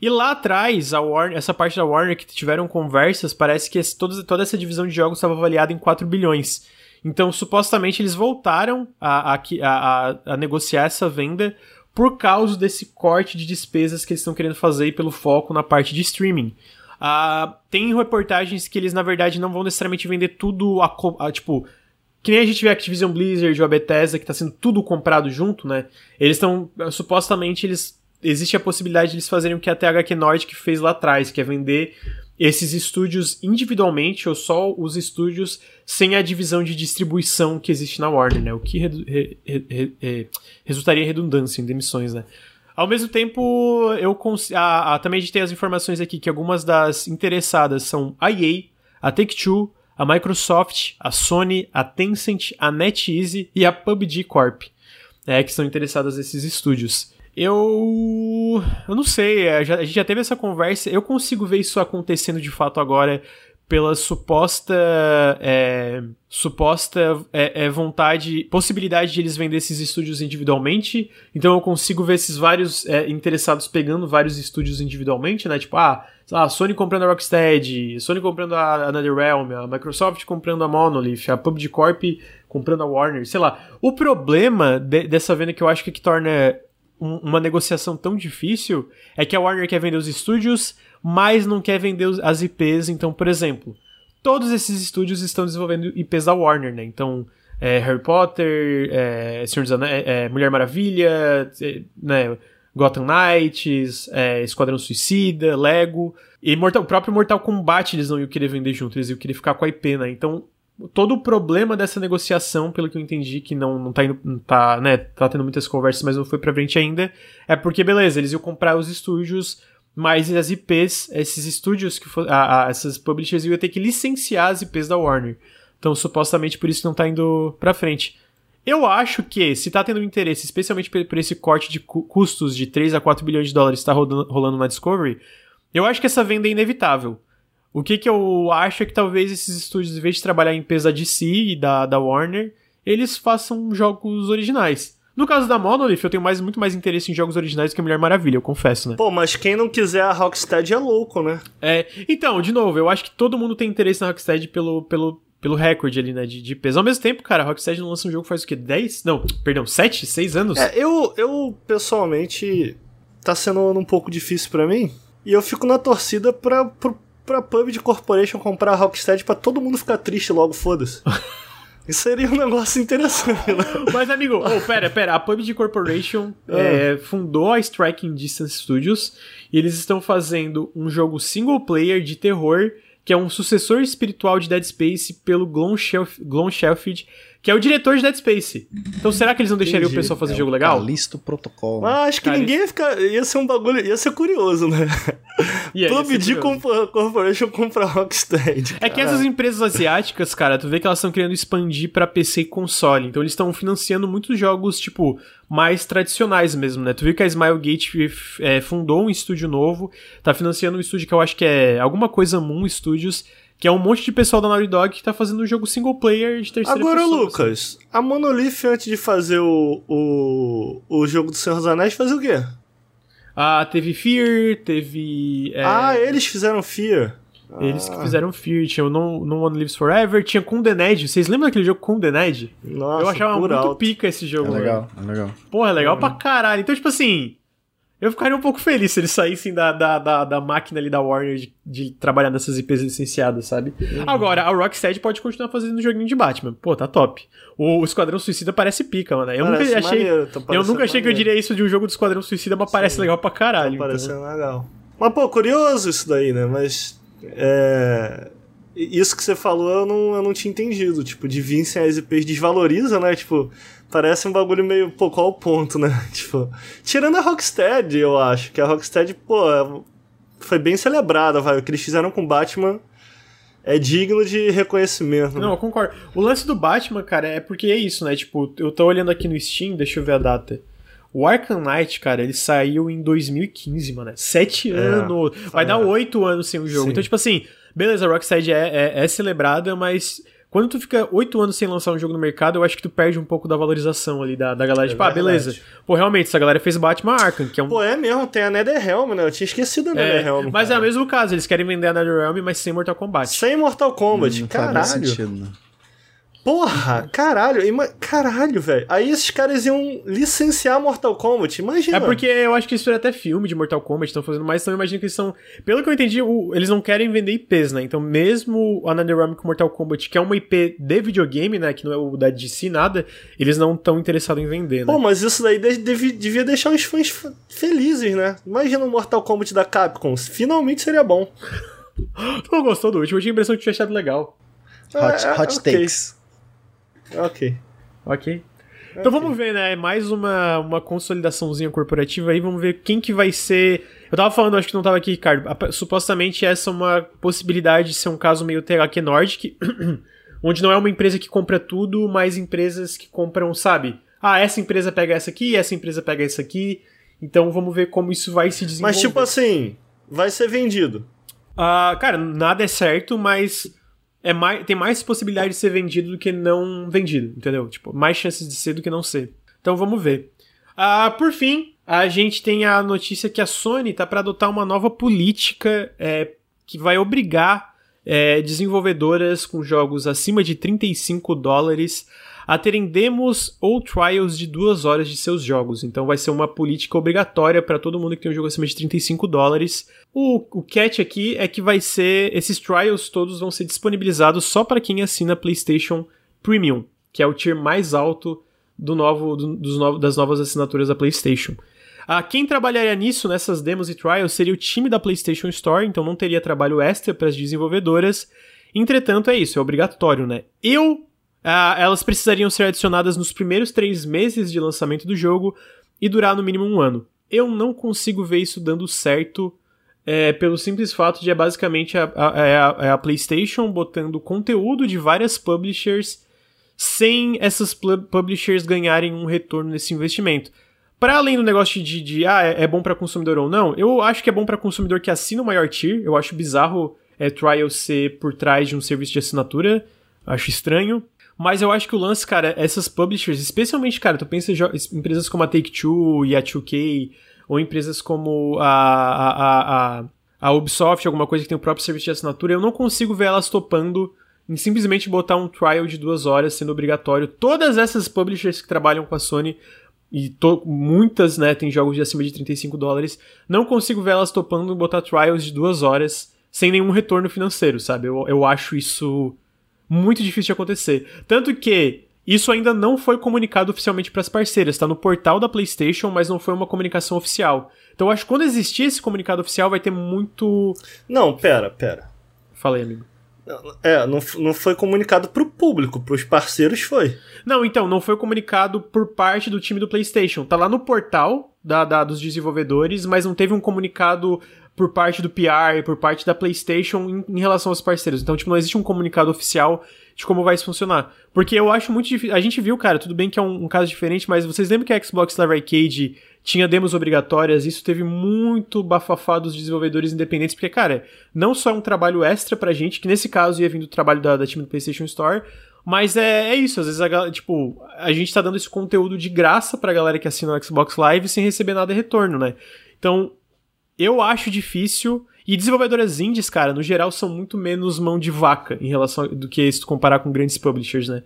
E lá atrás, a Warner, essa parte da Warner que tiveram conversas, parece que toda, toda essa divisão de jogos estava avaliada em 4 bilhões. Então, supostamente, eles voltaram a, a, a, a negociar essa venda por causa desse corte de despesas que eles estão querendo fazer pelo foco na parte de streaming. Uh, tem reportagens que eles, na verdade, não vão necessariamente vender tudo a, a, tipo. Que nem a gente vê Activision Blizzard ou a Bethesda, que tá sendo tudo comprado junto, né? Eles estão. Supostamente, eles. Existe a possibilidade de eles fazerem o que a THQ Nordic fez lá atrás, que é vender esses estúdios individualmente ou só os estúdios sem a divisão de distribuição que existe na Warner, né? O que re, re, re, resultaria em redundância, em demissões, né? Ao mesmo tempo, eu também a gente tem as informações aqui que algumas das interessadas são a EA, a Take-Two, a Microsoft, a Sony, a Tencent, a NetEase e a PUBG Corp, é, que são interessadas nesses estúdios. Eu. Eu não sei, é, a gente já teve essa conversa. Eu consigo ver isso acontecendo de fato agora pela suposta. É, suposta é, é, vontade. possibilidade de eles vender esses estúdios individualmente. Então eu consigo ver esses vários é, interessados pegando vários estúdios individualmente, né? Tipo, ah, a Sony comprando a Rocksteady, Sony comprando a NetherRealm, a Microsoft comprando a Monolith, a PUBG Corp comprando a Warner, sei lá. O problema de, dessa venda que eu acho que, que torna uma negociação tão difícil é que a Warner quer vender os estúdios, mas não quer vender as IPs. Então, por exemplo, todos esses estúdios estão desenvolvendo IPs da Warner, né? Então, é, Harry Potter, é, Senhor dos Anéis, é, Mulher Maravilha, é, né? Gotham Knights, é, Esquadrão Suicida, Lego. E Mortal, o próprio Mortal Kombat eles não iam querer vender junto, eles iam querer ficar com a IP, né? Então, todo o problema dessa negociação, pelo que eu entendi, que não, não tá indo, não tá, né, tá tendo muitas conversas, mas não foi pra frente ainda, é porque, beleza, eles iam comprar os estúdios, mas as IPs, esses estúdios, que for, a, a, essas publishers iam ter que licenciar as IPs da Warner. Então, supostamente, por isso não tá indo pra frente. Eu acho que, se tá tendo interesse, especialmente por esse corte de custos de 3 a 4 bilhões de dólares que tá rolando, rolando na Discovery, eu acho que essa venda é inevitável. O que, que eu acho é que talvez esses estúdios, em vez de trabalhar em peso da DC e da, da Warner, eles façam jogos originais. No caso da Monolith, eu tenho mais, muito mais interesse em jogos originais do que a Mulher Maravilha, eu confesso, né? Pô, mas quem não quiser a Rocksteady é louco, né? É, então, de novo, eu acho que todo mundo tem interesse na Rocksteady pelo, pelo, pelo recorde ali, né, de, de peso. Ao mesmo tempo, cara, a Rocksteady não lança um jogo faz o quê? 10? Não, perdão, 7? 6 anos? É, eu, eu, pessoalmente, tá sendo um pouco difícil para mim. E eu fico na torcida pra, pro, pra PUBG Corporation comprar a Rocksteady pra todo mundo ficar triste logo, foda-se. Isso seria um negócio interessante, né? Mas, amigo, oh, pera, pera. A PUBG Corporation é. É, fundou a Striking Distance Studios e eles estão fazendo um jogo single player de terror que é um sucessor espiritual de Dead Space pelo Glon, Shelf, Glon Shelfield, que é o diretor de Dead Space. Então será que eles não deixariam Entendi. o pessoal fazer é jogo legal? Listo protocolo. Ah, acho que Cara, ninguém ia ficar. Ia ser um bagulho. Ia ser curioso, né? Yeah, PUBG Corporation compra Rocksteady. É que essas empresas asiáticas, cara, tu vê que elas estão querendo expandir para PC e console. Então eles estão financiando muitos jogos, tipo, mais tradicionais mesmo, né? Tu viu que a Smilegate é, fundou um estúdio novo, tá financiando um estúdio que eu acho que é alguma coisa Moon Studios que é um monte de pessoal da Naughty Dog que tá fazendo um jogo single player de terceira Agora, pessoa. Agora, Lucas, a Monolith, antes de fazer o, o, o jogo do Senhor dos Anéis, fazia o quê? Ah, teve Fear, teve... É... Ah, eles fizeram Fear. Eles ah. que fizeram Fear, tinha o no, no One Lives Forever, tinha Condened. Vocês lembram daquele jogo Condened? Nossa, Eu achava muito alto. pica esse jogo. É legal, é legal. Porra, é legal uhum. pra caralho. Então, tipo assim, eu ficaria um pouco feliz se eles saíssem da, da, da, da máquina ali da Warner de, de, trabalhar nessas IPs licenciadas, sabe? Uhum. Agora, a Rocksteady pode continuar fazendo joguinho de Batman. Pô, tá top. O, o Esquadrão Suicida parece pica, mano. Eu parece nunca achei. Maneiro, eu nunca achei maneiro. que eu diria isso de um jogo do Esquadrão Suicida, mas Sim. parece legal pra caralho. Tá então. parecendo então. legal. Mas, pô, curioso isso daí, né? Mas. É isso que você falou eu não, eu não tinha entendido. Tipo, de vir sem as IPs desvaloriza, né? Tipo, parece um bagulho meio, pô, qual o ponto, né? Tipo, tirando a Rocksteady, eu acho, que a Rocksteady, pô, foi bem celebrada, vai. O que eles fizeram com Batman é digno de reconhecimento. Não, eu concordo. O lance do Batman, cara, é porque é isso, né? Tipo, eu tô olhando aqui no Steam, deixa eu ver a data. O Arkham Knight, cara, ele saiu em 2015, mano. Sete é, anos. Vai é. dar oito anos sem o jogo. Sim. Então, tipo assim, beleza, a Rocksteady é, é, é celebrada, mas Quando tu fica oito anos sem lançar um jogo no mercado, eu acho que tu perde um pouco da valorização ali da, da galera. É tipo, ah, beleza. Pô, realmente, essa galera fez Batman Arkham, que é um. Pô, é mesmo, tem a Netherrealm, né? Eu tinha esquecido a é, Netherrealm. mas cara. é o mesmo caso, eles querem vender a NetherRealm, mas sem Mortal Kombat. Sem Mortal Kombat, Não faz mais caralho. sentido, né? Porra, caralho, ima- caralho, velho. Aí esses caras iam licenciar Mortal Kombat, imagina. É porque eu acho que isso era até filme de Mortal Kombat, estão fazendo mais, então eu imagino que eles são. Pelo que eu entendi, o- eles não querem vender IPs, né? Então, mesmo a NetherRealm com Mortal Kombat, que é uma IP de videogame, né? Que não é o da DC nada, eles não estão interessados em vender, né? Pô, mas isso daí de- devi- devia deixar os fãs f- felizes, né? Imagina o Mortal Kombat da Capcom. Finalmente seria bom. Tu não gostou do último? Eu tinha a impressão que tinha achado legal. Hot, É, é, hot ok. takes. Ok. Ok. Então vamos ver, né? Mais uma, uma consolidaçãozinha corporativa aí. Vamos ver quem que vai ser. Eu tava falando, acho que não tava aqui, Ricardo. Supostamente essa é uma possibilidade de ser um caso meio THQ Nordic, onde não é uma empresa que compra tudo, mas empresas que compram, sabe? Ah, essa empresa pega essa aqui, essa empresa pega essa aqui. Então vamos ver como isso vai se desenvolver. Mas tipo assim, vai ser vendido. Ah, cara, nada é certo, mas é mais, tem mais possibilidade de ser vendido do que não vendido, entendeu? Tipo, mais chances de ser do que não ser. Então vamos ver. Ah, por fim, a gente tem a notícia que a Sony tá para adotar uma nova política é, que vai obrigar é, desenvolvedoras com jogos acima de 35 dólares a terem demos ou trials de duas horas de seus jogos. Então vai ser uma política obrigatória para todo mundo que tem um jogo acima de 35 dólares. O, o catch aqui é que vai ser. Esses trials todos vão ser disponibilizados só para quem assina PlayStation Premium, que é o tier mais alto do novo, do- dos novos, das novas assinaturas da PlayStation. Ah, quem trabalharia nisso, nessas demos e trials, seria o time da PlayStation Store, então não teria trabalho extra para as desenvolvedoras. Entretanto, é isso, é obrigatório, né? Eu. Ah, elas precisariam ser adicionadas nos primeiros três meses de lançamento do jogo e durar no mínimo um ano. Eu não consigo ver isso dando certo é, pelo simples fato de é basicamente a, a- é a- é a PlayStation botando conteúdo de várias publishers sem essas publishers ganharem um retorno nesse investimento. Para além do negócio de, de ah, é, é bom para consumidor ou não, eu acho que é bom para consumidor que assina o maior tier. Eu acho bizarro é, trial ser por trás de um serviço de assinatura. Acho estranho. Mas eu acho que o lance, cara, essas publishers, especialmente, cara, tu pensa em empresas como a Take-Two e a 2K, ou empresas como a, a, a, a, Ubisoft, alguma coisa que tem o próprio serviço de assinatura, eu não consigo ver elas topando em simplesmente botar um trial de duas horas sendo obrigatório. Todas essas publishers que trabalham com a Sony, e muitas, né, tem jogos de acima de 35 dólares, não consigo ver elas topando botar trials de duas horas sem nenhum retorno financeiro, sabe? Eu, eu acho isso muito difícil de acontecer. Tanto que isso ainda não foi comunicado oficialmente para as parceiras, tá no portal da PlayStation, mas não foi uma comunicação oficial. Então eu acho que quando existir esse comunicado oficial vai ter muito. Não, pera, pera. Falei, amigo. É, não, não foi comunicado pro público, pros parceiros foi. Não, então, não foi comunicado por parte do time do PlayStation. Tá lá no portal da, da- dos desenvolvedores, mas não teve um comunicado por parte do PR, por parte da PlayStation em, em relação aos parceiros. Então, tipo, não existe um comunicado oficial de como vai isso funcionar. Porque eu acho muito difícil. A gente viu, cara, tudo bem que é um, um caso diferente, mas vocês lembram que a Xbox Live Arcade tinha demos obrigatórias? Isso teve muito bafafá dos desenvolvedores independentes, porque, cara, não só é um trabalho extra pra gente, que nesse caso ia vir do trabalho da, da time do PlayStation Store, mas é, é isso, às vezes a, tipo, a gente tá dando esse conteúdo de graça pra galera que assina o Xbox Live sem receber nada em retorno, né? Então, eu acho difícil. E desenvolvedoras indies, cara, no geral, são muito menos mão de vaca em relação a- do que se tu comparar com grandes publishers, né?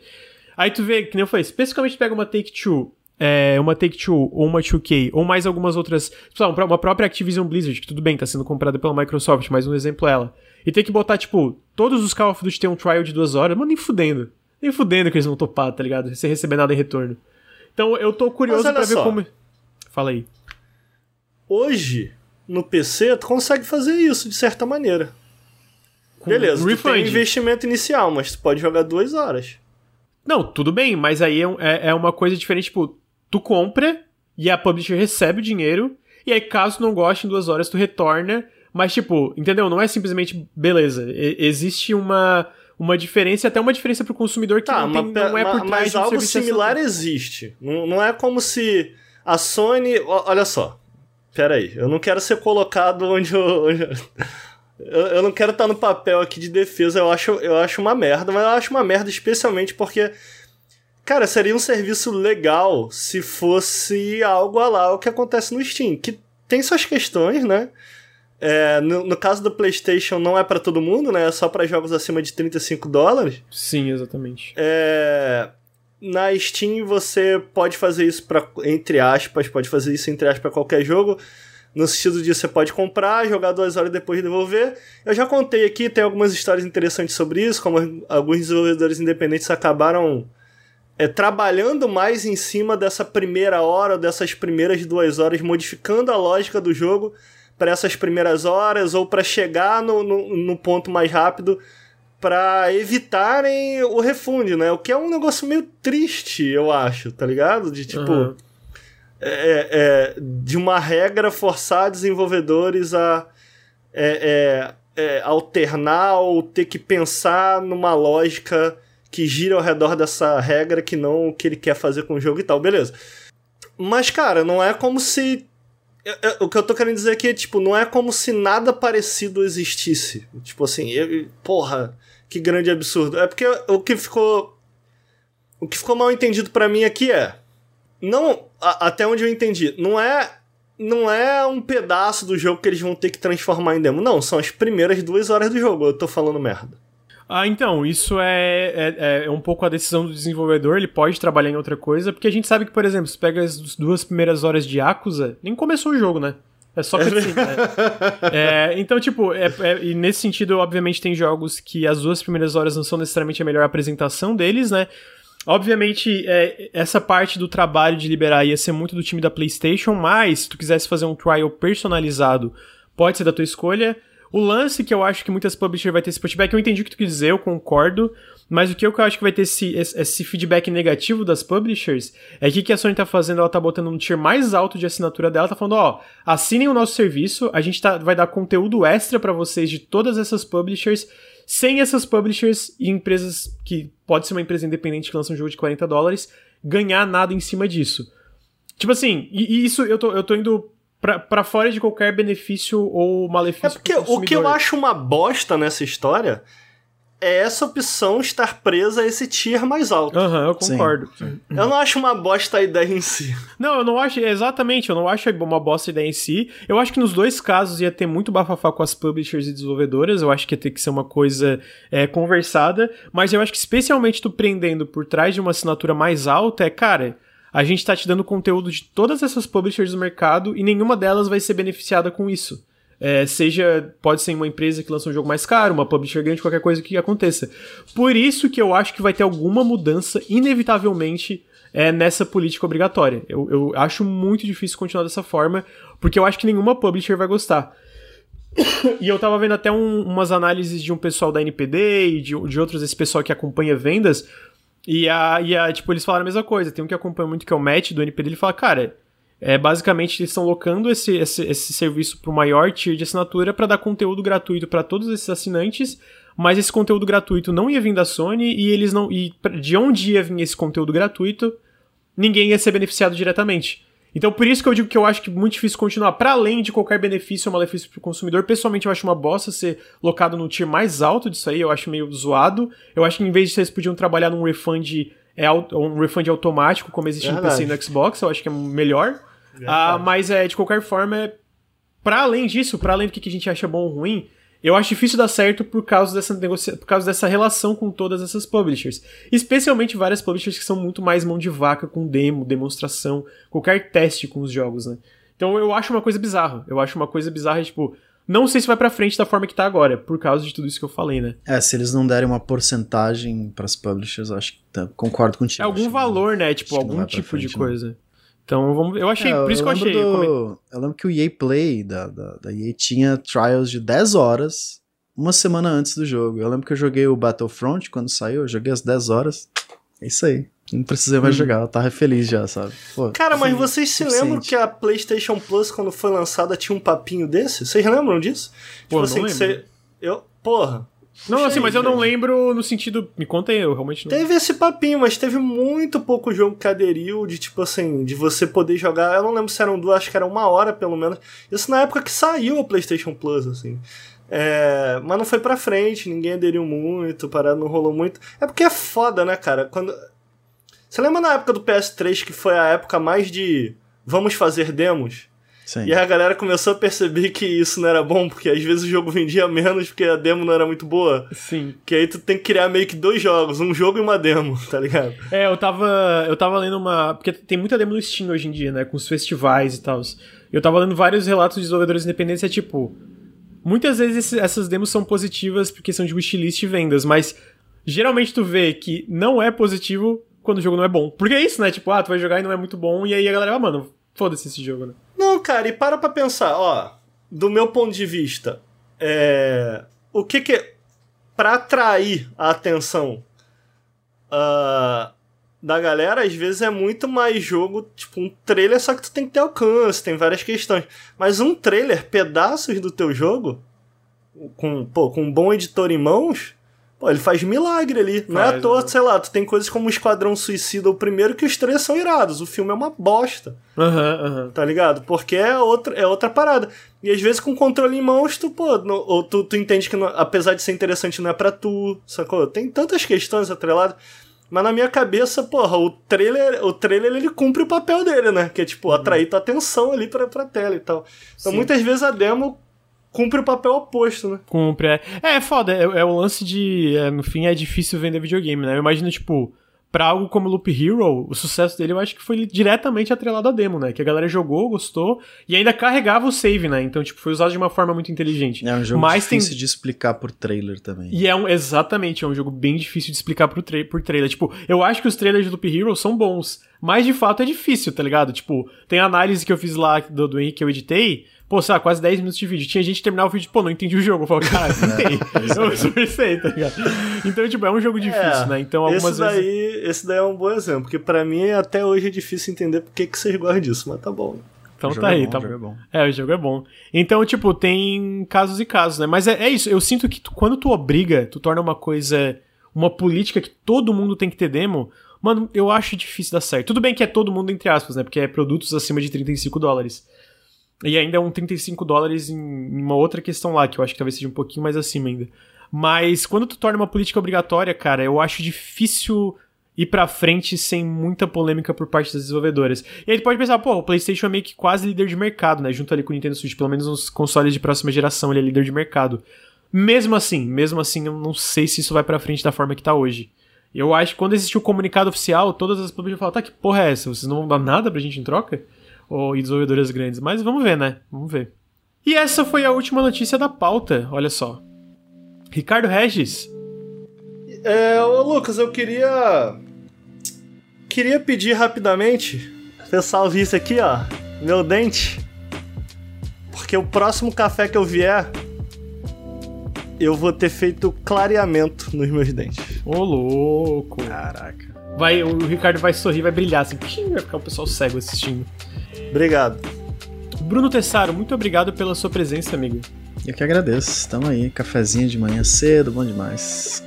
Aí tu vê, que nem eu falei, especificamente pega uma Take-Two, é, uma Take-Two ou uma 2K, ou mais algumas outras, sei lá, uma própria Activision Blizzard, que tudo bem, tá sendo comprada pela Microsoft, mas um exemplo é ela. E tem que botar, tipo, todos os Call of Duty tem um trial de duas horas, mano, nem fudendo. Nem fudendo que eles vão topar, tá ligado? Sem receber nada em retorno. Então eu tô curioso pra ver como... Fala aí. Hoje, no PC, tu consegue fazer isso de certa maneira. Com Beleza, tu refund. tem um investimento inicial, mas tu pode jogar duas horas. Não, tudo bem, mas aí é, é- é uma coisa diferente, tipo, tu compra e a publisher recebe o dinheiro, e aí caso tu não goste em duas horas tu retorna, mas tipo, entendeu? Não é simplesmente, beleza, e- existe uma, uma diferença, até uma diferença pro consumidor que Tá, não, tem, mas, não é por trás mas um algo similar existe. Não, não é como se a Sony. Olha só. Pera aí, eu não quero ser colocado onde eu. onde eu- eu, eu não quero estar no papel aqui de defesa, eu acho, eu acho uma merda, mas eu acho uma merda especialmente porque. Cara, seria um serviço legal se fosse algo a lá o que acontece no Steam, que tem suas questões, né? É, no, no, caso do PlayStation, não é para todo mundo, né? É só para jogos acima de 35 dólares. Sim, exatamente. É, na Steam você pode fazer isso para entre aspas, pode fazer isso entre aspas para qualquer jogo. No sentido de você pode comprar, jogar duas horas e depois devolver. Eu já contei aqui, tem algumas histórias interessantes sobre isso, como alguns desenvolvedores independentes acabaram é, trabalhando mais em cima dessa primeira hora, dessas primeiras duas horas, modificando a lógica do jogo para essas primeiras horas ou para chegar no, no, no, ponto mais rápido para evitarem o refund, né? O que é um negócio meio triste, eu acho, tá ligado? De tipo. Uhum. É, é, de uma regra forçar desenvolvedores a é, é, é, alternar ou ter que pensar numa lógica que gira ao redor dessa regra que não o que ele quer fazer com o jogo e tal, beleza. Mas, cara, não é como se. O que eu tô querendo dizer aqui é, tipo, não é como se nada parecido existisse. Tipo assim, eu, porra, que grande absurdo. É porque o que ficou. O que ficou mal entendido para mim aqui é não, a, até onde eu entendi, não é não é um pedaço do jogo que eles vão ter que transformar em demo. Não, são as primeiras duas horas do jogo. Eu tô falando merda. Ah, então, isso é, é, é, um pouco a decisão do desenvolvedor, ele pode trabalhar em outra coisa, porque a gente sabe que, por exemplo, se pega as duas primeiras horas de Yakuza, nem começou o jogo, né? É só cutscene, né? é, então, tipo, é, é, e nesse sentido, obviamente, tem jogos que as duas primeiras horas não são necessariamente a melhor apresentação deles, né? Obviamente, é, essa parte do trabalho de liberar ia ser muito do time da PlayStation, mas se tu quisesse fazer um trial personalizado, pode ser da tua escolha. O lance que eu acho que muitas publishers vai ter esse feedback, eu entendi o que tu quis dizer, eu concordo, mas o que eu acho que vai ter esse, esse feedback negativo das publishers é que o que a Sony tá fazendo, ela tá botando um tier mais alto de assinatura dela, tá falando, ó, assinem o nosso serviço, a gente tá, vai dar conteúdo extra para vocês de todas essas publishers, sem essas publishers e empresas que pode ser uma empresa independente que lança um jogo de 40 dólares ganhar nada em cima disso. Tipo assim, e, e isso eu tô, eu tô indo pra, pra fora de qualquer benefício ou malefício. É porque o que eu acho uma bosta nessa história é essa opção estar presa a esse tier mais alto. Aham, uhum, eu concordo. Sim. Eu não acho uma bosta a ideia em si. Não, eu não acho, exatamente, eu não acho uma bosta a ideia em si. Eu acho que nos dois casos ia ter muito bafafá com as publishers e desenvolvedoras, eu acho que ia ter que ser uma coisa é, conversada, mas eu acho que especialmente tu prendendo por trás de uma assinatura mais alta é, cara, a gente tá te dando conteúdo de todas essas publishers do mercado e nenhuma delas vai ser beneficiada com isso. É, seja, pode ser uma empresa que lança um jogo mais caro, uma publisher grande, qualquer coisa que aconteça. Por isso que eu acho que vai ter alguma mudança, inevitavelmente, é, nessa política obrigatória. Eu, eu acho muito difícil continuar dessa forma, porque eu acho que nenhuma publisher vai gostar. e eu tava vendo até um, umas análises de um pessoal da NPD e de, de outros, esse pessoal que acompanha vendas, e, a, e a, tipo, eles falaram a mesma coisa. Tem um que acompanha muito que é o Matt do NPD, ele fala, cara, é, basicamente, eles estão locando esse, esse, esse serviço para o maior tier de assinatura para dar conteúdo gratuito para todos esses assinantes, mas esse conteúdo gratuito não ia vir da Sony e eles não. E de onde ia vir esse conteúdo gratuito, ninguém ia ser beneficiado diretamente. Então, por isso que eu digo que eu acho que é muito difícil continuar. Para além de qualquer benefício ou malefício para o consumidor, pessoalmente eu acho uma bosta ser locado no tier mais alto disso aí, eu acho meio zoado. Eu acho que em vez de vocês podiam trabalhar num refund, é, um refund automático, como existe no PC e no Xbox, eu acho que é melhor. Ah, mas é, de qualquer forma, é, para além disso, para além do que a gente acha bom ou ruim, eu acho difícil dar certo por causa dessa negocia... por causa dessa relação com todas essas publishers. Especialmente várias publishers que são muito mais mão de vaca com demo, demonstração, qualquer teste com os jogos, né? Então eu acho uma coisa bizarra. Eu acho uma coisa bizarra, tipo, não sei se vai para frente da forma que tá agora, por causa de tudo isso que eu falei, né? É, se eles não derem uma porcentagem para as publishers, eu acho que tá, concordo contigo. É algum valor, né? Tipo, algum tipo frente, de coisa. Né? Então, vamos, eu achei, é, por isso que eu achei. Do, eu lembro que o EA Play da, da, da EA tinha trials de 10 horas uma semana antes do jogo. Eu lembro que eu joguei o Battlefront quando saiu, eu joguei às 10 horas. É isso aí. Não precisei mais hum. jogar, eu tava feliz já, sabe? Pô, Cara, mas vocês se lembram que a PlayStation Plus, quando foi lançada, tinha um papinho desse? Vocês lembram disso? Pô, tipo assim, você. Eu. Porra, não, assim, mas eu não lembro no sentido. Me conta aí, eu realmente não. Teve esse papinho, mas teve muito pouco jogo que aderiu de tipo assim, de você poder jogar. Eu não lembro se eram duas, acho que era uma hora pelo menos. Isso na época que saiu o PlayStation Plus, assim. É, mas não foi pra frente, ninguém aderiu muito, parado não rolou muito. É porque é foda, né, cara? Quando. Você lembra na época do PS3 que foi a época mais de vamos fazer demos? Sim. E a galera começou a perceber que isso não era bom, porque às vezes o jogo vendia menos porque a demo não era muito boa. Sim. Que aí tu tem que criar meio que dois jogos, um jogo e uma demo, tá ligado? É, eu tava. Eu tava lendo uma. Porque tem muita demo no Steam hoje em dia, né? Com os festivais e tal. Eu tava lendo vários relatos de desenvolvedores independentes, é tipo. Muitas vezes essas demos são positivas porque são de wishlist e vendas, mas geralmente tu vê que não é positivo quando o jogo não é bom. Porque é isso, né? Tipo, ah, tu vai jogar e não é muito bom, e aí a galera, ah, mano, foda-se esse jogo, né? Não, cara, e para pra pensar, ó, do meu ponto de vista, é. O que que. Pra atrair a atenção ah, da galera, às vezes é muito mais jogo, tipo, um trailer, só que tu tem que ter alcance, tem várias questões. Mas um trailer, pedaços do teu jogo, com, pô, com um bom editor em mãos, pô, ele faz milagre ali. Não é à Faz, toa, né? sei lá, tu tem coisas como Esquadrão Suicida, o primeiro, que os trailers são irados. O filme é uma bosta Aham, aham. tá ligado? Porque é outra, é outra parada. E às vezes com controle em mãos, tu, pô, no- ou tu, tu entende que não- apesar de ser interessante não é pra tu, sacou? Tem tantas questões atreladas. Mas na minha cabeça, porra, o trailer, o trailer ele cumpre o papel dele, né? Que é tipo, atrair tua atenção ali pra, pra tela e tal. Então Sim. muitas vezes a demo cumpre o papel oposto, né? Cumpre. É, é foda, é, é o lance de. é, no fim é difícil vender videogame, né? Eu imagino, tipo, pra algo como Loop Hero, o sucesso dele eu acho que foi diretamente atrelado à demo, né? Que a galera jogou, gostou e ainda carregava o save, né? Então, tipo, foi usado de uma forma muito inteligente. É um jogo Mas tem- difícil de explicar por trailer também. E é um, exatamente, é um jogo bem difícil de explicar pro tra por trailer. Tipo, eu acho que os trailers de Loop Hero são bons, mas de fato é difícil, tá ligado? Tipo, tem a análise que eu fiz lá do, do Henrique que eu editei, pô, sei lá, quase 10 minutos de vídeo. Tinha gente que terminar o vídeo, pô, não entendi o jogo. Eu falo, cara, não entendi. eu esforcei, tá ligado? Então, tipo, é um jogo difícil, É, né? Então, algumas esse vezes. daí, esse daí é um bom exemplo, porque pra mim até hoje é difícil entender por que, que vocês gostam disso, mas tá bom. Então tá é aí, bom, tá bom. é bom. É, o jogo é bom. Então, tipo, tem casos e casos, né? Mas é, é isso, eu sinto que tu- quando tu obriga, tu torna uma coisa, uma política que todo mundo tem que ter demo, mano, eu acho difícil dar certo. Tudo bem que é todo mundo entre aspas, né? Porque é produtos acima de 35 dólares. E ainda é um 35 dólares em, uma outra questão lá, que eu acho que talvez seja um pouquinho mais acima ainda. Mas quando tu torna uma política obrigatória, cara, eu acho difícil ir pra frente sem muita polêmica por parte das desenvolvedoras. E aí tu pode pensar, pô, o PlayStation é meio que quase líder de mercado, né? Junto ali com o Nintendo Switch, pelo menos nos consoles de próxima geração, ele é líder de mercado. Mesmo assim, mesmo assim, eu não sei se isso vai pra frente da forma que tá hoje. Eu acho que quando existiu o comunicado oficial, todas as publishers falaram, tá, que porra é essa? Vocês não vão dar nada pra gente em troca? Ou e desenvolvedoras grandes. Mas vamos ver, né? Vamos ver. E essa foi a última notícia da pauta, olha só. Ricardo Regis. É, ô Lucas, eu queria. Queria pedir rapidamente. Pessoal vir isso aqui, ó. Meu dente. Porque o próximo café que eu vier. Eu vou ter feito clareamento nos meus dentes. Ô, louco. Caraca. Vai, o Ricardo vai sorrir, vai brilhar assim. Vai ficar o pessoal cego assistindo. Obrigado. Bruno Tessaro, muito obrigado pela sua presença, amigo. Eu que agradeço. Tamo aí, cafezinho de manhã cedo, bom demais.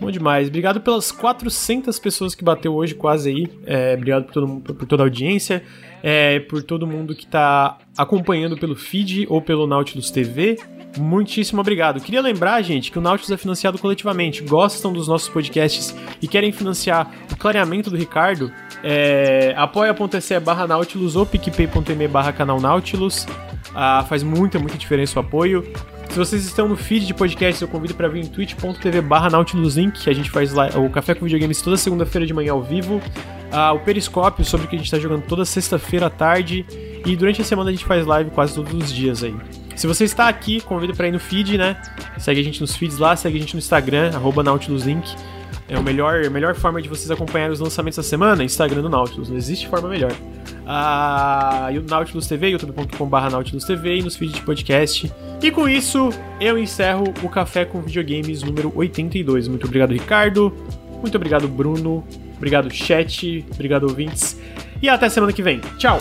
Bom demais. Obrigado pelas 400 pessoas que bateu hoje, quase aí. É, obrigado por, todo, por toda a audiência. É, por todo mundo que tá acompanhando pelo feed ou pelo Nautilus TV. Muitíssimo obrigado. Queria lembrar, gente, que o Nautilus é financiado coletivamente. Gostam dos nossos podcasts e querem financiar o clareamento do Ricardo? É, apoia.se barra Nautilus ou picpay.me barra canal Nautilus. Ah, faz muita, muita diferença o apoio. Se vocês estão no feed de podcast, eu convido para vir em twitch.tv barra nautiluslink, que a gente faz lá o Café com Videogames toda segunda-feira de manhã ao vivo. Ah, o Periscópio, sobre o que a gente está jogando toda sexta-feira à tarde. E durante a semana a gente faz live quase todos os dias aí. Se você está aqui, convido para ir no feed, né? Segue a gente nos feeds lá, segue a gente no Instagram, arroba nautiluslink. É a melhor, melhor forma de vocês acompanharem os lançamentos da semana, Instagram do Nautilus. Não existe forma melhor. Ah, e o Nautilus TV, youtube.com.br Nautilus TV e nos feeds de podcast. E com isso, eu encerro o Café com Videogames número 82. Muito obrigado, Ricardo. Muito obrigado, Bruno. Obrigado, chat. Obrigado, ouvintes. E até semana que vem. Tchau!